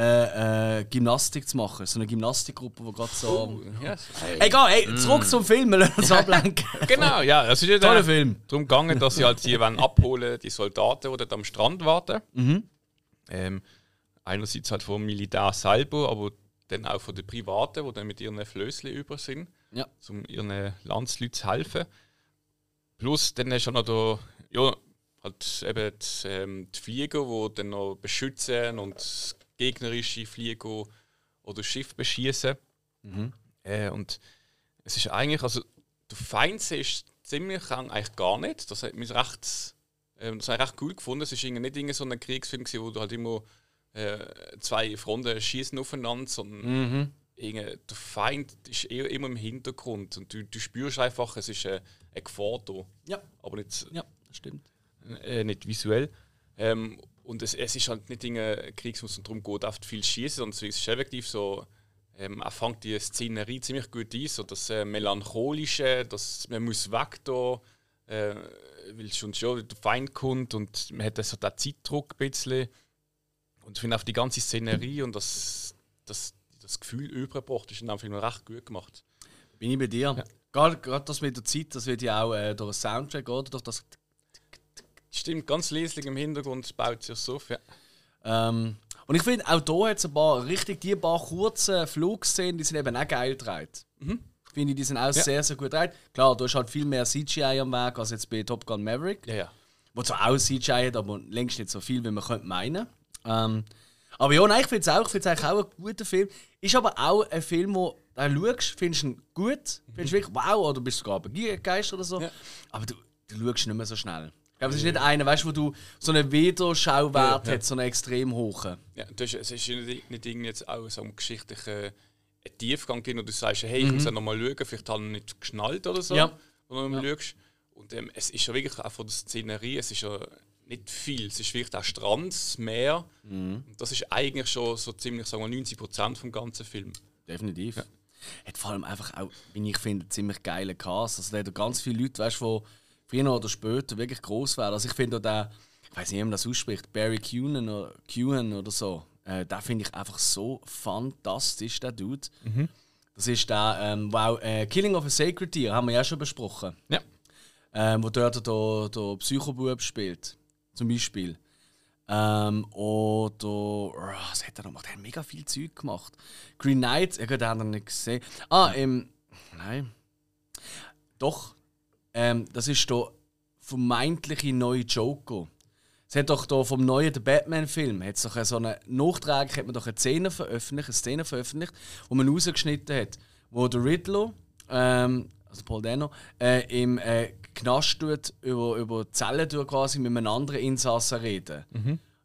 Speaker 1: äh, äh, Gymnastik zu machen. So eine Gymnastikgruppe, die gerade so.
Speaker 3: Yes.
Speaker 1: Egal, hey, zurück zum Film, wir lassen uns ablenken.
Speaker 3: Genau, ja. Es ist ja
Speaker 1: Toller Film.
Speaker 3: darum gegangen, dass sie halt die wollen abholen, die Soldaten, die dort am Strand warten.
Speaker 1: Mhm.
Speaker 3: Ähm, einerseits halt vom Militär selber, aber dann auch von den Privaten, die dann mit ihren Flößchen über sind,
Speaker 1: Ja.
Speaker 3: um ihren Landsleuten zu helfen. Plus dann du auch noch da, ja, halt eben die, ähm, die Flieger, die dann noch beschützen und gegnerische Flieger oder Schiffe beschießen. Äh, und es ist eigentlich, also der Feind ist ziemlich lang eigentlich gar nicht. Das hat mich recht, ähm, das recht cool gefunden. Es ist irgendwie nicht irgendwie so ein Kriegsfilm, gewesen, wo du halt immer äh, zwei Fronten schießen aufeinander, sondern
Speaker 1: Mhm.
Speaker 3: der Feind ist eher immer im Hintergrund und du, du spürst einfach, es ist eine, eine Gefahr da,
Speaker 1: Ja,
Speaker 3: aber nicht,
Speaker 1: ja, stimmt.
Speaker 3: äh, nicht visuell. Ähm, und es, es ist halt nicht ein Krieg, es darum geht, oft viel schießen, sondern es ist effektiv so, ähm, er fängt die Szenerie ziemlich gut ein, so das äh, Melancholische, das, man muss weg da, äh, weil schon schon der Feind kommt und man hat so den Zeitdruck ein bisschen. Und ich finde auch die ganze Szenerie und das, das, das Gefühl übergebracht ist in dem Film recht gut gemacht.
Speaker 1: Bin ich bei dir. Gerade, gerade das mit der Zeit, das wird ja auch äh, durch den Soundtrack oder durch das
Speaker 3: Stimmt, ganz leslig im Hintergrund baut sich so auf. Ja.
Speaker 1: Ähm, und ich finde, auch hier hat es ein paar richtig, die paar kurzen Flugszenen, die sind eben auch geil gedreht. Finde ich, die sind auch sehr, sehr gut gedreht. Klar, du hast halt viel mehr CGI am Weg als jetzt bei Top Gun Maverick.
Speaker 3: Ja, ja.
Speaker 1: Wo zwar auch CGI hat, aber längst nicht so viel, wie man könnte meinen. Ähm, aber ja, nein, ich finde es auch, ich auch ein guter Film. Ist aber auch ein Film, wo du schaust, findest ihn gut, findest wirklich wow, oder bist sogar begeistert oder so.
Speaker 3: Ja.
Speaker 1: Aber du, du schaust nicht mehr so schnell. Glaube, es ist nicht einer, weißt du, wo du so einen Wiederschauwert
Speaker 3: Ja, ja.
Speaker 1: hat, so einen extrem hohen.
Speaker 3: ja du hast, es ist nicht, nicht irgendwie jetzt auch so ein geschichtlicher Tiefgang drin, wo du sagst, hey, ich
Speaker 1: Mhm.
Speaker 3: muss ja nochmal schauen, vielleicht habe ich nicht geschnallt oder so,
Speaker 1: Ja.
Speaker 3: wo du nochmal schaust. Und ähm, es ist ja wirklich auch von der Szenerie, es ist ja nicht viel. Es ist vielleicht auch Strand, das Meer.
Speaker 1: Mhm.
Speaker 3: Das ist eigentlich schon so ziemlich, sagen wir, 90% vom ganzen Film.
Speaker 1: Definitiv. Hat vor allem einfach auch, wie ich finde, einen ziemlich geilen Cast. Also, da hat ganz viele Leute, weißt du, früher oder später wirklich groß werden. Also, ich finde auch der, ich weiß nicht, wie man das ausspricht, Barry Kuhn oder, Kuhn oder so, äh, den finde ich einfach so fantastisch, der Dude. Das ist der, ähm, wow, äh, Killing of a Sacred Deer, haben wir ja schon besprochen.
Speaker 3: Ja.
Speaker 1: Ähm, wo dort der, der Psychobub spielt. Zum Beispiel. Ähm, oder. Oh, was hat er noch gemacht? Er hat mega viel Zeug gemacht. Green Knight, ja, gut, den haben wir nicht gesehen. Ah, im. Nein. Doch. Ähm, das ist der vermeintliche neue Joker. Es hat doch da vom neuen Batman-Film hat's doch so eine Nachtrag, hat man doch eine Szene veröffentlicht, eine Szene veröffentlicht, wo man rausgeschnitten hat, wo der Riddler, ähm, also Paul Dano, äh, im äh, Knast tut, über, über Zellen durch quasi mit einem anderen Insassen reden.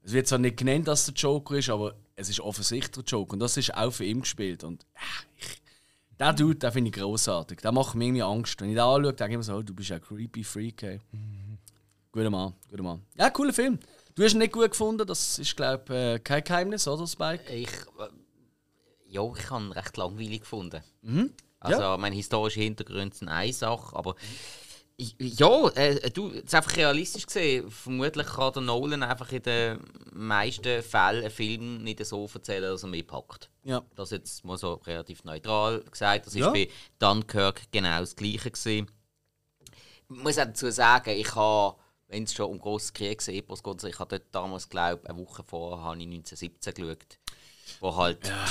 Speaker 1: Es wird zwar nicht genannt, dass der Joker ist, aber es ist offensichtlich der Joker. Und das ist auch für ihn gespielt. Und äh, der Dude, den finde ich großartig. Der macht mir irgendwie Angst. Wenn ich den anschaue, denke ich mir so, oh, du bist ein creepy Freak. Ey. Guter Mann, guter Mann. Ja, cooler Film. Du hast ihn nicht gut gefunden, das ist, glaube ich, äh, kein Geheimnis, oder, Spike?
Speaker 2: Ich, äh, ja, ich habe ihn recht langweilig gefunden.
Speaker 1: Mhm.
Speaker 2: Also, meine historischen Hintergründe sind eine Sache, aber ich- ja, äh, du, es ist einfach realistisch gesehen. Vermutlich kann der Nolan einfach in den meisten Fällen einen Film nicht so erzählen, dass er mehr packt.
Speaker 1: Ja.
Speaker 2: Das jetzt mal so relativ neutral gesagt. Das
Speaker 1: Ja.
Speaker 2: ist bei Dunkirk genau das Gleiche gewesen. Ich muss auch dazu sagen, ich habe, wenn es schon um grossen Kriegsepos geht, also ich habe dort damals, glaube eine Woche vorher, habe ich 1917 geschaut. Wo halt, ja,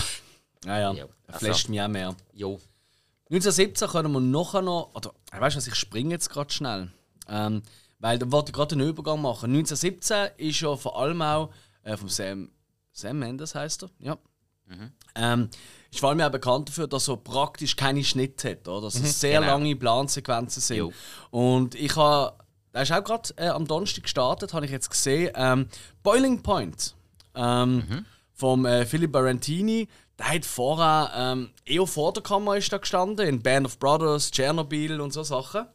Speaker 1: Ja, ja.
Speaker 2: Ja, also-
Speaker 1: flasht mich auch mehr.
Speaker 2: jo,
Speaker 1: 1917 können wir nachher noch, oder äh, weißt du ich springe jetzt gerade schnell. Ähm, weil da wollte ich gerade einen Übergang machen. 1917 ist ja vor allem auch äh, vom Sam, Sam Mendes heißt er, ja. Ähm, ist vor allem auch bekannt dafür, dass er praktisch keine Schnitte hat, oder? Dass es sehr
Speaker 2: Genau.
Speaker 1: lange Plansequenzen sind.
Speaker 2: Jo.
Speaker 1: Und ich habe, der ist auch gerade äh, am Donnerstag gestartet, habe ich jetzt gesehen. Ähm, Boiling Point ähm, vom äh, Philip Barantini. Der hat vorher ähm, eher vor der Kamera ist da gestanden, in Band of Brothers, Chernobyl und so Sachen.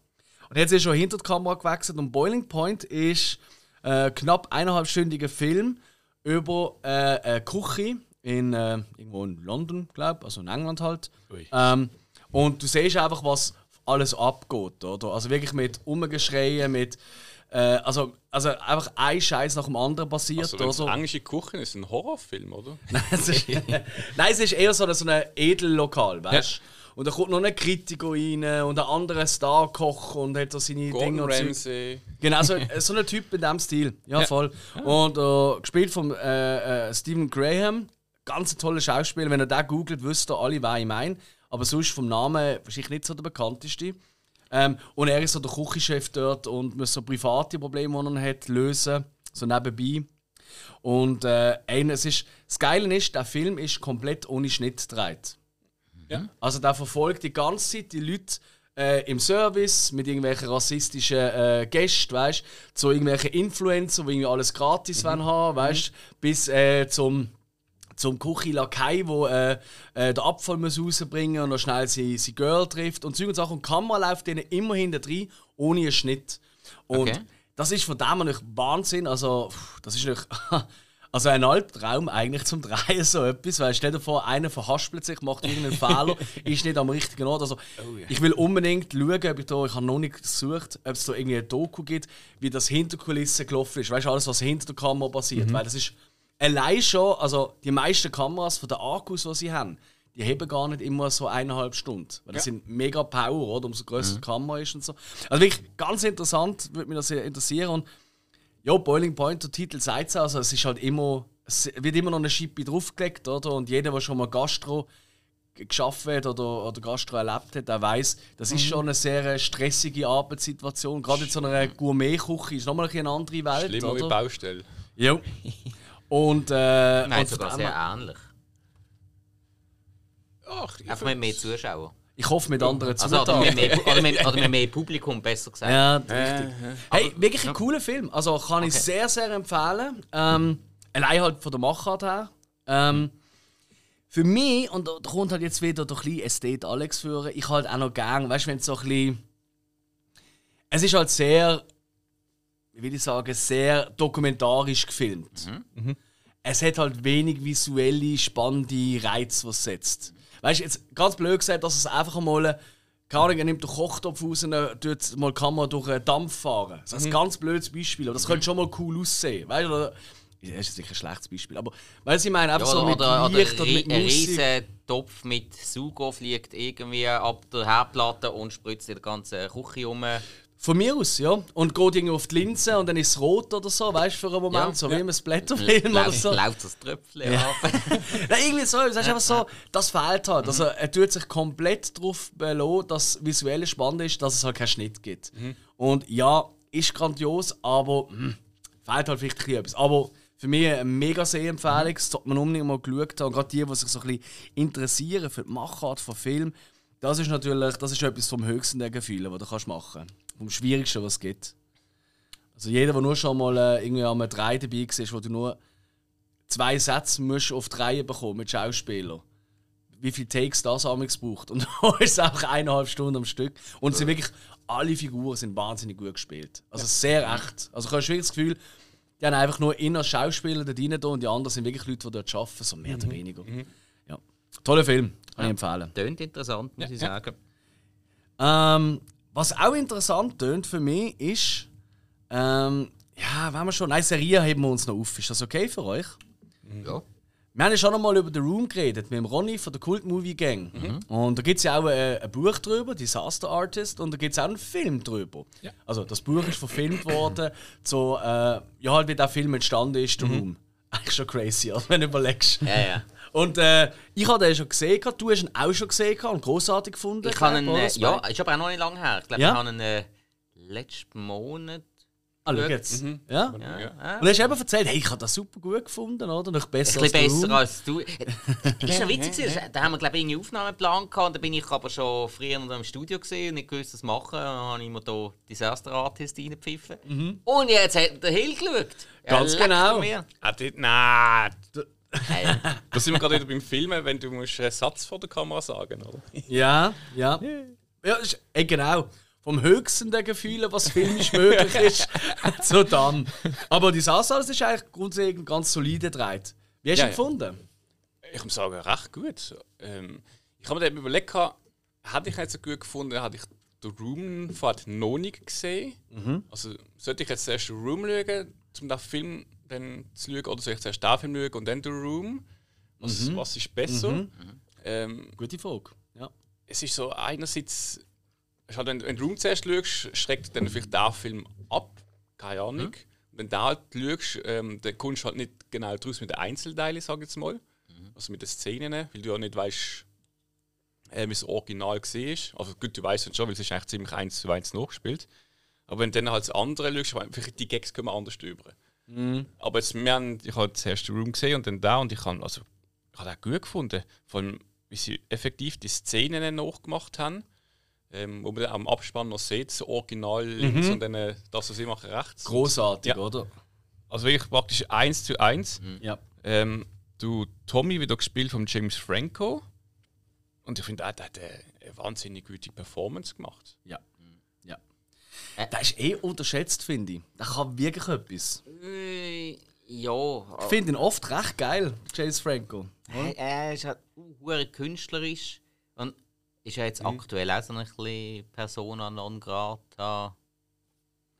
Speaker 1: Und jetzt ist er schon hinter die Kamera gewechselt. Und Boiling Point ist äh, knapp eineinhalbstündiger Film über äh, eine Küche in, äh, irgendwo in London, glaube ich, also in England halt. Ähm, und du siehst einfach, was alles abgeht, oder? Also wirklich mit Umgeschreien, mit. Äh, also, also einfach ein Scheiß nach dem anderen passiert.
Speaker 3: Also,
Speaker 1: oder?
Speaker 3: englische Küche ist, ein Horrorfilm, oder?
Speaker 1: es ist, nein, es ist eher so ein, so ein Edellokal, weißt du? Und da kommt noch ein Kritiker rein und ein anderer Star-Koch und hat da seine
Speaker 3: Gordon
Speaker 1: Dinge.
Speaker 3: Ramsay.
Speaker 1: Genau, so, so ein Typ in diesem Stil. Ja,
Speaker 3: Ja.
Speaker 1: voll. Und äh, gespielt von äh, äh, Stephen Graham. Ganz toller Schauspieler. Wenn ihr den googelt, wisst ihr alle, wer ich meine. Aber sonst vom Namen wahrscheinlich nicht so der bekannteste. Ähm, und er ist so der Küchenchef dort und muss so private Probleme, die er hat, lösen. So nebenbei. Und äh, ey, es ist, das Geile ist, der Film ist komplett ohne Schnitt gedreht.
Speaker 3: Ja.
Speaker 1: Also der verfolgt die ganze Zeit die Leute äh, im Service mit irgendwelchen rassistischen äh, Gästen, weißt zu irgendwelchen Influencer, die irgendwie alles gratis wollen haben, weißt bis äh, zum zum Kuchi Lakai, wo äh, äh, den Abfall muss rausbringen und noch schnell sie, sie Girl trifft und Zeug und Sachen. Und die Kamera läuft denen immer hinter drin, ohne einen Schnitt. Und
Speaker 2: Okay.
Speaker 1: das ist von dem natürlich Wahnsinn. Also, das ist natürlich also ein Albtraum eigentlich zum Drehen, so etwas. Weil stell dir vor, einer verhaspelt sich, macht irgendeinen Fehler, ist nicht am richtigen Ort. Also, Ich will unbedingt schauen, ob ich da, ich habe noch nicht gesucht, ob es da irgendwie ein Doku gibt, wie das hinter Kulissen gelaufen ist. Weißt du, alles, was hinter der Kamera passiert. Weil das ist allein schon, also die meisten Kameras von den Akkus, die sie haben, die haben gar nicht immer so eineinhalb Stunden. Weil das
Speaker 3: Ja.
Speaker 1: sind mega Power, oder? Umso größer die Kamera ist und so. Also wirklich ganz interessant, würde mich das sehr interessieren. Und Ja, Boiling Point, der Titel sagt es also, es ist halt immer, es wird immer noch eine Schippe draufgelegt, oder? Und jeder, der schon mal Gastro geschafft hat oder, oder Gastro erlebt hat, der weiß, das ist schon eine sehr stressige Arbeitssituation. Gerade in so einer Gourmet-Küche ist nochmal eine andere Welt.
Speaker 3: Schlimmer wie
Speaker 1: oder?
Speaker 3: Baustelle.
Speaker 1: Ja. Und, äh,
Speaker 2: Nein,
Speaker 1: und
Speaker 2: sogar
Speaker 1: von
Speaker 2: sehr ähnlich.
Speaker 3: Ach, ich
Speaker 2: Einfach mit mehr Zuschauern.
Speaker 1: ich hoffe mit anderen
Speaker 2: Also, oder,
Speaker 1: Zutaten.
Speaker 2: mit mehr, oder, mit, oder mit mehr Publikum, besser gesagt.
Speaker 1: Ja, richtig. Hey, wirklich ein cooler Film. Also kann ich
Speaker 2: Okay.
Speaker 1: sehr, sehr empfehlen. Ähm, allein halt von der Machart her. Ähm, für mich, und da kommt halt jetzt wieder der kleine Ästhet Alex führen, ich halt auch noch gern, weißt du, wenn es so ein bisschen. Es ist halt sehr, will ich sagen, sehr dokumentarisch gefilmt. Es hat halt wenig visuelle, spannende Reize, was es setzt. Weißt du, jetzt ganz blöd gesagt, dass es einfach mal. Keine Ahnung, er nimmt den Kochtopf raus und tut mal die Kamera durch einen Dampf fahren. Das ist ein ganz blödes Beispiel, aber das könnte schon mal cool aussehen. Weißt du, oder, das ist sicher ein schlechtes Beispiel, aber weißt du, ich meine,
Speaker 2: Ja,
Speaker 1: einfach so
Speaker 2: oder,
Speaker 1: mit
Speaker 2: oder, oder
Speaker 1: Licht oder
Speaker 2: ri-
Speaker 1: mit
Speaker 2: ein riesen Topf mit Sugo fliegt irgendwie ab der Herdplatte und spritzt in der ganzen Küche um.
Speaker 1: Von mir aus, ja. Und geht irgendwie auf die Linse und dann ist es rot oder so, weißt du, für einen Moment,
Speaker 2: Ja,
Speaker 1: so
Speaker 2: ja.
Speaker 1: wie im Splatterfilm oder so.
Speaker 2: Läuft das Tröpfchen ab.
Speaker 1: Nein, irgendwie so, das ist einfach so, das fehlt halt. Also er tut sich komplett darauf belohnen, dass visuell spannend ist, dass es halt keinen Schnitt gibt. Und ja, ist grandios, aber hm, fehlt halt vielleicht ein etwas. Aber für mich eine mega Sehempfehlung, das sollte man unbedingt mal geschaut haben. Und gerade die, die sich so ein bisschen interessieren für die Machart von Film, das ist natürlich das ist etwas vom höchsten der Gefühle, was du kannst machen kannst. Vom schwierigsten, was es gibt. Also jeder, der nur schon mal äh, irgendwie an einem 3 dabei war, wo du nur zwei Sätze musst auf die Reihe bekommen mit Schauspielern. Wie viele Takes das amigs braucht. Und da ist es einfach eineinhalb Stunden am Stück. Und sind wirklich, alle Figuren sind wahnsinnig gut gespielt. Also sehr echt. Also ich habe wirklich das Gefühl, die haben einfach nur als Schauspieler dort rein da und die anderen sind wirklich Leute, die dort arbeiten, so mehr oder weniger. Ja. Toller Film, kann ich empfehlen.
Speaker 2: Tönt interessant, muss ich sagen.
Speaker 1: Ähm, was auch interessant tönt für mich ist, ähm, ja, wenn wir schon, nein, Serie heben wir uns noch auf. Ist das okay für euch?
Speaker 2: Ja.
Speaker 1: Wir haben ja schon einmal über The Room geredet, mit dem Ronny von der Kult Movie Gang. Und da gibt es ja auch äh, ein Buch drüber, Disaster Artist, und da gibt es auch einen Film drüber. Also das Buch ist verfilmt worden, so, äh, ja, halt wie der Film entstanden ist, The Room. Eigentlich schon crazy, also, wenn du überlegst.
Speaker 2: Ja, ja.
Speaker 1: Und äh, ich habe den schon gesehen, du hast ihn auch schon gesehen und großartig gefunden.
Speaker 2: Ich habe
Speaker 1: oder,
Speaker 2: äh, ja, ist aber auch noch nicht lange her. Ich glaube,
Speaker 1: Ja?
Speaker 2: ich habe einen äh, letzten Monat.
Speaker 1: Ah, schau jetzt. Ja?
Speaker 2: Ja,
Speaker 3: Ja.
Speaker 2: ja.
Speaker 1: Und du hast eben erzählt, hey, ich habe das super gut gefunden, oder? Noch besser
Speaker 2: Ein bisschen
Speaker 1: als
Speaker 2: besser
Speaker 1: Room.
Speaker 2: als du. ist noch witzig, da haben wir glaube ich irgendwie einen Aufnahmeplan gehabt. Da bin ich aber schon früher noch im Studio gesehen und nicht gewusst, was machen. Dann habe ich mir da Disaster Artist reingepfiffen. Und jetzt hat der Hill geschaut. Ja,
Speaker 1: Ganz genau.
Speaker 2: Mir.
Speaker 3: Ah, dort, nein. Da sind wir gerade wieder beim Filmen, wenn du musst einen Satz vor der Kamera sagen oder?
Speaker 1: Ja, ja. Ja, ist, eh, genau. Vom höchsten der Gefühle, was filmisch möglich ist, so dann. Aber die Sassals ist eigentlich grundlegend ganz solide dreht. Wie hast du
Speaker 3: Ja,
Speaker 1: ihn
Speaker 3: ja.
Speaker 1: gefunden?
Speaker 3: Ich muss sagen, recht gut. Ähm, ich habe mir dann überlegt, gehabt, hätte ich nicht so gut gefunden, hätte ich den Room noch nicht gesehen. Also sollte ich jetzt zuerst den Room schauen, um den Film dann zu schauen, oder soll ich zuerst den Film schauen und dann den Room? Was, was ist besser? Ähm,
Speaker 1: Gute Frage. Ja.
Speaker 3: es ist so einerseits, ist halt, wenn, wenn du Room zuerst schaust, schreckt dann vielleicht der Film ab, keine Ahnung. Wenn du halt schaust, ähm, dann kommst du halt nicht genau draus mit den Einzelteilen, sag ich jetzt mal. Also mit den Szenen, weil du ja nicht weißt, äh, wie das Original war. Also gut, du weißt es schon, weil es ist eigentlich ziemlich eins zu eins nachgespielt. Aber wenn du dann halt das andere schaust, vielleicht die Gags kommen anders drüber. Aber jetzt, wir haben, ich habe zuerst den Room gesehen und dann da und ich habe also, ich habe auch gut gefunden. Vor allem, wie sie effektiv die Szenen nachgemacht haben. Ähm, wo man dann am Abspann noch sieht, das Original links und dann äh, das, was sie machen, rechts.
Speaker 1: Großartig,
Speaker 3: Ja.
Speaker 1: oder?
Speaker 3: Also wirklich praktisch eins zu eins.
Speaker 1: Ja.
Speaker 3: Ähm, du, Tommy wird auch gespielt von James Franco. Und ich finde, er hat eine, eine wahnsinnig gute Performance gemacht.
Speaker 1: Ja. Der ist eh unterschätzt, finde ich. Der kann wirklich etwas.
Speaker 2: äh, ja.
Speaker 1: Ich finde ihn oft recht geil, James Franco.
Speaker 2: Er, er ist halt hure künstlerisch und ist ja jetzt aktuell auch so ein bisschen Persona non grata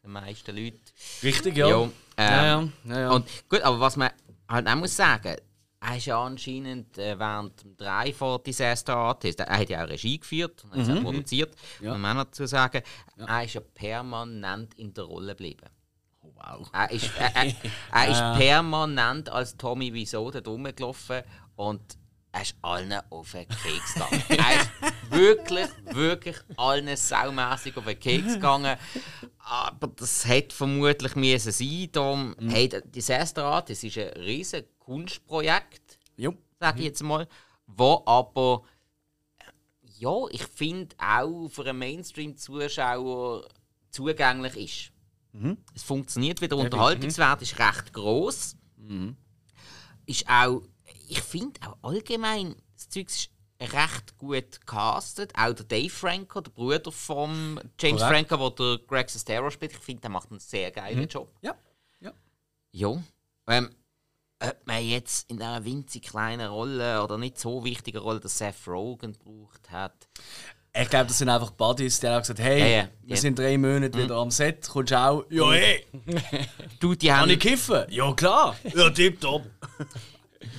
Speaker 2: den meisten Leuten.
Speaker 1: Richtig, ja.
Speaker 2: Ja, ähm,
Speaker 1: ja, ja, ja, ja.
Speaker 2: Und gut, aber was man halt auch muss sagen, er ist ja anscheinend äh, während dem Drei von Disaster Artist, er hat ja auch Regie geführt und hat es auch produziert,
Speaker 1: Ja.
Speaker 2: muss man auch dazu sagen, er ist ja permanent in der Rolle geblieben.
Speaker 1: wow.
Speaker 2: Er ist, er, er, er ist permanent als Tommy Wieso da rumgelaufen und er ist allen auf den Keks gegangen. er ist wirklich, wirklich allen saumässig auf den Keks gegangen. Aber das hätte vermutlich müssen sein. Darum, hey, das erste Rad, das ist ein riesiges Kunstprojekt,
Speaker 1: Jo.
Speaker 2: sage ich jetzt mal, wo aber ja, ich finde auch für einen Mainstream-Zuschauer zugänglich ist. Es funktioniert wieder, der Unterhaltungswert ist recht groß. Ist auch, ich finde auch allgemein, das Zeug ist recht gut gecastet. Auch der Dave Franco, der Bruder von James
Speaker 1: Korrekt.
Speaker 2: Franco, der Greg Sestero spielt, ich finde, der macht einen sehr geilen Job.
Speaker 1: Ja. Ja.
Speaker 2: Ja. Ähm, ob man jetzt in einer winzig kleinen Rolle oder nicht so wichtigen Rolle der Seth Rogen gebraucht hat.
Speaker 1: Ich glaube, das sind einfach Buddies, die haben gesagt, hey,
Speaker 2: Ja, ja,
Speaker 1: wir
Speaker 2: ja.
Speaker 1: sind drei Monate wieder am Set, kommst du auch? Ja, hey,
Speaker 2: Du, die
Speaker 1: kann
Speaker 2: haben,
Speaker 1: ich kiffen? Ja, klar. Ja, tipptopp.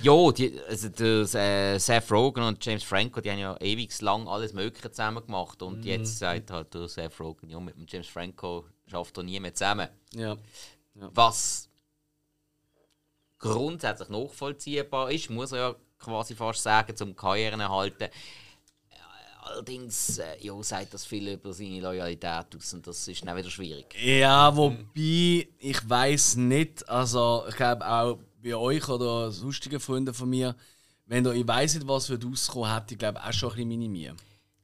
Speaker 2: Ja, die, also der, äh, Seth Rogen und James Franco, die haben ja ewig lang alles Mögliche zusammen gemacht. Und jetzt sagt halt der Seth Rogen, ja, mit dem James Franco schafft er nie mehr zusammen.
Speaker 1: Ja.
Speaker 2: Was grundsätzlich nachvollziehbar ist, muss er ja quasi fast sagen, zum Karrieren erhalten. Allerdings äh, ja, sagt das viel über seine Loyalität aus und das ist dann wieder schwierig.
Speaker 1: Ja, wobei, ich weiß nicht, also ich glaube auch bei euch oder sonstigen Freunden von mir, wenn ihr, ich weiss nicht, was wird rauskommen, hätte ich glaube auch schon ein bisschen minimiert.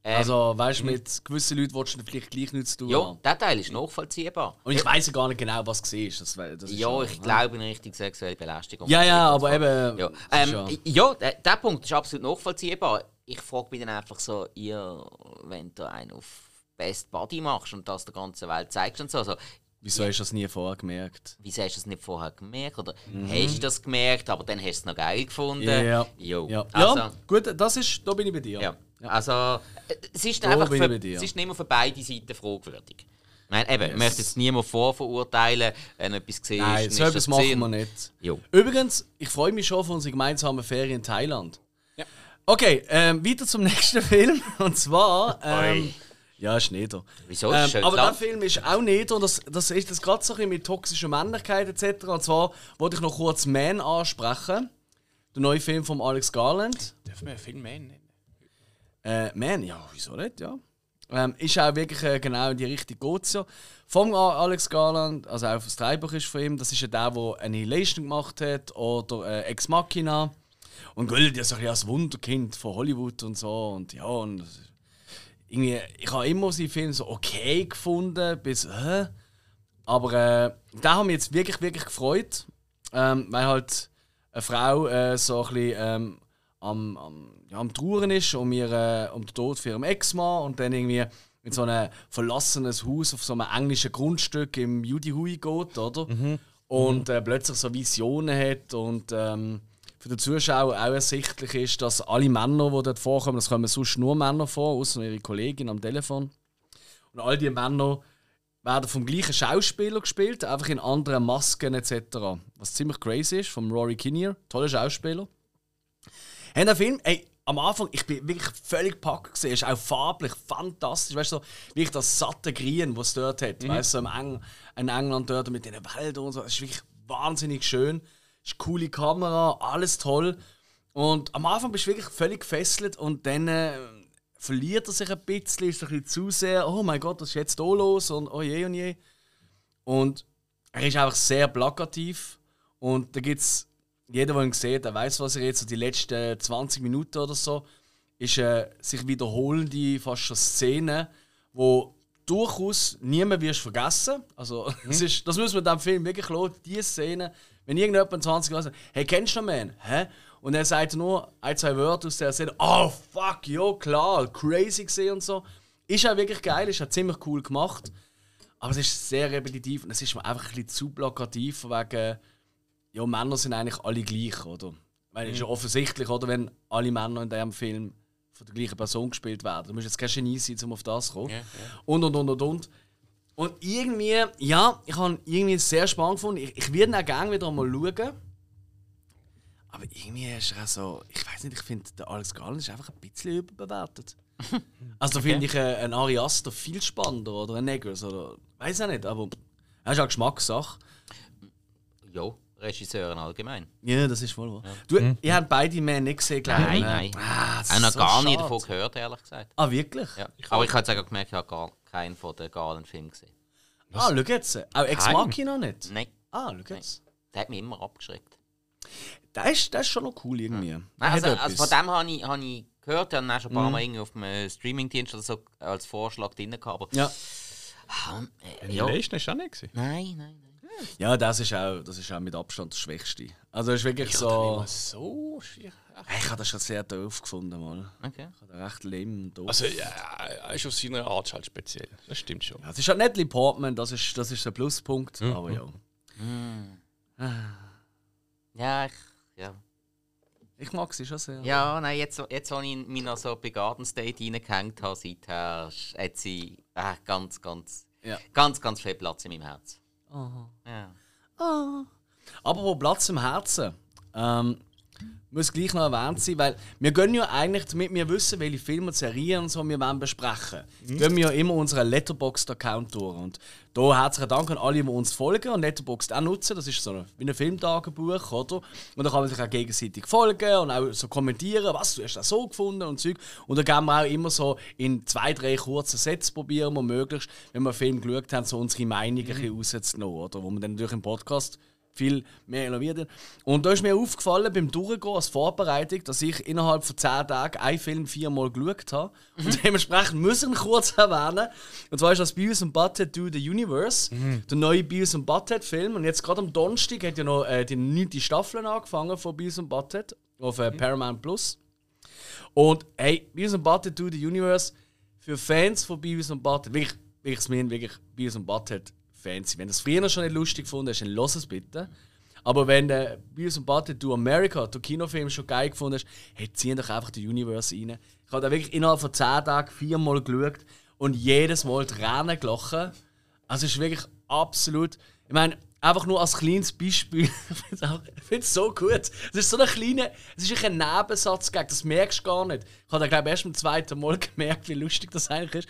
Speaker 2: Ähm,
Speaker 1: also, weißt du, mit gewissen Leuten willst du vielleicht gleich nichts zu tun
Speaker 2: Ja, der Teil ist nachvollziehbar.
Speaker 1: Und ich weiß ja gar nicht genau, was du siehst. Das, das ist
Speaker 2: Ja,
Speaker 1: schon-
Speaker 2: ich glaube in Richtung sexuelle Belästigung.
Speaker 1: Ja, ja, aber eben.
Speaker 2: Ja, ähm, ja der, der Punkt ist absolut nachvollziehbar. Ich frage mich dann einfach so, ihr, wenn du einen auf Best Body machst und das der ganzen Welt zeigst und so, also,
Speaker 1: Wieso hast du das nie vorher gemerkt?
Speaker 2: wieso hast du das nicht vorher gemerkt? Oder hast du das gemerkt, aber dann hast du es noch geil gefunden?
Speaker 1: Mhm. Ja.
Speaker 2: Jo.
Speaker 1: Ja,
Speaker 2: Also,
Speaker 1: ja gut, das ist, da bin ich bei dir.
Speaker 2: ja. also äh, es ist
Speaker 1: Da
Speaker 2: einfach für, es ist nicht mehr für beide Seiten fragwürdig. Ich meine, eben, ich möchte jetzt niemand vorverurteilen, wenn etwas gesehen
Speaker 1: Nein,
Speaker 2: ist.
Speaker 1: so
Speaker 2: dann
Speaker 1: etwas machen
Speaker 2: gesehen.
Speaker 1: wir nicht.
Speaker 2: Jo.
Speaker 1: Übrigens, ich freue mich schon auf unsere gemeinsame Ferien in Thailand. Okay, ähm, weiter zum nächsten Film. Und zwar. Ähm. Ja, ist nicht
Speaker 2: Wieso? Ist
Speaker 1: Ähm,
Speaker 2: schön
Speaker 1: aber der Film ist auch nicht und das, das ist das gerade so ein bisschen mit toxischer Männlichkeit etc. Und zwar wollte ich noch kurz Man ansprechen. Der neue Film von Alex Garland.
Speaker 3: Dürfen wir einen Film mehr nennen?
Speaker 1: Äh, Man, ja, wieso nicht, ja. Ähm, ist auch wirklich äh, genau in die Richtung geht ja. Vom A- Alex Garland, also auch das Drehbuch ist von ihm, das ist ja der, der Annihilation gemacht hat oder äh, Ex Machina. Und gilt ja so ein bisschen als Wunderkind von Hollywood und so. Und ja, und ist- irgendwie, ich habe immer seine Filme so okay gefunden, bis, hä? Aber äh, da haben mich jetzt wirklich, wirklich gefreut, ähm, weil halt eine Frau äh, so ein bisschen ähm, am, am, ja, am Trauern ist um, ihre, um den Tod von ihrem Ex-Mann und dann irgendwie in so ein verlassenes Haus auf so einem englischen Grundstück im Judy-Hui geht, oder? Und äh, plötzlich so Visionen hat und ähm, für den Zuschauer auch ersichtlich ist, dass alle Männer, die dort vorkommen, das kommen sonst nur Männer vor, außer ihre Kollegin am Telefon. Und all die Männer werden vom gleichen Schauspieler gespielt, einfach in anderen Masken etc. Was ziemlich crazy ist, vom Rory Kinnear, toller Schauspieler. Haben den Film, ey, am Anfang, ich bin wirklich völlig gepackt gesehen, ist auch farblich fantastisch, weißt du, so, wie ich das satte Grün, was es dort hat, weißt du, so im Eng in England dort mit den Wäldern und so, das ist wirklich wahnsinnig schön, ist eine coole Kamera, alles toll. Und am Anfang bist du wirklich völlig gefesselt und dann äh, verliert er sich ein bisschen, ist ein bisschen zu sehr, oh mein Gott, was ist jetzt da los und oh je und je. Und er ist einfach sehr plakativ und da gibt es, jeder, der ihn sieht, der weiß, was er jetzt so die letzten 20 Minuten oder so, ist äh, sich wiederholende fast schon Szenen, wo durchaus niemand wirst vergessen. Also das, ist, das muss man dem Film wirklich lassen, diese Szene, wenn irgendjemand 20 Jahre sagt, hey, kennst du den Man? Hä? Und er sagt nur ein, zwei Wörter aus der Szene, oh fuck, ja klar, crazy gesehen und so. Ist auch wirklich geil, ist auch ziemlich cool gemacht. Aber es ist sehr repetitiv und es ist mir einfach ein bisschen zu plakativ, wegen, ja, Männer sind eigentlich alle gleich, oder? Weil es ist ja offensichtlich, oder, wenn alle Männer in diesem Film von der gleichen Person gespielt werden. Du musst jetzt kein Genie sein, um auf das zu kommen. Und, und, und, und, und. Und irgendwie, ja, ich habe irgendwie sehr spannend gefunden. Ich, ich würde auch gerne wieder mal schauen. Aber irgendwie ist er auch so, ich weiß nicht, ich finde, der Alex Garland ist einfach ein bisschen überbewertet. Also da finde ich äh, einen Ari Aster viel spannender oder einen Eggers oder weiß auch nicht, aber er ist auch Geschmackssache.
Speaker 2: Ja, Regisseuren allgemein.
Speaker 1: Ja, das ist wohl wahr. Du, ihr habt beide mehr nicht gesehen, glaube ich.
Speaker 2: Nein,
Speaker 1: ne?
Speaker 2: nein.
Speaker 1: Ah,
Speaker 2: Auch noch
Speaker 1: so
Speaker 2: gar nie
Speaker 1: schade.
Speaker 2: davon gehört, ehrlich gesagt.
Speaker 1: Ah, wirklich?
Speaker 2: Ja. Aber ich habe jetzt auch gemerkt, ich habe gar keinen von den galen Filmen gesehen.
Speaker 1: Ah, schau jetzt. Auch Ex
Speaker 3: Kein?
Speaker 1: Machina nicht?
Speaker 2: Nein,
Speaker 1: Ah, schau jetzt.
Speaker 2: der hat mich immer abgeschreckt.
Speaker 1: Das ist, das ist schon noch cool irgendwie.
Speaker 2: Nein,
Speaker 1: Hat
Speaker 2: also,
Speaker 1: etwas.
Speaker 2: also von dem habe ich, habe ich gehört, ich habe ihn auch schon ein paar Mal irgendwie auf einem Streamingdienst oder so als Vorschlag drin gehabt. Aber,
Speaker 1: Ja.
Speaker 2: ah, äh, ja.
Speaker 3: letzte ist auch nicht. gewesen.
Speaker 2: Nein, nein, nein.
Speaker 1: Ja, das ist, auch, das ist auch mit Abstand das Schwächste. Also, es ist wirklich so.
Speaker 3: So schwierig.
Speaker 1: Ich habe das schon sehr doof gefunden, mal.
Speaker 2: Okay.
Speaker 1: Ich habe das recht und doof.
Speaker 3: Also, ja, er ist auf seine Art halt speziell. Das stimmt schon.
Speaker 1: ja, es ist halt Natalie Portman, das ist, das ist ein Pluspunkt, aber ja.
Speaker 2: Ja, ich, ja.
Speaker 1: Ich mag sie schon sehr.
Speaker 2: Ja, nein, jetzt, jetzt als ich mich noch so bei Garden State reingehängt habe, seither hat sie äh, ganz, ganz,
Speaker 1: Ja.
Speaker 2: ganz, ganz viel Platz in meinem Herz. Ja.
Speaker 1: Aber wo Platz im Herzen, ähm, muss gleich noch erwähnt sein, weil wir gehen ja eigentlich, damit wir wissen, welche Filme und Serien und so wir wollen besprechen, gehen wir ja immer unseren Letterboxd-Account durch. Und da herzlichen Dank an alle, die uns folgen und Letterboxd auch nutzen. Das ist so ein, wie ein Filmtagebuch, oder? Und da kann man sich auch gegenseitig folgen und auch so kommentieren, was du hast das so gefunden und Zeug. Und da gehen wir auch immer so in zwei, drei kurzen Sätzen probieren wir möglichst, wenn wir einen Film geschaut haben, so unsere Meinung ein bisschen rauszunehmen, oder? Wo wir dann natürlich im Podcast viel mehr innoviert haben. Und da ist mir aufgefallen beim Durchgehen als Vorbereitung, dass ich innerhalb von 10 Tagen einen Film viermal geschaut habe. Und dementsprechend muss ich ihn kurz erwähnen. Und zwar ist das Beavis und Butthead Do the Universe, der neue Beavis und Butthead Film. Und jetzt gerade am Donnerstag hat ja noch äh, die neunte Staffel angefangen von Beavis und Butthead auf äh, Paramount Plus. Und hey, Beavis und Butthead Do the Universe für Fans von Beavis und Butthead, wirklich, wirklich, ich meine wirklich Beavis und Butthead Fans. Wenn du es früher schon nicht lustig gefunden hast, dann lass es bitte. Aber wenn du Beavis und Butthead Do America, den Kinofilm schon geil gefunden hast, hey, zieh doch einfach den Universe rein. Ich habe da wirklich innerhalb von 10 Tagen viermal geschaut und jedes Mal Tränen gelachen. Also es ist wirklich absolut. Ich meine, einfach nur als kleines Beispiel. ich finde es so gut. Es ist so ein kleiner. Es ist ein Nebensatz, gegen, das merkst du gar nicht. Ich habe da, glaube ich, erst beim zweiten Mal gemerkt, wie lustig das eigentlich ist.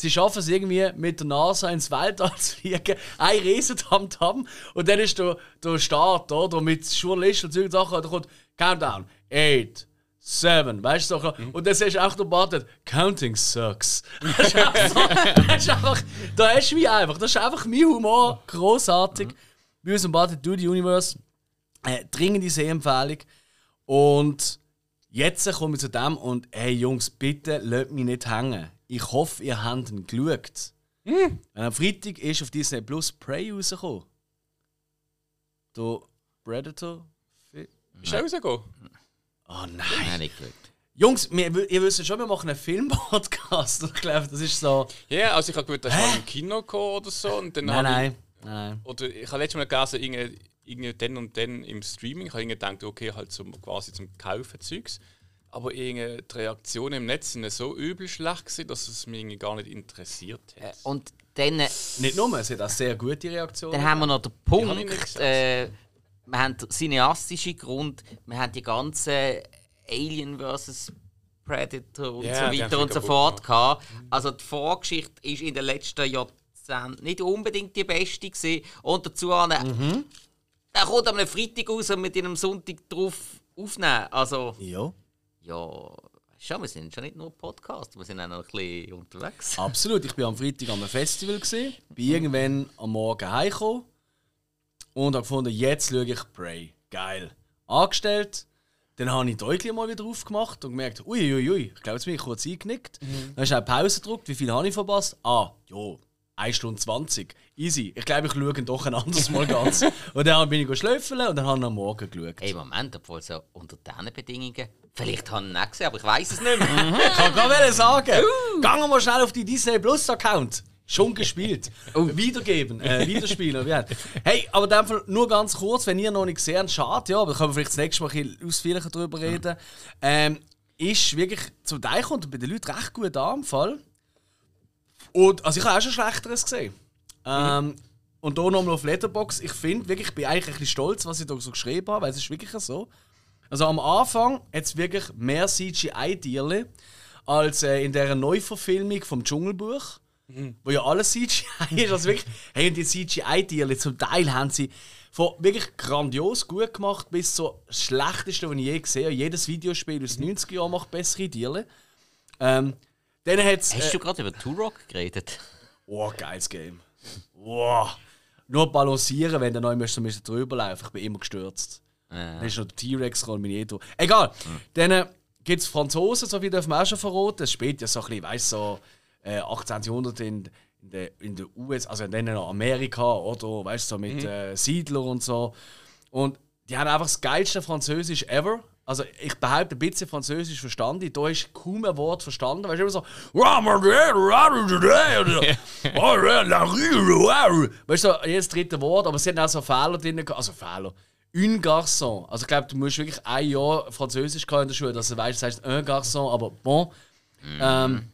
Speaker 1: Sie schaffen es irgendwie mit der NASA ins Weltall zu fliegen. Ein riesen Tamtam. Und dann ist der, der Start, oder? Mit Journalisten und solchen Sachen. Da kommt Countdown. 8, 7, weißt du so. Und dann siehst du auch der Button, Counting sucks. Das ist einfach so, das ist einfach, da hast du mich einfach. Das ist einfach mein Humor. Großartig. Bei uns im Button, Do the Universe. Äh, dringende Sehempfehlung. Und jetzt kommen wir zu dem und hey Jungs, bitte lasst mich nicht hängen. Ich hoffe, ihr habt ihn geschaut. Wenn am Freitag ist auf Disney Plus Prey rausgekommen. Der Predator.
Speaker 3: Ist er rausgekommen?
Speaker 1: Oh nein.
Speaker 2: Nein, nicht gut.
Speaker 1: Jungs, wir, ihr wisst schon, wir machen einen Filmpodcast. Ich glaube, das ist so.
Speaker 3: Ja, also ich habe gewusst, dass er im Kino gekommen oder so. Und dann
Speaker 1: Nein, nein. nein.
Speaker 3: Ich, oder ich habe letztes Mal gelesen, irgendwie, irgendwie dann und dann im Streaming. Ich habe irgendwie gedacht, okay, halt zum, quasi zum Kaufen Zeugs. Aber die Reaktionen im Netz sind so übel schlecht gewesen, dass es mich gar nicht interessiert hat.
Speaker 2: Und dann, äh,
Speaker 1: Nicht nur, es hat auch sehr gute Reaktionen.
Speaker 2: dann haben wir noch den Punkt, äh, wir haben den cineastischen Grund, wir haben die ganze Alien vs. Predator und
Speaker 3: Ja,
Speaker 2: so
Speaker 3: die
Speaker 2: weiter und so fort gehabt. Also die Vorgeschichte ist in den letzten Jahrzehnten nicht unbedingt die beste gewesen. Und dazu
Speaker 1: Mhm.
Speaker 2: er kommt am Freitag raus und mit einem Sonntag drauf aufnehmen. Also
Speaker 1: Ja.
Speaker 2: Ja, schon, wir sind schon nicht nur Podcast, wir sind auch noch ein bisschen unterwegs.
Speaker 1: Absolut. Ich war am Freitag am Festival, gewesen, bin irgendwann am Morgen heimgekommen und habe gefunden, jetzt schaue ich Prey. Geil. Angestellt. Dann habe ich deutlich mal wieder aufgemacht und gemerkt, uiuiui, ui, ich glaube, jetzt bin ich kurz eingenickt. Dann hast du auch Pause gedrückt. Wie viel habe ich verpasst? Ah, jo, 1 Stunde 20. Easy. Ich glaube, ich schaue ihn doch ein anderes Mal ganz. und dann bin ich schlöfeln und dann habe ich am Morgen geschaut.
Speaker 2: Ey, Moment, obwohl so unter diesen Bedingungen. Vielleicht habe ich ihn gesehen, aber ich weiß es nicht mehr.
Speaker 1: Ich kann gerade sagen, uh. gehen wir mal schnell auf die Disney Plus Account. Schon gespielt. Wiedergeben, äh, widerspielen. wie heißt- hey, aber in dem Fall nur ganz kurz, wenn ihr noch nicht gesehen habt, schade, ja, aber können wir vielleicht das nächste Mal ein bisschen ausführlicher darüber reden. Ähm, ist wirklich zum Teil kommt bei den Leuten recht gut an im Fall. Und also ich habe auch schon Schlechteres gesehen. Ähm, und hier nochmal auf Letterbox. Ich finde wirklich, ich bin eigentlich ein bisschen stolz, was ich da so geschrieben habe, weil es ist wirklich so. Also am Anfang hat es wirklich mehr CGI-Deale als äh, in der Neuverfilmung vom Dschungelbuch, wo ja alles CGI ist. Also wirklich, hey, und die CGI-Deale, zum Teil haben sie Von wirklich grandios gut gemacht bis so das Schlechteste, was ich je gesehen habe. Jedes Videospiel aus den 90er Jahren macht bessere Deals. Ähm, dann hat's,
Speaker 2: Hast
Speaker 1: äh,
Speaker 2: du gerade über Turok geredet?
Speaker 1: Oh, geiles Game. Wow. Nur balancieren, wenn du neu müsst, müsst drüber laufen. Ich bin immer gestürzt. Dann ist noch der T-Rex gekommen, eh durch. Egal. Dann äh, gibt es Franzosen, so wie dürfen wir auch schon verraten. Das spielt ja so ein bisschen, weißt du, so äh, 18. Jahrhundert in, in der in der US, also dann noch Amerika oder weißt du, so mit äh, Siedler und so. Und die haben einfach das geilste Französisch ever. Also ich behaupte, ein bisschen Französisch verstanden. Da ist kaum ein Wort verstanden. Weißt du, immer so. Weißt du, jedes dritte Wort, aber es sind auch so Fehler drin. Also Fehler. Un garçon. Also ich glaube, du musst wirklich ein Jahr Französisch können in der Schule, dass du weißt, das heißt un garçon, aber bon. Ähm,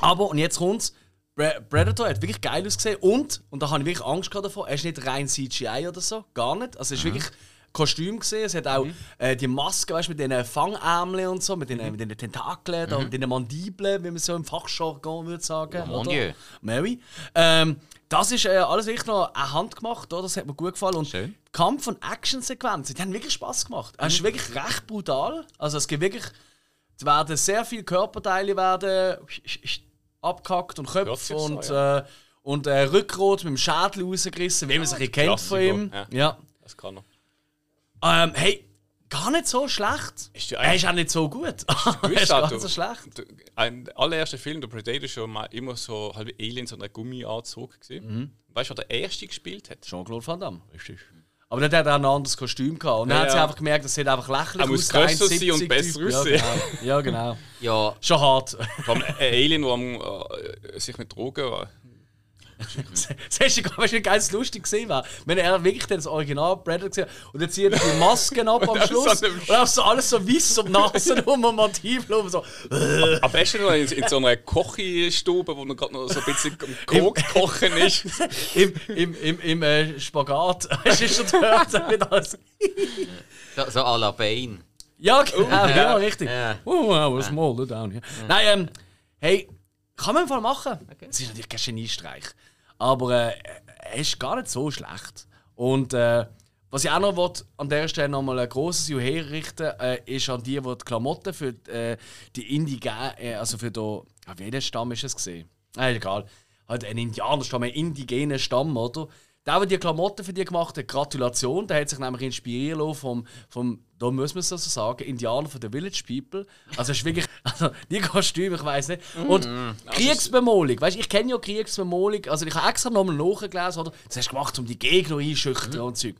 Speaker 1: aber, und jetzt kommt's. Pre- Predator hat wirklich geil ausgesehen und, und da habe ich wirklich Angst davor, er ist nicht rein CGI oder so, gar nicht. Also es ist wirklich Kostüm gesehen. Es hat auch äh, die Maske, weißt mit den Fangärmeln und so, mit den, mit den Tentakeln, da, mit den Mandibeln, wie man so im Fachjargon würde sagen.
Speaker 2: mon
Speaker 1: oder?
Speaker 2: Dieu.
Speaker 1: Mary. Ähm, das ist äh, alles wirklich noch eine Hand gemacht, oder? das hat mir gut gefallen. Und
Speaker 3: Schön.
Speaker 1: Kampf- und Action-Sequenzen, die haben wirklich Spaß gemacht. Es ist wirklich recht brutal. Also es gibt wirklich, es werden sehr viele Körperteile werden abgehackt und Köpfe
Speaker 3: sich so,
Speaker 1: und, äh, und äh, Rückgrat mit dem Schädel rausgerissen, wie man sich kennt von ihm.
Speaker 3: Klassiker,
Speaker 1: Ja.
Speaker 3: Das kann er.
Speaker 1: Ähm, hey, gar nicht so schlecht.
Speaker 3: Ist ja
Speaker 1: er ist auch nicht so gut. er ist
Speaker 3: auch,
Speaker 1: ganz
Speaker 3: du-
Speaker 1: so schlecht.
Speaker 3: Der ein allererster Film, der Predator, schon mal immer so halb Aliens und ein Gummianzug gesehen. Weißt du, wer der erste gespielt hat?
Speaker 1: Jean-Claude Van Damme.
Speaker 3: Richtig.
Speaker 1: Aber dann hat er auch ein anderes Kostüm gehabt. Und dann
Speaker 3: Ja,
Speaker 1: hat sie
Speaker 3: ja.
Speaker 1: einfach gemerkt, das sieht einfach lächerlich
Speaker 3: Er
Speaker 1: aus.
Speaker 3: muss
Speaker 1: der
Speaker 3: grösser sein und
Speaker 1: 1,70
Speaker 3: besser aussehen.
Speaker 1: Ja, genau. Ja, genau.
Speaker 2: Ja,
Speaker 1: Schon hart.
Speaker 3: Vor allem ein Alien, der äh, sich mit Drogen war.
Speaker 1: Das hast du geil es lustig gesehen war. Wenn er wirklich das Original Predator gesehen hat und dann zieht er die Masken ab am Schluss
Speaker 3: so
Speaker 1: und dann so alles so weiß um Nase rum und Mandibel rum. So.
Speaker 3: Am besten noch in, in so einer Kochstube, wo man gerade noch so ein bisschen am Koch kochen ist.
Speaker 1: Im, im, im, im äh, Spagat. Hast du schon gehört? Mit alles.
Speaker 2: so, so à la Bane.
Speaker 1: Ja, genau, ja,
Speaker 3: ja.
Speaker 1: richtig.
Speaker 2: Ja.
Speaker 1: Oh, was small down here. Nein, ähm, hey, kann man im Fall machen. Es ist natürlich kein Geniestreich. Aber äh, er ist gar nicht so schlecht. Und äh, was ich auch noch will, an dieser Stelle nochmal ein grosses Juhu herrichten äh, ist an die, die die Klamotten für äh, die Indigenen, äh, also für den, ah, welchen Stamm ist es gesehen? Äh, egal. Halt ein Indianerstamm, ein indigenen Stamm, oder? Der, der die Klamotten für die gemacht hat, Gratulation, der hat sich nämlich inspirieren lassen vom, vom da muss man es so sagen, Indianer von der Village People. Also es ist wirklich, also die Kostüme, ich weiß nicht. Und Kriegsbemolung, weißt du, ich kenne ja Kriegsbemolung, also ich habe extra nochmal nachgelesen, oder? Das hast du gemacht, um die Gegner einschüchtern und Zeug.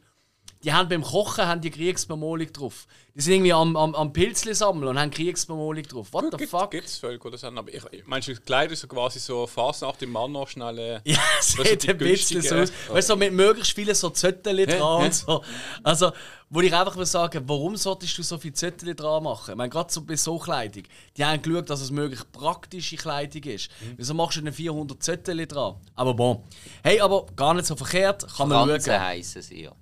Speaker 1: Die haben beim Kochen haben die Kriegsbemolung drauf. Die sind irgendwie am, am, am Pilzli sammeln und haben Kriegsbemolung drauf. What the fuck?
Speaker 3: Gibt es Völker, das haben, aber ich, ich meinst du, das Kleid ist so quasi so fast nach dem Mann noch schnell. Äh,
Speaker 1: Ja, es sieht ein bisschen so aus. Weißt du, so mit möglichst vielen so Zettel dran und so. Also, wo ich einfach will sagen, warum solltest du so viele Zettel dran machen? Ich meine, gerade so bei so Kleidung. Die haben geschaut, dass es möglichst praktische Kleidung ist. Wieso machst du denn 400 Zettel dran? Aber bon. Hey, aber gar nicht so verkehrt. Kann man
Speaker 2: Franzen
Speaker 1: schauen.
Speaker 2: heissen sie ja.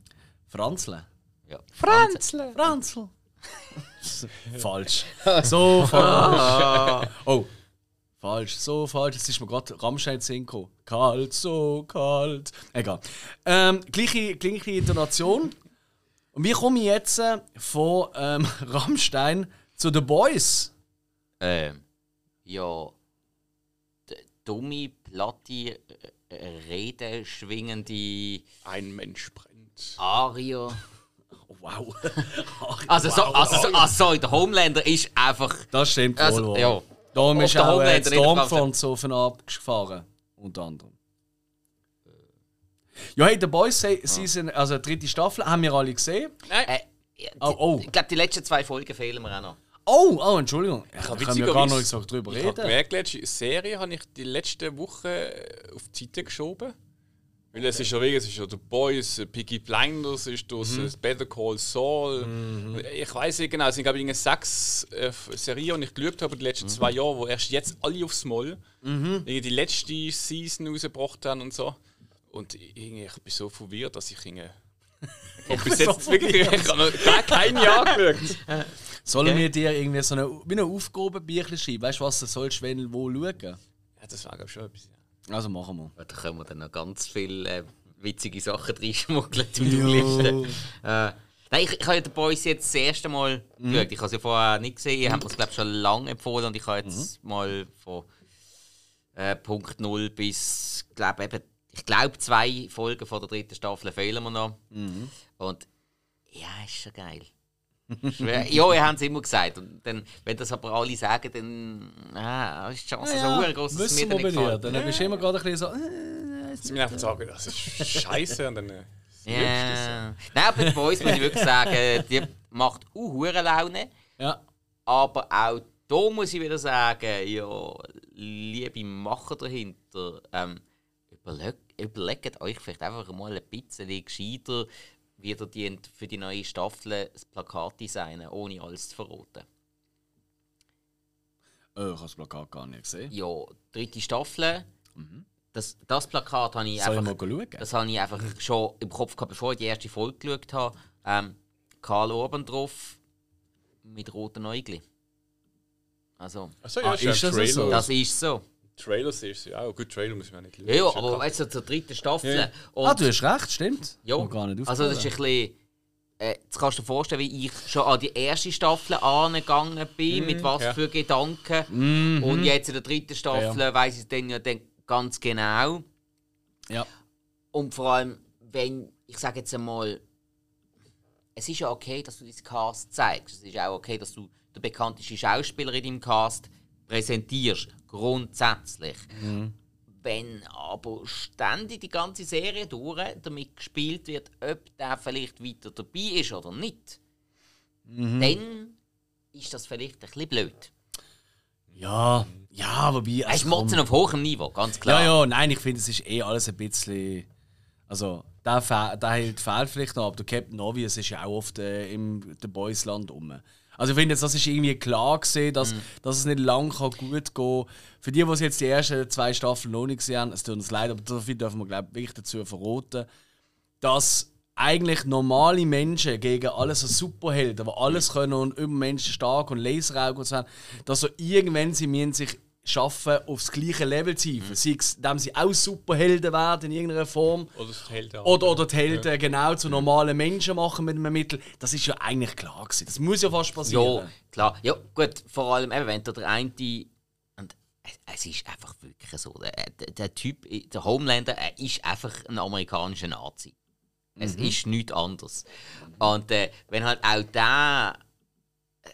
Speaker 1: Franzle.
Speaker 2: ja.
Speaker 3: Franzle!
Speaker 1: Franzl. falsch. So falsch. Oh. Falsch, so falsch. Jetzt ist mir gerade Rammstein gekommen. Kalt, so kalt. Egal. Ähm, gleiche, gleiche Intonation. Und wie komme ich jetzt äh, von ähm, Rammstein zu The Boys?
Speaker 2: Ähm, ja. Dumme, platte, äh, äh, Rede schwingende
Speaker 3: Ein Mensch brennt.
Speaker 2: Arier.
Speaker 1: Oh, wow.
Speaker 2: Also, so, also, so, also sorry, der Homelander ist einfach.
Speaker 1: Das stimmt wohl.
Speaker 2: Also, ja.
Speaker 1: Darum ist
Speaker 2: der
Speaker 1: auch äh, Stormfront so von abgefahren. Unter anderem. Ja, hey, The Boys Se- Season, also dritte Staffel, haben wir alle gesehen.
Speaker 2: Äh, ja, die,
Speaker 1: Oh, oh.
Speaker 2: Ich glaube, die letzten zwei Folgen fehlen mir auch noch.
Speaker 1: Oh, oh, Entschuldigung. Ich kann ja gar noch nicht so drüber
Speaker 3: Ich habe
Speaker 1: reden.
Speaker 3: gemerkt, letzte Serie habe ich die letzte Woche auf die Seite geschoben. Weil es ist ja wegen, es ist ja The Boys, äh, Peaky Blinders, ist das
Speaker 1: Mhm.
Speaker 3: Better Call Saul. Ich weiß nicht genau, es sind glaube ich sechs äh, Serien, die ich geschaut habe in den letzten zwei Jahren, wo erst jetzt alle aufs Mal irgendwie die letzte Season rausgebracht haben und so. Und irgendwie, ich bin so verwirrt, dass ich irgendwie... Ich bis jetzt wirklich ich habe noch gar kein Jahr geschaut.
Speaker 1: Sollen wir dir irgendwie so eine, wie eine Aufgabenbüchlein schreiben? Weißt du, was du sollst, wenn wo schauen?
Speaker 3: Ja, das war glaube ich schon etwas. Ja.
Speaker 1: Also machen wir.
Speaker 2: Da können wir dann noch ganz viel äh, witzige Sachen reinschmuggelt in die Liste. Äh, nein, ich, ich habe ja den Boys jetzt das erste Mal
Speaker 1: Mhm.
Speaker 2: geschaut. Ich habe es ja vorher nicht gesehen. Ihr habt mir es, glaube ich, schon lange empfohlen. Und ich habe jetzt
Speaker 1: Mhm.
Speaker 2: mal von äh, Punkt 0 bis, glaube eben, ich glaube, zwei Folgen von der dritten Staffel fehlen mir noch.
Speaker 1: Mhm.
Speaker 2: Und ja, ist schon geil. Schwer. ja, ihr habt es immer gesagt. Und dann, wenn das aber alle sagen, dann ah, ist die Chance so ja, groß, dass es mir dann
Speaker 1: wir
Speaker 2: nicht gefällt.
Speaker 1: Dann bist du immer gerade ein bisschen so. Äh,
Speaker 3: Sie mir einfach sagen, das ist scheiße und dann. äh,
Speaker 2: Ja. Nein, aber die Boys muss ich wirklich sagen, die macht auch hure Laune.
Speaker 1: ja.
Speaker 2: Aber auch da muss ich wieder sagen, ja, liebe Macher dahinter, ähm, überleg, überlegt euch vielleicht einfach mal ein bisschen gescheiter, wie ihr die für die neue Staffel das Plakat designen, ohne alles zu verraten.
Speaker 1: Oh, ich habe das Plakat gar nicht gesehen.
Speaker 2: Ja, dritte Staffel, das, das Plakat habe ich
Speaker 1: Mhm. Soll ich
Speaker 2: einfach...
Speaker 1: mal schauen?
Speaker 2: Das habe ich einfach schon im Kopf gehabt, bevor ich die erste Folge geschaut habe. Ähm, Karl Orban drauf mit roten Äugli. Also,
Speaker 1: Ah,
Speaker 3: ja,
Speaker 1: ist
Speaker 3: ist
Speaker 1: das so?
Speaker 2: das ist so.
Speaker 3: Trailer siehst du ja auch. Gut, Trailer muss man ja nicht schauen.
Speaker 2: Ja, ja aber weißt du, zur dritten Staffel.
Speaker 3: Ja.
Speaker 2: Und,
Speaker 1: ah, du hast recht, stimmt.
Speaker 2: ja,
Speaker 1: gar nicht
Speaker 2: also das ist ein bisschen. Äh, jetzt kannst du dir vorstellen, wie ich schon an die erste Staffel angegangen bin, mit was
Speaker 3: ja.
Speaker 2: für Gedanken. Und jetzt in der dritten Staffel
Speaker 1: Ja,
Speaker 2: weiss ich dann ja dann ganz genau.
Speaker 1: Ja.
Speaker 2: Und vor allem, wenn, ich sage jetzt einmal, es ist ja okay, dass du diesen Cast zeigst. Es ist auch okay, dass du den bekanntesten Schauspieler in deinem Cast präsentierst. Grundsätzlich. Wenn aber ständig die ganze Serie durch damit gespielt wird, ob der vielleicht weiter dabei ist oder nicht, dann ist das vielleicht ein bisschen blöd.
Speaker 1: Ja, ja, wobei.
Speaker 2: Es ist
Speaker 1: komm.
Speaker 2: Motzen auf hohem Niveau, ganz klar.
Speaker 1: Ja, ja, nein, ich finde, es ist eh alles ein bisschen. Also, der, fe- der fehlt vielleicht noch, aber der Captain Obvious ist ja auch oft äh, im The Boys Land rum. Also, ich finde, jetzt, das ist irgendwie klar gesehen, dass, dass es nicht lang kann gut gehen Für die, die jetzt die ersten zwei Staffeln noch nicht gesehen haben, es tut uns leid, aber dafür dürfen wir, glaube ich, dazu verraten, dass eigentlich normale Menschen gegen alles so Superhelden, die alles können und über Menschen stark und Laseraugen und so haben, dass so irgendwann sie müssen sich schaffen, aufs gleiche Level zu hieven. Sei es, indem sie auch Superhelden werden in irgendeiner Form.
Speaker 3: Oder das hält ja.
Speaker 1: Oder, oder die Helden genau zu normalen Menschen machen mit einem Mittel. Das ist ja eigentlich klar gewesen. Das muss ja fast passieren.
Speaker 2: Ja, klar. Ja, gut, vor allem, eben, wenn da der eine. Und es- ist einfach wirklich so. Der, der, Typ, der Homelander, er ist einfach ein amerikanischer Nazi. Es ist nichts anderes. Und äh, wenn halt auch der. Äh,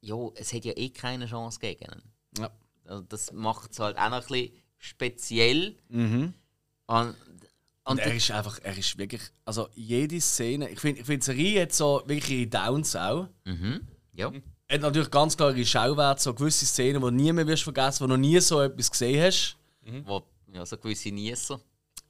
Speaker 2: ja, es hat ja eh keine Chance gegen ihn.
Speaker 1: Ja.
Speaker 2: Also das macht es halt auch noch ein bisschen speziell. Und, und
Speaker 1: Und er ist einfach, er ist wirklich, also jede Szene, ich finde, ich find, die Serie hat so wirklich ihre Downs auch.
Speaker 2: ja.
Speaker 1: Er hat natürlich ganz klar ihre Schauwerte, so gewisse Szenen, die nie mehr wirst vergessen, wo noch nie so etwas gesehen hast.
Speaker 2: Wo, ja, so gewisse Niesser.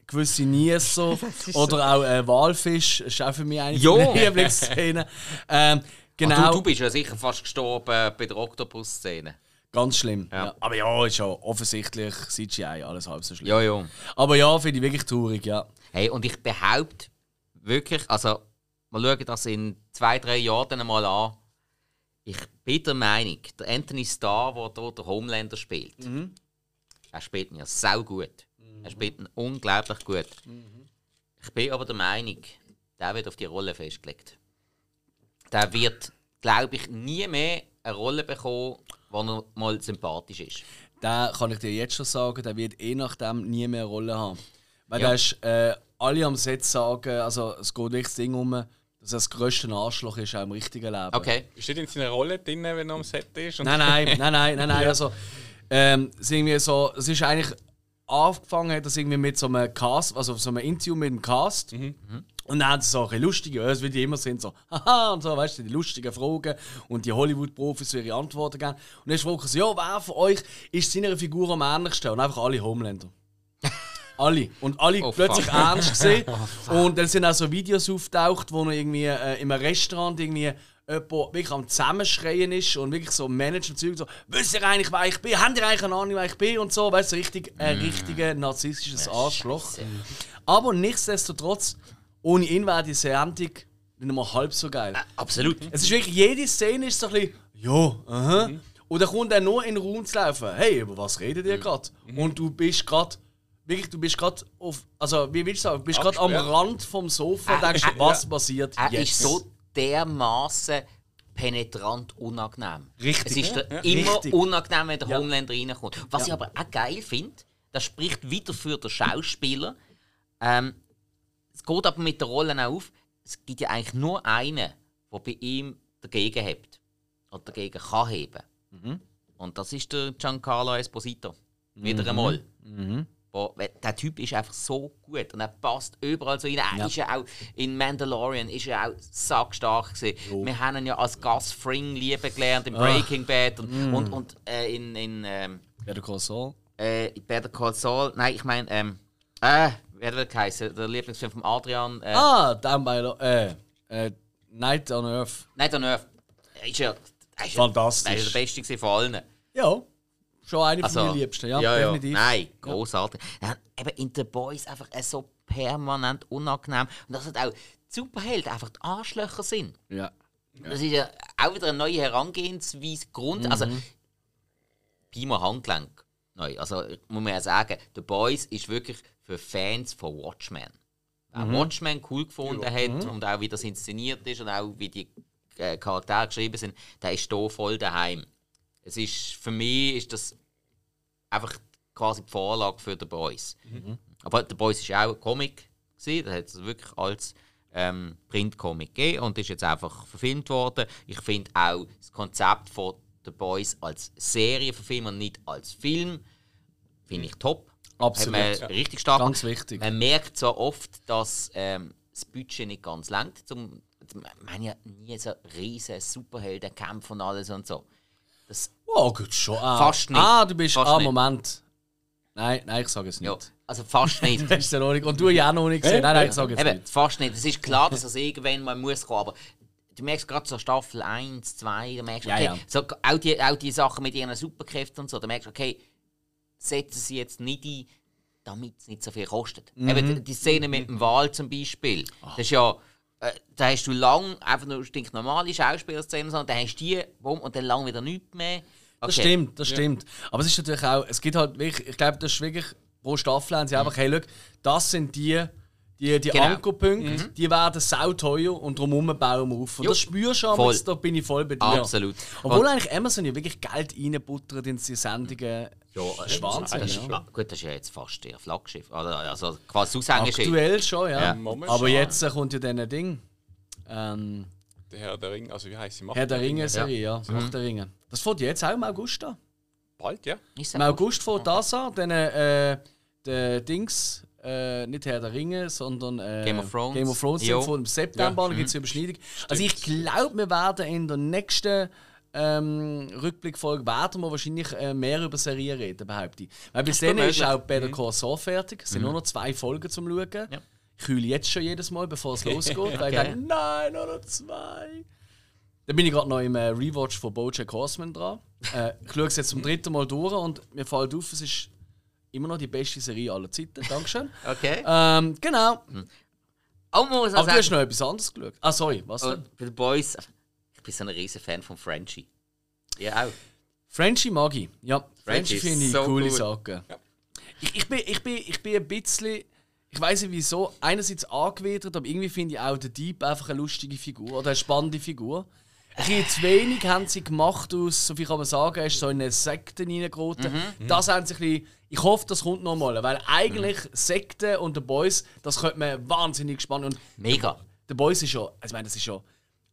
Speaker 1: gewisse Nieser oder auch äh, Walfisch, ist auch für mich eine
Speaker 2: Ja.
Speaker 1: meiner Lieblingsszenen. Ähm, genau,
Speaker 2: Ach, du, du bist ja sicher fast gestorben bei der Oktopus-Szene.
Speaker 1: Ganz schlimm.
Speaker 2: Ja.
Speaker 1: Ja. Aber ja, ist ja offensichtlich CGI, alles halb so schlimm.
Speaker 2: Ja, ja.
Speaker 1: Aber ja, finde ich wirklich traurig, ja.
Speaker 2: Hey, und ich behaupte wirklich, also wir schauen das in zwei, drei Jahren dann mal an. Ich bin der Meinung, der Anthony Starr, der hier der Homelander spielt, er spielt ja sau gut. Er spielt ihn unglaublich gut. Ich bin aber der Meinung, der wird auf die Rolle festgelegt. Der wird, glaube ich, nie mehr eine Rolle bekommen, wo er mal sympathisch ist.
Speaker 1: Der kann ich dir jetzt schon sagen, der wird eh nachdem nie mehr eine Rolle haben. Weil
Speaker 2: Ja.
Speaker 1: der ist, äh, alle am Set sagen, also es geht wirklich das Ding um, dass er das grösste Arschloch ist, auch im richtigen Leben.
Speaker 2: Okay.
Speaker 3: Ist nicht in seiner Rolle drin, wenn er am Set ist? Und
Speaker 1: Nein, nein, nein, nein, nein, nein. Also, ähm, es ist so, es ist eigentlich angefangen hat das irgendwie mit so einem Cast, also so einem Interview mit dem Cast. Und dann haben sie so ein lustige, ja, wie die immer sind, so, haha, und so, weißt du, die lustigen Fragen und die Hollywood-Profis ihre Antworten geben. Und dann fragen sie, ja, wer von euch ist seiner Figur am ähnlichsten? Und einfach alle Homelander. Alle. Und alle
Speaker 2: Oh,
Speaker 1: plötzlich
Speaker 2: fuck.
Speaker 1: ernst gesehen. Und dann sind auch so Videos auftaucht, wo er irgendwie äh, in einem Restaurant irgendwie jemand wirklich am Zusammenschreien ist und wirklich so Manager Zeug so, wisst ihr eigentlich, wer ich bin? Habt ihr eigentlich eine Ahnung, wer ich bin? Und so, weißt du, so richtig, ein richtiger narzisstisches Arschloch. Aber nichtsdestotrotz, ohne ihn wäre die Sendung nicht mal halb so geil.
Speaker 2: Absolut.
Speaker 1: Es ist wirklich, jede Szene ist so ein bisschen, ja, aha. Und dann kommt er nur in den Raum zu laufen. Hey, über was redet ihr gerade? Und du bist gerade wirklich, du bist gerade auf, also wie willst du sagen, du bist gerade am. Rand vom Sofa und
Speaker 2: Äh,
Speaker 1: denkst,
Speaker 2: äh,
Speaker 1: was passiert
Speaker 2: Er
Speaker 1: jetzt?
Speaker 2: ist so dermaßen penetrant unangenehm.
Speaker 1: Richtig.
Speaker 2: Es ist
Speaker 1: Ja. Ja.
Speaker 2: immer
Speaker 1: Richtig.
Speaker 2: unangenehm, wenn der
Speaker 1: Ja.
Speaker 2: Homelander reinkommt. Was ich aber auch geil finde, das spricht wieder für den Schauspieler. Ähm, es geht aber mit den Rollen auch auf. Es gibt ja eigentlich nur einen, der bei ihm dagegen hebt. Oder dagegen kann heben.
Speaker 1: Mhm.
Speaker 2: Und das ist der Giancarlo Esposito. Wieder einmal. Boah, weil der Typ ist einfach so gut und er passt überall so rein. Er
Speaker 1: Ja.
Speaker 2: ist ja auch in Mandalorian ist er auch sackstark gewesen. Wir haben ihn ja als Gus Fring lieben gelernt in Breaking Bad und,
Speaker 1: Mm.
Speaker 2: und, und äh, in, in ähm,
Speaker 1: Better Call Saul.
Speaker 2: äh, Better Call Saul. Nein, ich meine, ähm, äh, wie hat er geheißen? Der Lieblingsfilm von Adrian. Äh,
Speaker 1: Ah, Down by Lo- äh, äh, Night on Earth.
Speaker 2: Der Nerf. Er ist ja, ist
Speaker 1: Fantastisch.
Speaker 2: Ja, ist der Beste von allen.
Speaker 1: Ja, schon eine
Speaker 2: Also,
Speaker 1: von meinen Liebsten, ja,
Speaker 2: ja, ja.
Speaker 1: definitiv.
Speaker 2: Nein, großartig. Ja. eben in The Boys einfach äh, so permanent unangenehm. Und dass halt auch die Superhelden einfach die Arschlöcher sind.
Speaker 1: Ja.
Speaker 2: Das ist ja auch wieder eine neue Herangehensweise. Grund, also,
Speaker 1: Mhm.
Speaker 2: Pima Handgelenk. Neu. Also, muss man ja sagen, The Boys ist wirklich für Fans von Watchmen. Wer
Speaker 1: Mhm.
Speaker 2: Watchmen cool gefunden hat und auch wie das inszeniert ist und auch wie die äh, Charaktere geschrieben sind, der ist hier voll daheim. Es ist, für mich ist das einfach quasi die Vorlage für The Boys. Aber The Boys ist ja auch ein Comic, gewesen, das hat es wirklich als ähm, Printcomic gegeben und ist jetzt einfach verfilmt worden. Ich finde auch das Konzept von The Boys als Serie verfilmt und nicht als Film, finde ich top.
Speaker 1: Absolut.
Speaker 2: Hat man richtig stark
Speaker 1: Ganz wichtig.
Speaker 2: Man merkt so oft, dass ähm, das Budget nicht ganz langt. Zum, wir haben ja nie so riesen Superheldenkämpfe und alles und so. Das,
Speaker 1: Oh, gut, schon. Ah.
Speaker 2: Fast nicht.
Speaker 1: Ah, du bist.
Speaker 2: Fast
Speaker 1: ah,
Speaker 2: nicht.
Speaker 1: Moment. Nein, nein, ich sage es nicht.
Speaker 2: ja, also fast nicht.
Speaker 1: Das ist ja noch nicht. Und du ja auch noch nicht gesehen. Nein, nein, ich sage es
Speaker 2: Eben,
Speaker 1: nicht.
Speaker 2: fast nicht. Es ist klar, dass das irgendwann mal muss kommen, aber du merkst gerade so Staffel 1, 2, da merkst du,
Speaker 1: Ja,
Speaker 2: okay,
Speaker 1: ja.
Speaker 2: So, auch, die, auch die Sachen mit ihren Superkräften und so, da merkst du, okay, setzen sie jetzt nicht ein, damit es nicht so viel kostet.
Speaker 1: Mhm.
Speaker 2: Eben die, Szene mit dem Wal zum Beispiel, das ist ja, äh, da hast du lang einfach nur stinknormale Schauspielerszenen und dann hast du die, bumm, und dann lang wieder nichts mehr.
Speaker 1: Das
Speaker 2: Okay.
Speaker 1: stimmt, das stimmt. Aber es ist natürlich auch, es gibt halt wirklich, ich glaube, das ist wirklich, pro Staffel haben sie einfach, hey, schau, das sind die, die, die
Speaker 2: Genau.
Speaker 1: Ankerpunkte, die werden sauteuer und drumherum bauen wir auf. Und
Speaker 2: Jo.
Speaker 1: das spürst du
Speaker 2: Voll.
Speaker 1: aber, da bin ich voll bei dir.
Speaker 2: Absolut.
Speaker 1: Obwohl
Speaker 2: Und-
Speaker 1: eigentlich Amazon ja wirklich Geld reinbuttert in die Sendungen.
Speaker 2: Ja,
Speaker 1: das ist Wahnsinn.
Speaker 2: das ist,
Speaker 1: ja.
Speaker 2: Gut, das ist ja jetzt fast ihr Flaggschiff. Also, also quasi das Aushängeschild.
Speaker 1: Aktuell schon, ja.
Speaker 2: Ja.
Speaker 1: Aber jetzt kommt ja dann ein Ding. Ähm,
Speaker 3: Der Herr der Ring, also wie heißt sie? Macht
Speaker 1: Herr der Ringe-Serie, ja. Macht der Ringe. Das fängt jetzt auch im August an.
Speaker 3: Bald, ja.
Speaker 1: Im August fängt das an, dann äh, der Dings, äh, nicht Herr der Ringe, sondern äh,
Speaker 2: Game of Thrones.
Speaker 1: Game of Thrones
Speaker 2: Jo.
Speaker 1: von September, da gibt es Überschneidung. Also ich glaube, wir werden in der nächsten ähm, Rückblickfolge werden wir wahrscheinlich äh, mehr über Serien reden, behaupte ich. Weil bis dann ist auch Better Call Saul fertig. Es sind nur noch zwei Folgen zum Schauen. Ich heule jetzt schon jedes Mal, bevor es losgeht, weil ich
Speaker 2: Okay.
Speaker 1: denke, nein, nur noch zwei. Dann bin ich gerade noch im äh, Rewatch von Bojack Horseman dran. Äh, ich schaue es jetzt zum dritten Mal durch und mir fällt auf, es ist immer noch die beste Serie aller Zeiten. Dankeschön.
Speaker 2: Okay.
Speaker 1: ähm, genau.
Speaker 2: Auch muss
Speaker 1: Aber
Speaker 2: man
Speaker 1: du hast
Speaker 2: sagen,
Speaker 1: noch etwas anderes geschaut. Ah, sorry, was denn?
Speaker 2: und bei den Boys, ich bin so ein riesen Fan von Frenchie. Ja, auch.
Speaker 1: Frenchie mag ich. Ja,
Speaker 2: Frenchie
Speaker 1: Frenchie finde ich
Speaker 2: so
Speaker 1: coole
Speaker 2: gut.
Speaker 1: Sachen. Ich, ich, bin, ich, bin, ich bin ein bisschen. Ich weiß nicht wieso. Einerseits angewidert, aber irgendwie finde ich auch der Dieb einfach eine lustige Figur oder eine spannende Figur. Ein bisschen zu wenig haben sie gemacht aus, so viel kann man sagen, ist so in eine Sekte reingeraten.
Speaker 2: Mhm.
Speaker 1: Das haben sie ein bisschen, ich hoffe, das kommt noch mal, weil eigentlich
Speaker 2: Mhm.
Speaker 1: Sekte und The Boys, das könnte man wahnsinnig gespannt und
Speaker 2: Mega.
Speaker 1: The Boys ist ja, also ich meine, das ist ja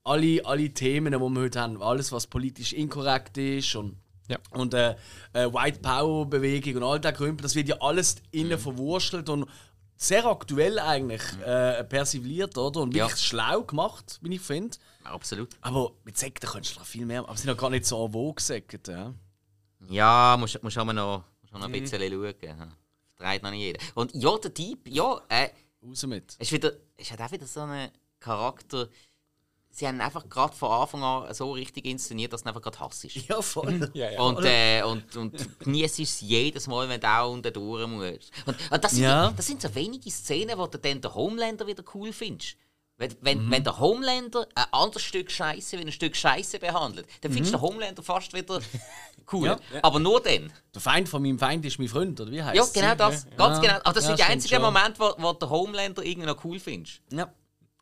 Speaker 1: alle, alle Themen, die wir heute haben, alles, was politisch inkorrekt ist und,
Speaker 3: Ja.
Speaker 1: und äh, äh, White Power Bewegung und all der Krümpel, das wird ja alles innen verwurstelt und sehr aktuell eigentlich äh, persifliert, oder? Und
Speaker 2: Ja.
Speaker 1: wirklich schlau gemacht, wie ich finde.
Speaker 2: Absolut.
Speaker 1: Aber mit Sekten könntest du noch viel mehr, aber sie sind ja gar nicht so en vogue Sekten, ja.
Speaker 2: Ja, musst, musst aber noch, musst noch ein
Speaker 1: Mhm.
Speaker 2: bisschen schauen. ja. Vertreibt noch nicht jeder. Und ja, der Typ, ja, äh,
Speaker 1: Raus mit.
Speaker 2: es ist wieder, es hat auch wieder so einen Charakter. Sie haben einfach gerade von Anfang an so richtig inszeniert, dass es einfach gerade Hass ist.
Speaker 1: Ja, voll.
Speaker 3: Ja, ja.
Speaker 2: Und, äh, und, und genießt es jedes Mal, wenn du auch unten durch musst. Und, und das, sind,
Speaker 1: Ja.
Speaker 2: das sind so wenige Szenen, wo du dann den Homelander wieder cool findest. Wenn, wenn,
Speaker 1: Mhm.
Speaker 2: wenn der Homelander ein anderes Stück Scheiße wie ein Stück Scheiße behandelt, dann findest
Speaker 1: Mhm.
Speaker 2: du den Homelander fast wieder cool.
Speaker 1: Ja.
Speaker 2: Aber nur dann.
Speaker 1: Der Feind von meinem Feind ist mein Freund, oder wie heißt
Speaker 2: Ja, genau das. Ganz genau. Ach, das
Speaker 1: Ja,
Speaker 2: sind die einzigen. Momente, wo, wo der Homelander irgendwie noch cool findest.
Speaker 1: Ja.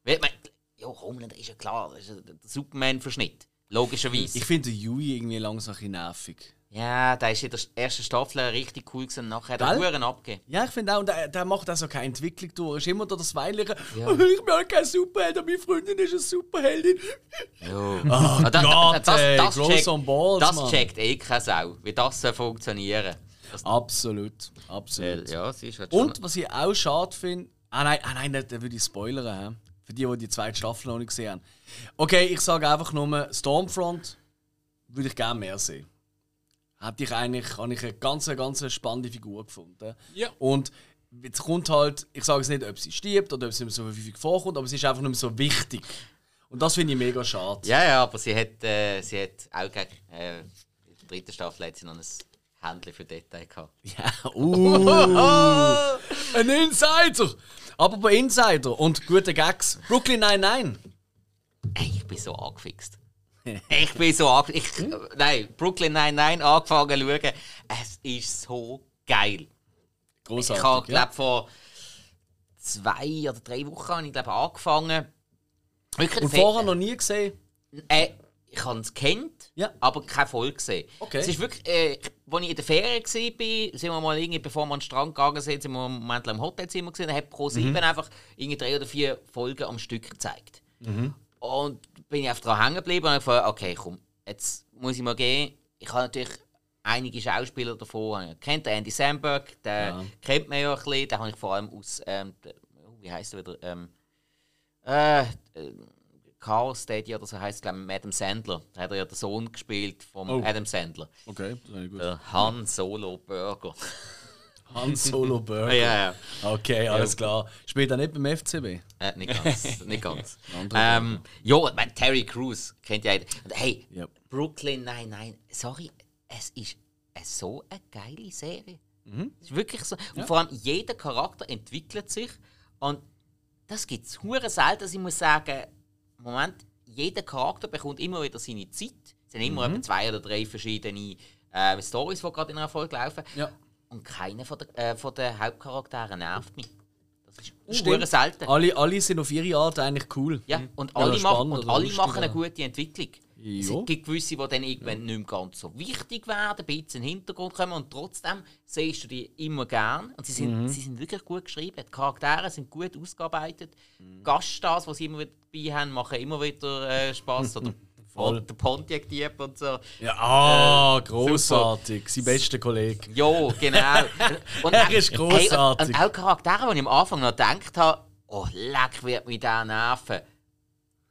Speaker 2: Weil, mein, ja, Homelander ist ja klar, das ist ja der Superman-Verschnitt. Logischerweise.
Speaker 1: Ich finde Yui irgendwie langsam ein nervig.
Speaker 2: Ja, der ist in der ersten Staffel richtig cool gewesen. Nachher hat er abgegeben.
Speaker 1: Ja, ich finde auch, und der, der macht also keine Entwicklung durch. Ist immer da das Weilige.
Speaker 2: Ja.
Speaker 1: Oh, ich bin halt kein Superheld, aber meine Freundin ist eine Superheldin.
Speaker 2: Ja.
Speaker 1: Oh
Speaker 2: da-
Speaker 1: Gott, ey, gross
Speaker 2: checkt,
Speaker 1: on balls,
Speaker 2: das
Speaker 1: Mann.
Speaker 2: checkt eh keine Sau, wie das soll funktionieren das,
Speaker 1: Absolut, absolut.
Speaker 2: Ja, sie ist halt.
Speaker 1: Und was ich auch schade finde, ah nein, ah nein, da würde ich spoilern, für die, die die zweite Staffel noch nicht gesehen haben. Okay, ich sage einfach nur, Stormfront würde ich gerne mehr sehen. Hätte ich eigentlich, habe ich eine ganz, ganz spannende Figur gefunden.
Speaker 3: Ja.
Speaker 1: Und jetzt kommt halt, ich sage es nicht, ob sie stirbt oder ob sie nicht mehr so häufig vorkommt, aber sie ist einfach nicht mehr so wichtig. Und das finde ich mega schade.
Speaker 2: Ja, ja, aber sie hat, äh, sie hat auch gegen, äh, in der dritten Staffel hat sie noch ein Händchen für Detail gehabt.
Speaker 1: Ja, uh, ein Insider! Aber bei Insider und gute Gags, Brooklyn 99.
Speaker 2: Ey, ich bin so angefixt. ich bin so angefixt. Ich, äh, nein, Brooklyn 99 angefangen zu schauen. Es ist so geil.
Speaker 1: Großartig.
Speaker 2: ich habe,
Speaker 1: ja.
Speaker 2: glaube vor zwei oder drei Wochen habe ich, glaub, angefangen. Wirklich
Speaker 1: Und vorher noch nie gesehen.
Speaker 2: Äh, ich habe es kennt,
Speaker 1: Ja.
Speaker 2: aber keine Folge gesehen.
Speaker 1: Okay.
Speaker 2: Es ist wirklich, äh, als ich in der Ferien war, sind wir mal irgendwie, bevor wir an den Strand gegangen sind, sind wir im Moment im Hotelzimmer gesehen, hat Pro 7
Speaker 1: Mhm.
Speaker 2: einfach irgendwie drei oder vier Folgen am Stück gezeigt. Und bin ich einfach dran hängen geblieben und habe gefragt, okay, komm, jetzt muss ich mal gehen. Ich habe natürlich einige Schauspieler davon ich kennt, der Andy Samberg, der
Speaker 1: Ja.
Speaker 2: kennt man ja ein bisschen, den habe ich vor allem aus, ähm, der, wie heißt er wieder, ähm, äh, Chaos Daddy oder so heißt glaube ich, Adam Sandler. Da hat er ja den Sohn gespielt von
Speaker 1: Oh.
Speaker 2: Adam Sandler.
Speaker 1: Okay, ist gut.
Speaker 2: Der Han Solo Burger.
Speaker 1: Han Solo Burger.
Speaker 2: ja, ja.
Speaker 1: Okay, alles klar. Spielt er nicht beim FCB?
Speaker 2: Äh, nicht ganz. nicht ganz. ähm, ja, ich meine, Terry Crews kennt ja jeder. Und hey,
Speaker 1: Ja.
Speaker 2: Brooklyn, nein, nein, sorry, es ist eine so eine geile Serie.
Speaker 1: Mhm.
Speaker 2: Es ist wirklich so. Und vor allem jeder Charakter entwickelt sich. Und das gibt es hure selten, dass ich muss sagen, Moment, jeder Charakter bekommt immer wieder seine Zeit. Es sind immer
Speaker 1: Mhm.
Speaker 2: zwei oder drei verschiedene äh, Stories, die gerade in einer Folge laufen.
Speaker 1: Ja.
Speaker 2: Und keiner von den, äh, von den Hauptcharakteren nervt mich. Das ist hure selten.
Speaker 1: Alle, alle sind auf ihre Art eigentlich cool.
Speaker 2: Ja, und
Speaker 1: Ja,
Speaker 2: alle, machen,
Speaker 1: spannend
Speaker 2: und
Speaker 1: oder
Speaker 2: alle machen eine
Speaker 1: ja.
Speaker 2: gute Entwicklung. Es
Speaker 1: Ja.
Speaker 2: gibt gewisse, die dann irgendwann nicht mehr ganz so wichtig werden, ein bisschen in den Hintergrund kommen und trotzdem siehst du die immer gern. Und sie sind,
Speaker 1: Mhm.
Speaker 2: sie sind wirklich gut geschrieben. Die Charaktere sind gut ausgearbeitet.
Speaker 1: Mhm.
Speaker 2: Gaststars, die sie immer wieder dabei haben, machen immer wieder äh, Spass. Oder
Speaker 1: Voll.
Speaker 2: der Pontiac-Dieb und so.
Speaker 1: Ja, ah, großartig. Sein bester Kollege.
Speaker 2: Ja, genau. Und,
Speaker 1: Er ist
Speaker 2: Hey,
Speaker 1: grossartig.
Speaker 2: und, und auch Charaktere, die ich am Anfang noch gedacht habe, oh, leck, wird mich der nerven.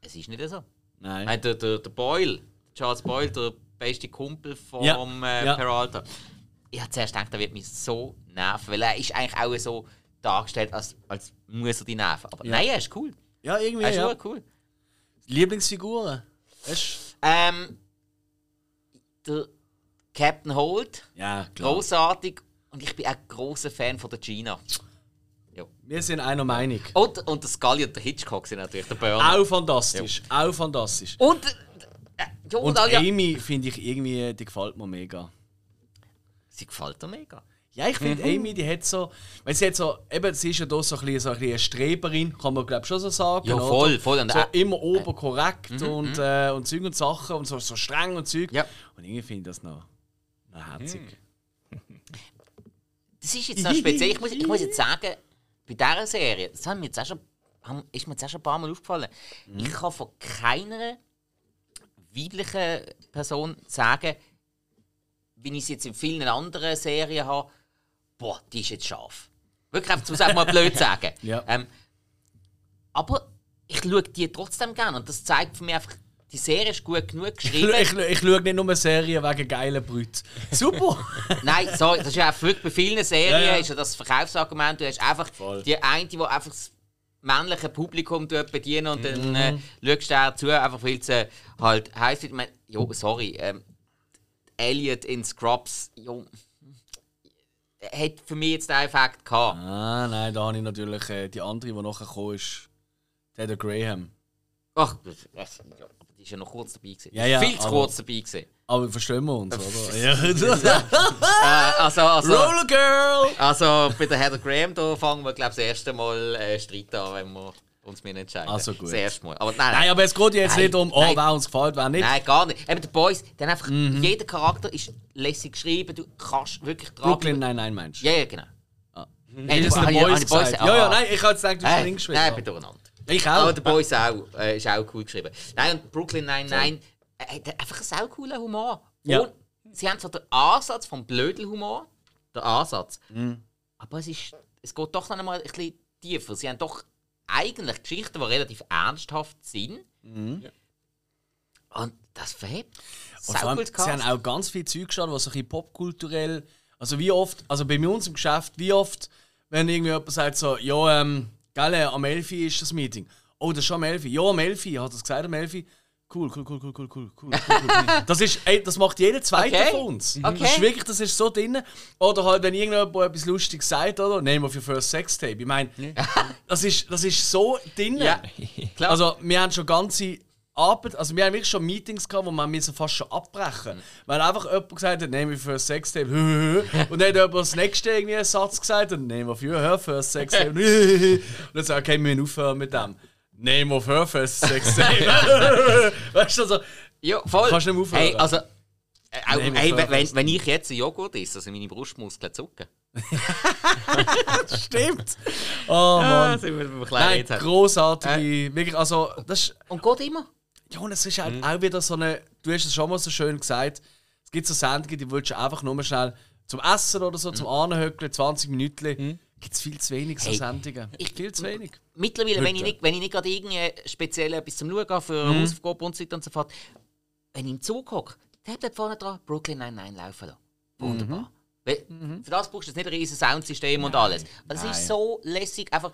Speaker 2: Es ist nicht so.
Speaker 1: Nein.
Speaker 2: Nein, der, der, der Boyle, Charles Boyle, der beste Kumpel vom
Speaker 1: Ja,
Speaker 2: äh,
Speaker 1: ja.
Speaker 2: Peralta. Ich habe zuerst gedacht, er wird mich so nerven, weil er ist eigentlich auch so dargestellt, als, als muss er die nerven. Aber
Speaker 1: Ja.
Speaker 2: nein, er ist cool.
Speaker 1: Ja, irgendwie.
Speaker 2: Er ist
Speaker 1: Ja.
Speaker 2: cool.
Speaker 1: Lieblingsfiguren? Weißt
Speaker 2: Ähm, der Captain Holt?
Speaker 1: Ja, klar.
Speaker 2: großartig. Und ich bin auch ein großer Fan von der Gina.
Speaker 1: Wir sind einer Meinung.
Speaker 2: Und, und der Scully und der Hitchcock sind natürlich der Burner.
Speaker 1: Auch fantastisch. Auch fantastisch.
Speaker 2: Und, äh, ja, und,
Speaker 1: Und
Speaker 2: ja,
Speaker 1: Amy finde ich irgendwie, die gefällt mir mega.
Speaker 2: sie gefällt dir mega.
Speaker 1: Ja, ich finde,
Speaker 2: Mhm.
Speaker 1: Amy, die hat so. Weil sie hat so. Eben, sie ist ja da so ein bisschen, so ein bisschen eine Streberin, kann man glaube schon so sagen.
Speaker 2: Ja,
Speaker 1: oder?
Speaker 2: voll, voll. Und
Speaker 1: So
Speaker 2: auch-
Speaker 1: immer oberkorrekt und, äh, und Zeug und Sachen und so, so streng und Zeug.
Speaker 2: Ja.
Speaker 1: Und irgendwie finde ich das noch, noch herzig.
Speaker 2: Das ist jetzt noch speziell. Ich muss, ich muss jetzt sagen, bei dieser Serie, das haben wir jetzt auch schon, haben, ist mir jetzt auch schon ein paar Mal aufgefallen, ich kann von keiner weiblichen Person sagen, wie ich es jetzt in vielen anderen Serien habe, boah, die ist jetzt scharf. Wirklich einfach, um es einfach mal blöd zu sagen.
Speaker 1: Ja.
Speaker 2: Ähm, aber ich schaue die trotzdem gerne und das zeigt für mich einfach, die Serie ist gut genug
Speaker 1: Ich,
Speaker 2: geschrieben.
Speaker 1: ich, ich schaue nicht nur Serien wegen geilen Brüten. Super!
Speaker 2: Nein, sorry, das ist ja auch wirklich bei vielen Serien
Speaker 1: Ja, ja.
Speaker 2: ist ja das Verkaufsargument. Du hast einfach
Speaker 1: Voll.
Speaker 2: die eine, die einfach das männliche Publikum bedienen und dann
Speaker 1: Mhm.
Speaker 2: äh, schaust du auch zu, einfach weil es äh, halt heisst. Ich meine, jo, sorry, ähm, Elliot in Scrubs, jo, hat für mich jetzt den Effekt gehabt.
Speaker 1: Ah, nein, da habe ich natürlich äh, die andere, die nachher gekommen ist. Der Graham.
Speaker 2: Ach, das, das, ja, die ist ja noch kurz dabei gewesen.
Speaker 1: Ja, ja,
Speaker 2: Viel zu
Speaker 1: aber-
Speaker 2: kurz dabei gewesen.
Speaker 1: Aber verstehen wir uns, oder? ja.
Speaker 2: Äh, also, also,
Speaker 1: Roller Girl!
Speaker 2: also bei der Heather Graham da fangen wir, glaube ich, das erste Mal äh, Streit an, wenn wir uns mir entscheiden.
Speaker 1: Also gut.
Speaker 2: Das erste Mal. Aber nein,
Speaker 1: Nein, aber es geht jetzt
Speaker 2: Nein,
Speaker 1: nicht um, oh,
Speaker 2: nein.
Speaker 1: wer uns gefällt, wer nicht.
Speaker 2: Nein, gar nicht. Eben, die Boys, dann einfach,
Speaker 1: Mhm.
Speaker 2: jeder Charakter ist lässig geschrieben, du kannst wirklich dran.
Speaker 1: Brooklyn, nein, nein, Mensch.
Speaker 2: Ja, ja, genau.
Speaker 1: Ah.
Speaker 2: Nein,
Speaker 1: Das
Speaker 2: habe
Speaker 1: Boys
Speaker 2: ich Boys
Speaker 1: gesagt.
Speaker 2: ah,
Speaker 1: Ja, ja, nein, ich habe jetzt gedacht, du hast
Speaker 2: Nein,
Speaker 1: links
Speaker 2: nein, ich bin durcheinander.
Speaker 1: Ich auch.
Speaker 2: Aber der Boys auch, äh, ist auch cool geschrieben. Nein, und Brooklyn nein, nein, äh, hat einfach einen sau coolen Humor.
Speaker 1: Ja.
Speaker 2: Und sie haben zwar den Ansatz vom blöden Humor, der Ansatz,
Speaker 1: Mhm.
Speaker 2: aber es, ist, es geht doch noch einmal ein bisschen tiefer. Sie haben doch eigentlich Geschichten, die relativ ernsthaft sind. Und das verhebt.
Speaker 1: Mhm. Und allem, sie haben auch ganz viel Zeug geschaut, was so ein bisschen popkulturell. Also wie oft, also bei uns im Geschäft, wie oft, wenn irgendwie jemand sagt so, ja, ähm, geil, äh, am 11 Uhr ist das Meeting. Oh, das ist schon am 11 Uhr. Ja, am 11 Uhr. Hat er es gesagt am 11 Uhr? Cool, cool, cool, cool, cool, cool, cool. das, ist, ey, das macht jeder Zweite
Speaker 2: okay.
Speaker 1: von uns.
Speaker 2: Okay.
Speaker 1: Das ist wirklich, das ist so drin. Oder halt, wenn irgendjemand etwas Lustiges sagt, oder? Name of your first sex tape. Ich meine, das, ist, das ist so drin.
Speaker 2: Ja, klar.
Speaker 1: Also, wir haben schon ganze Arbeit, also wir haben wirklich schon Meetings gehabt, wo wir mir fast schon abbrechen. Mhm. Weil einfach jemand gesagt hat, name für Sex Tape. und dann hat jemand das nächste irgendwie einen Satz gesagt und name für her First Sex Tape. und dann sagt, okay, wir müssen aufhören mit dem. Für für ein Sextape. weißt du, also,
Speaker 2: Ja, voll.
Speaker 1: Kannst du nicht mehr
Speaker 2: Hey,
Speaker 1: aufhören.
Speaker 2: also, äh, auch,
Speaker 1: Nein,
Speaker 2: hey, wenn, wenn, ich jetzt einen Joghurt esse, also meine Brustmuskeln zucken.
Speaker 1: stimmt. Oh Mann.
Speaker 2: sind wir beim
Speaker 1: Nein,
Speaker 2: jetzt.
Speaker 1: großartige, wirklich, also, das ist,
Speaker 2: Und geht immer.
Speaker 1: Ja, und es ist halt auch wieder so eine. Du hast es schon mal so schön gesagt. Es gibt so Sendungen, die willst du einfach nur mal schnell zum Essen oder so, zum Anhöckeln, 20 Minuten. Gibt es viel zu wenig so
Speaker 2: Hey,
Speaker 1: Sendungen.
Speaker 2: ich-
Speaker 1: viel zu wenig.
Speaker 2: Mittlerweile, wenn ich, nicht, wenn ich nicht gerade irgendwie speziell etwas zum Schauen habe, für
Speaker 1: Mhm.
Speaker 2: Hausaufgaben und so weiter und so fort, wenn ich im Zug hocke, Tablet vorne dran, Brooklyn Nine-Nine laufen lassen. Wunderbar.
Speaker 1: Mhm.
Speaker 2: Weil, Für das brauchst du jetzt nicht ein riesiges Soundsystem und alles. Aber es
Speaker 1: Nein.
Speaker 2: ist so lässig, einfach,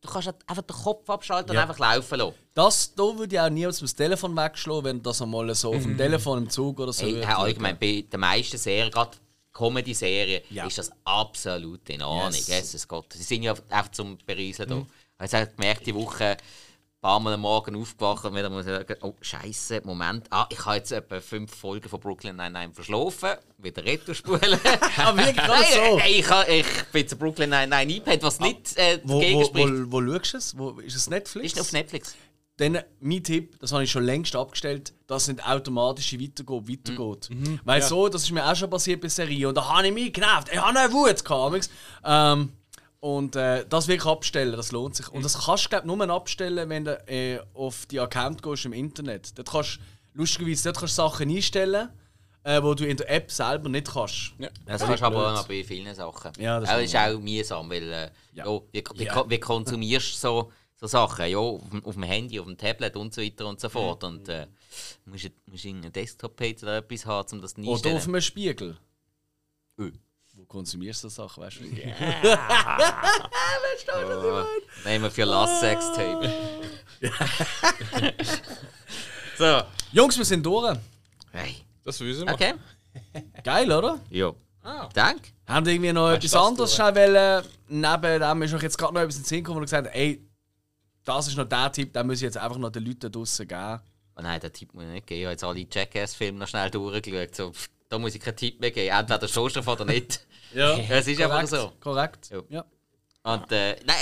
Speaker 2: du kannst halt einfach den Kopf abschalten
Speaker 1: Ja.
Speaker 2: und einfach laufen lassen.
Speaker 1: Das da würde ich auch nie aus dem Telefon wegschlagen, wenn das einmal so auf dem Telefon im Zug oder so.
Speaker 2: Hey, allgemein, bei den meisten Serien, gerade Comedy-Serien,
Speaker 1: Ja.
Speaker 2: ist das absolut in Ordnung.
Speaker 1: Yes.
Speaker 2: Jesus Gott. Sie sind ja einfach zum Berieseln da. Ich habe gemerkt, die Woche ein paar Mal am Morgen aufgewacht und wieder muss ich sagen, oh Scheiße, Moment. Ah, ich habe jetzt etwa fünf Folgen von Brooklyn Nine-Nine verschlafen. Wieder retour-spulen.
Speaker 1: Ah, wirklich
Speaker 2: Nein,
Speaker 1: so?
Speaker 2: ey, ich, ha- ich bin zu Brooklyn Nine-Nine eingepennt, was nicht äh,
Speaker 1: Wo,
Speaker 2: dagegen
Speaker 1: wo,
Speaker 2: spricht.
Speaker 1: wo, wo schaust du es? Wo, ist es Netflix?
Speaker 2: Ist auf Netflix.
Speaker 1: Dann mein Tipp, das habe ich schon längst abgestellt, dass es nicht automatisch weitergeht. weitergeht. Weil so, das ist mir auch schon passiert bei Serie und da habe ich mich genervt. Ich habe eine Wut gehabt. Ähm, und äh, das wirklich abstellen, das lohnt sich. Und das kannst du glaub, nur abstellen, wenn du äh, auf die Account gehst im Internet. Dort kannst du, lustigerweise, dort kannst du Sachen einstellen, äh, wo du in der App selber nicht kannst.
Speaker 3: Ja.
Speaker 2: Das kannst du aber auch noch bei vielen Sachen.
Speaker 1: Ja, das
Speaker 2: das ist auch mühsam, weil äh,
Speaker 1: Ja.
Speaker 2: ja. wie, wie,
Speaker 1: Ja.
Speaker 2: wie konsumierst du so, so Sachen? Ja, auf, dem- auf dem Handy, auf dem Tablet und so weiter und so fort. Und äh, musst du musst du einen Desktop-Page oder etwas haben, um das
Speaker 1: Oder
Speaker 2: einzustellen.
Speaker 1: auf einem Spiegel.
Speaker 2: Öh.
Speaker 1: Wo konsumierst du so Sachen, weißt du?
Speaker 2: Oh, nehmen wir für Last Sex Tape. so.
Speaker 1: Jungs, wir sind durch.
Speaker 2: Hey.
Speaker 3: Das wissen wir.
Speaker 2: Okay.
Speaker 1: Geil, oder?
Speaker 2: Ja.
Speaker 3: Ah.
Speaker 2: Danke.
Speaker 1: Haben wir irgendwie noch etwas
Speaker 3: das
Speaker 1: anderes schnell wollen? Neben dem ist euch jetzt gerade noch etwas in den Sinn gekommen, wo ihr gesagt ey, das ist noch der Tipp, den muss ich jetzt einfach noch den Leuten draußen geben.
Speaker 2: Oh nein, den Tipp muss ich nicht geben. Ich habe jetzt alle Jackass-Filme noch schnell durchgeschaut. So, pff, da muss ich keinen Tipp mehr geben. Entweder du drauf oder nicht.
Speaker 1: Ja,
Speaker 2: Es ist einfach so.
Speaker 1: Korrekt.
Speaker 2: Ja.
Speaker 1: Ja.
Speaker 2: Und äh, nein,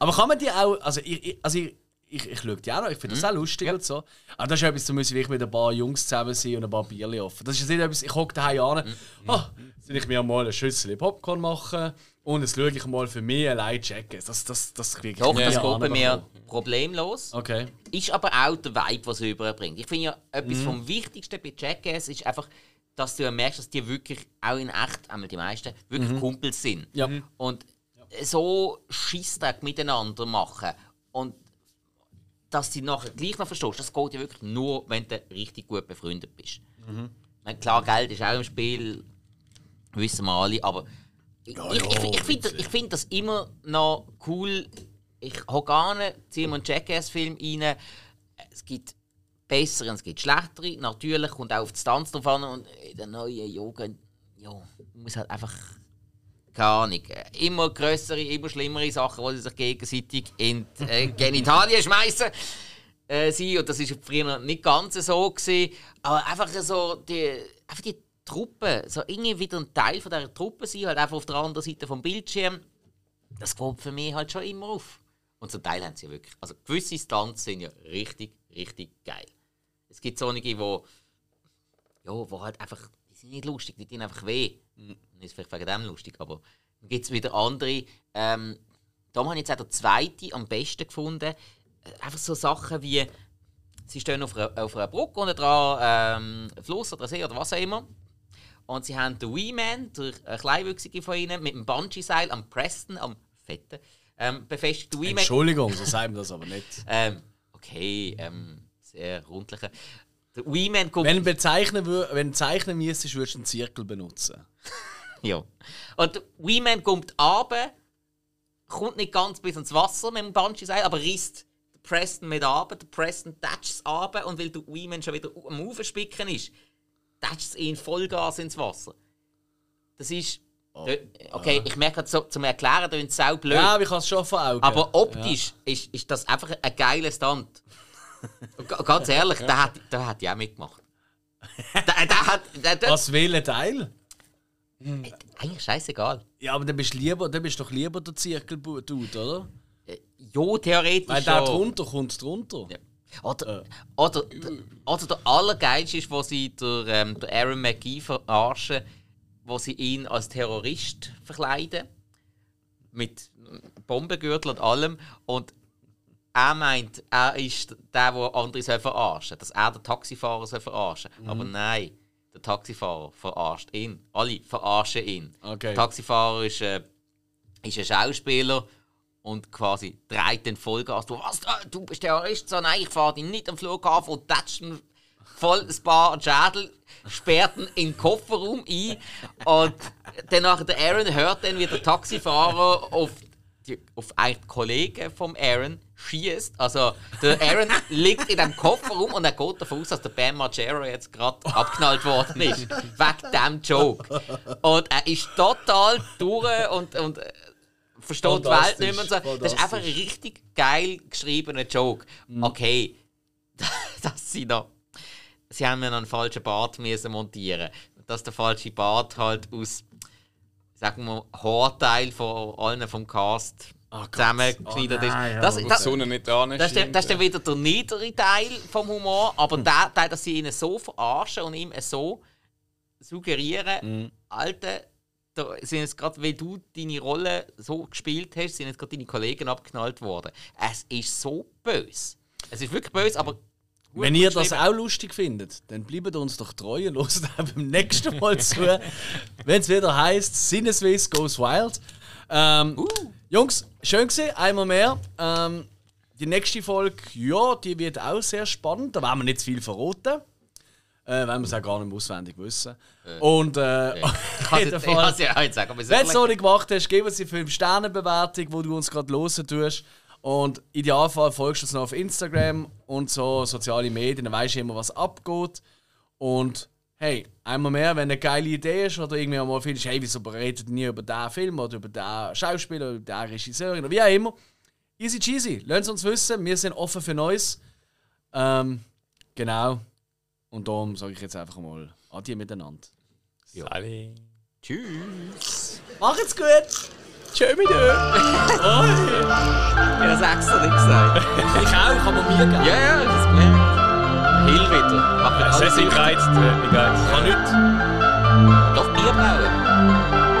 Speaker 1: Aber kann man die auch, also ich, ich, also ich, ich, ich schaue die auch noch, ich
Speaker 2: Mhm.
Speaker 1: finde das auch lustig und so. Aber das ist etwas, da muss ich mit ein paar Jungs zusammen sein und ein paar Bierchen offen. Das ist nicht etwas, ich hocke daheim an,
Speaker 2: Mhm.
Speaker 1: ah, soll ich mir mal eine Schüssel Popcorn machen und jetzt schaue ich mal für mich allein checken. Das, das, das kriege ich
Speaker 2: doch, das geht bei mir problemlos.
Speaker 1: Okay.
Speaker 2: Ist aber auch der Vibe, was er überbringt. Ich finde ja, etwas
Speaker 1: Mhm.
Speaker 2: vom Wichtigsten bei Jackass ist einfach, dass du ja merkst, dass die wirklich auch in echt, einmal die meisten, wirklich Kumpels sind.
Speaker 1: Mhm. Ja.
Speaker 2: Und so Schisstag miteinander machen und dass du nachher gleich noch verstehst, das geht ja wirklich nur, wenn du richtig gut befreundet bist.
Speaker 1: Mhm.
Speaker 2: Meine, klar, Geld ist auch im Spiel, wissen wir alle, aber ich, ich, ich, ich finde ich find das immer noch cool. Ich hocke an, ziehe mir einen Jackass-Film rein. Es gibt bessere und es gibt schlechtere. Natürlich kommt auch auf die Tanz drauf an und in der neuen Jugend, ja, muss halt einfach keine Ahnung, immer größere, immer schlimmere Sachen, die sie sich gegenseitig in die äh, Genitalien schmeißen. äh, und das war früher nicht ganz so. Gewesen, aber einfach so die, einfach die Truppe, so irgendwie wieder ein Teil von dieser Truppe sein, halt einfach auf der anderen Seite vom Bildschirm, das kommt für mich halt schon immer auf. Und zum Teil haben sie ja wirklich, also gewisse Stunts sind ja richtig, richtig geil. Es gibt so einige, wo, ja, wo halt einfach, die sind nicht lustig, die tun einfach weh. Mhm. Ist vielleicht wegen dem lustig, aber dann gibt es wieder andere, ähm, da habe ich jetzt auch der zweite am besten gefunden. Äh, einfach so Sachen wie, sie stehen auf einer, auf einer Brücke und dran ähm, Fluss oder See oder was auch immer. Und sie haben den Wee-Man, der Kleinwüchsige von ihnen, mit dem Bungee-Seil am Preston, am Fetten, ähm, befestigt.
Speaker 1: Entschuldigung, so sagen wir das aber nicht.
Speaker 2: ähm, okay, ähm, sehr rundliche. Der Wee-Man kommt.
Speaker 1: Wenn du bezeichnen, wenn du zeichnen müsstest, würdest du einen Zirkel benutzen.
Speaker 2: ja. Und Wee-Man kommt runter, kommt nicht ganz bis ins Wasser mit dem Bungee-Seil, aber den Preston mit runter. Der Preston tätscht es runter und weil der Wee-Man schon wieder am Aufspicken ist, tätscht es ihn Vollgas ins Wasser. Das ist. Oh. Okay, ich merke so, zum Erklären, da ist es blöd.
Speaker 1: Ja, ich kann es schon vor Augen.
Speaker 2: Aber optisch ja. ist, ist das einfach ein geiler Stunt. Ganz ehrlich, der hat, der hat ja auch mitgemacht.
Speaker 1: Der, der hat, der, der, Was welcher Teil?
Speaker 2: Eigentlich scheißegal.
Speaker 1: Ja, aber dann bist, lieber, dann bist doch lieber der Zirkeldude, oder?
Speaker 2: Äh, ja, theoretisch.
Speaker 1: Weil der drunter kommt drunter.
Speaker 2: Ja. Oder, äh. oder, oder der allergeilste ist, wo sie der, ähm, der Aaron McGee verarschen, wo sie ihn als Terrorist verkleiden. Mit Bombengürtel und allem. Und er meint, er ist der, der andere verarschen soll. Dass er den Taxifahrer soll verarschen soll. Mhm. Aber nein, der Taxifahrer verarscht ihn. Alle verarschen ihn.
Speaker 1: Okay.
Speaker 2: Der Taxifahrer ist, äh, ist ein Schauspieler und quasi dreht den Vollgas. Du, was, du bist Terrorist? So, nein, ich fahre dich nicht am Flughafen und tätscht voll ein paar Schädel, sperrt ihn in den Kofferraum ein und danach der Aaron hört dann, wie der Taxifahrer auf, die, auf einen Kollegen vom Aaron schießt. Also der Aaron liegt in dem Kofferraum und er geht davon aus, dass der Bam Margera jetzt gerade abknallt worden ist. wegen dem Joke. Und er ist total durch und, und äh, versteht die Welt nicht mehr. Und so. Das ist einfach ein richtig geil geschriebener Joke. Mhm. Okay, dass sie noch. Sie haben mir noch einen falschen Bart müssen montieren. Dass der falsche Bart halt aus, sagen wir, Haarteil von allen vom Cast oh zusammengeschnitten oh ist. Das, das, das,
Speaker 3: nicht das,
Speaker 2: ist das ist dann wieder der niedere Teil vom Humor, aber hm. der Teil, dass sie ihn so verarschen und ihm so suggerieren, hm. Alter, da sind jetzt gerade, weil du deine Rolle so gespielt hast, sind jetzt gerade deine Kollegen abgeknallt worden. Es ist so böse. Es ist wirklich böse, aber
Speaker 1: wenn ihr das auch lustig findet, dann bleibt uns doch treu und hört beim nächsten Mal zu, wenn es wieder heißt Sinneswiss Goes Wild. Ähm, uh. Jungs, schön gesehen, einmal mehr. Ähm, die nächste Folge, ja, die wird auch sehr spannend. Da werden wir nicht zu viel verraten. Äh, weil wir es auch gar nicht auswendig wissen. Äh, und äh,
Speaker 2: ja. heute sagen.
Speaker 1: Wenn du es noch nicht gemacht hast, gib uns die 5-Sterne-Bewertung, wo du uns gerade hören tust. Und im Idealfall folgst du uns noch auf Instagram und so soziale Medien, dann weißt du immer, was abgeht. Und hey, einmal mehr, wenn eine geile Idee ist oder irgendwie mal findest, hey, wieso redet nie über diesen Film oder über diesen Schauspieler oder über diesen Regisseur oder wie auch immer. Easy cheesy, lasst uns wissen, wir sind offen für Neues. Ähm, genau. Und darum sage ich jetzt einfach mal Adieu miteinander.
Speaker 3: Ja.
Speaker 2: Tschüss.
Speaker 1: Macht's gut.
Speaker 3: Tschö mit dir.
Speaker 2: oh, ich habe das extra nicht gesagt.
Speaker 1: ich auch, kann man mir geben.
Speaker 2: Ja, ja, das gemerkt. Hill wieder.
Speaker 3: Macht mir alles. Das ist gereizt, äh,
Speaker 1: Kann nicht.
Speaker 2: Doch Bier brauchen.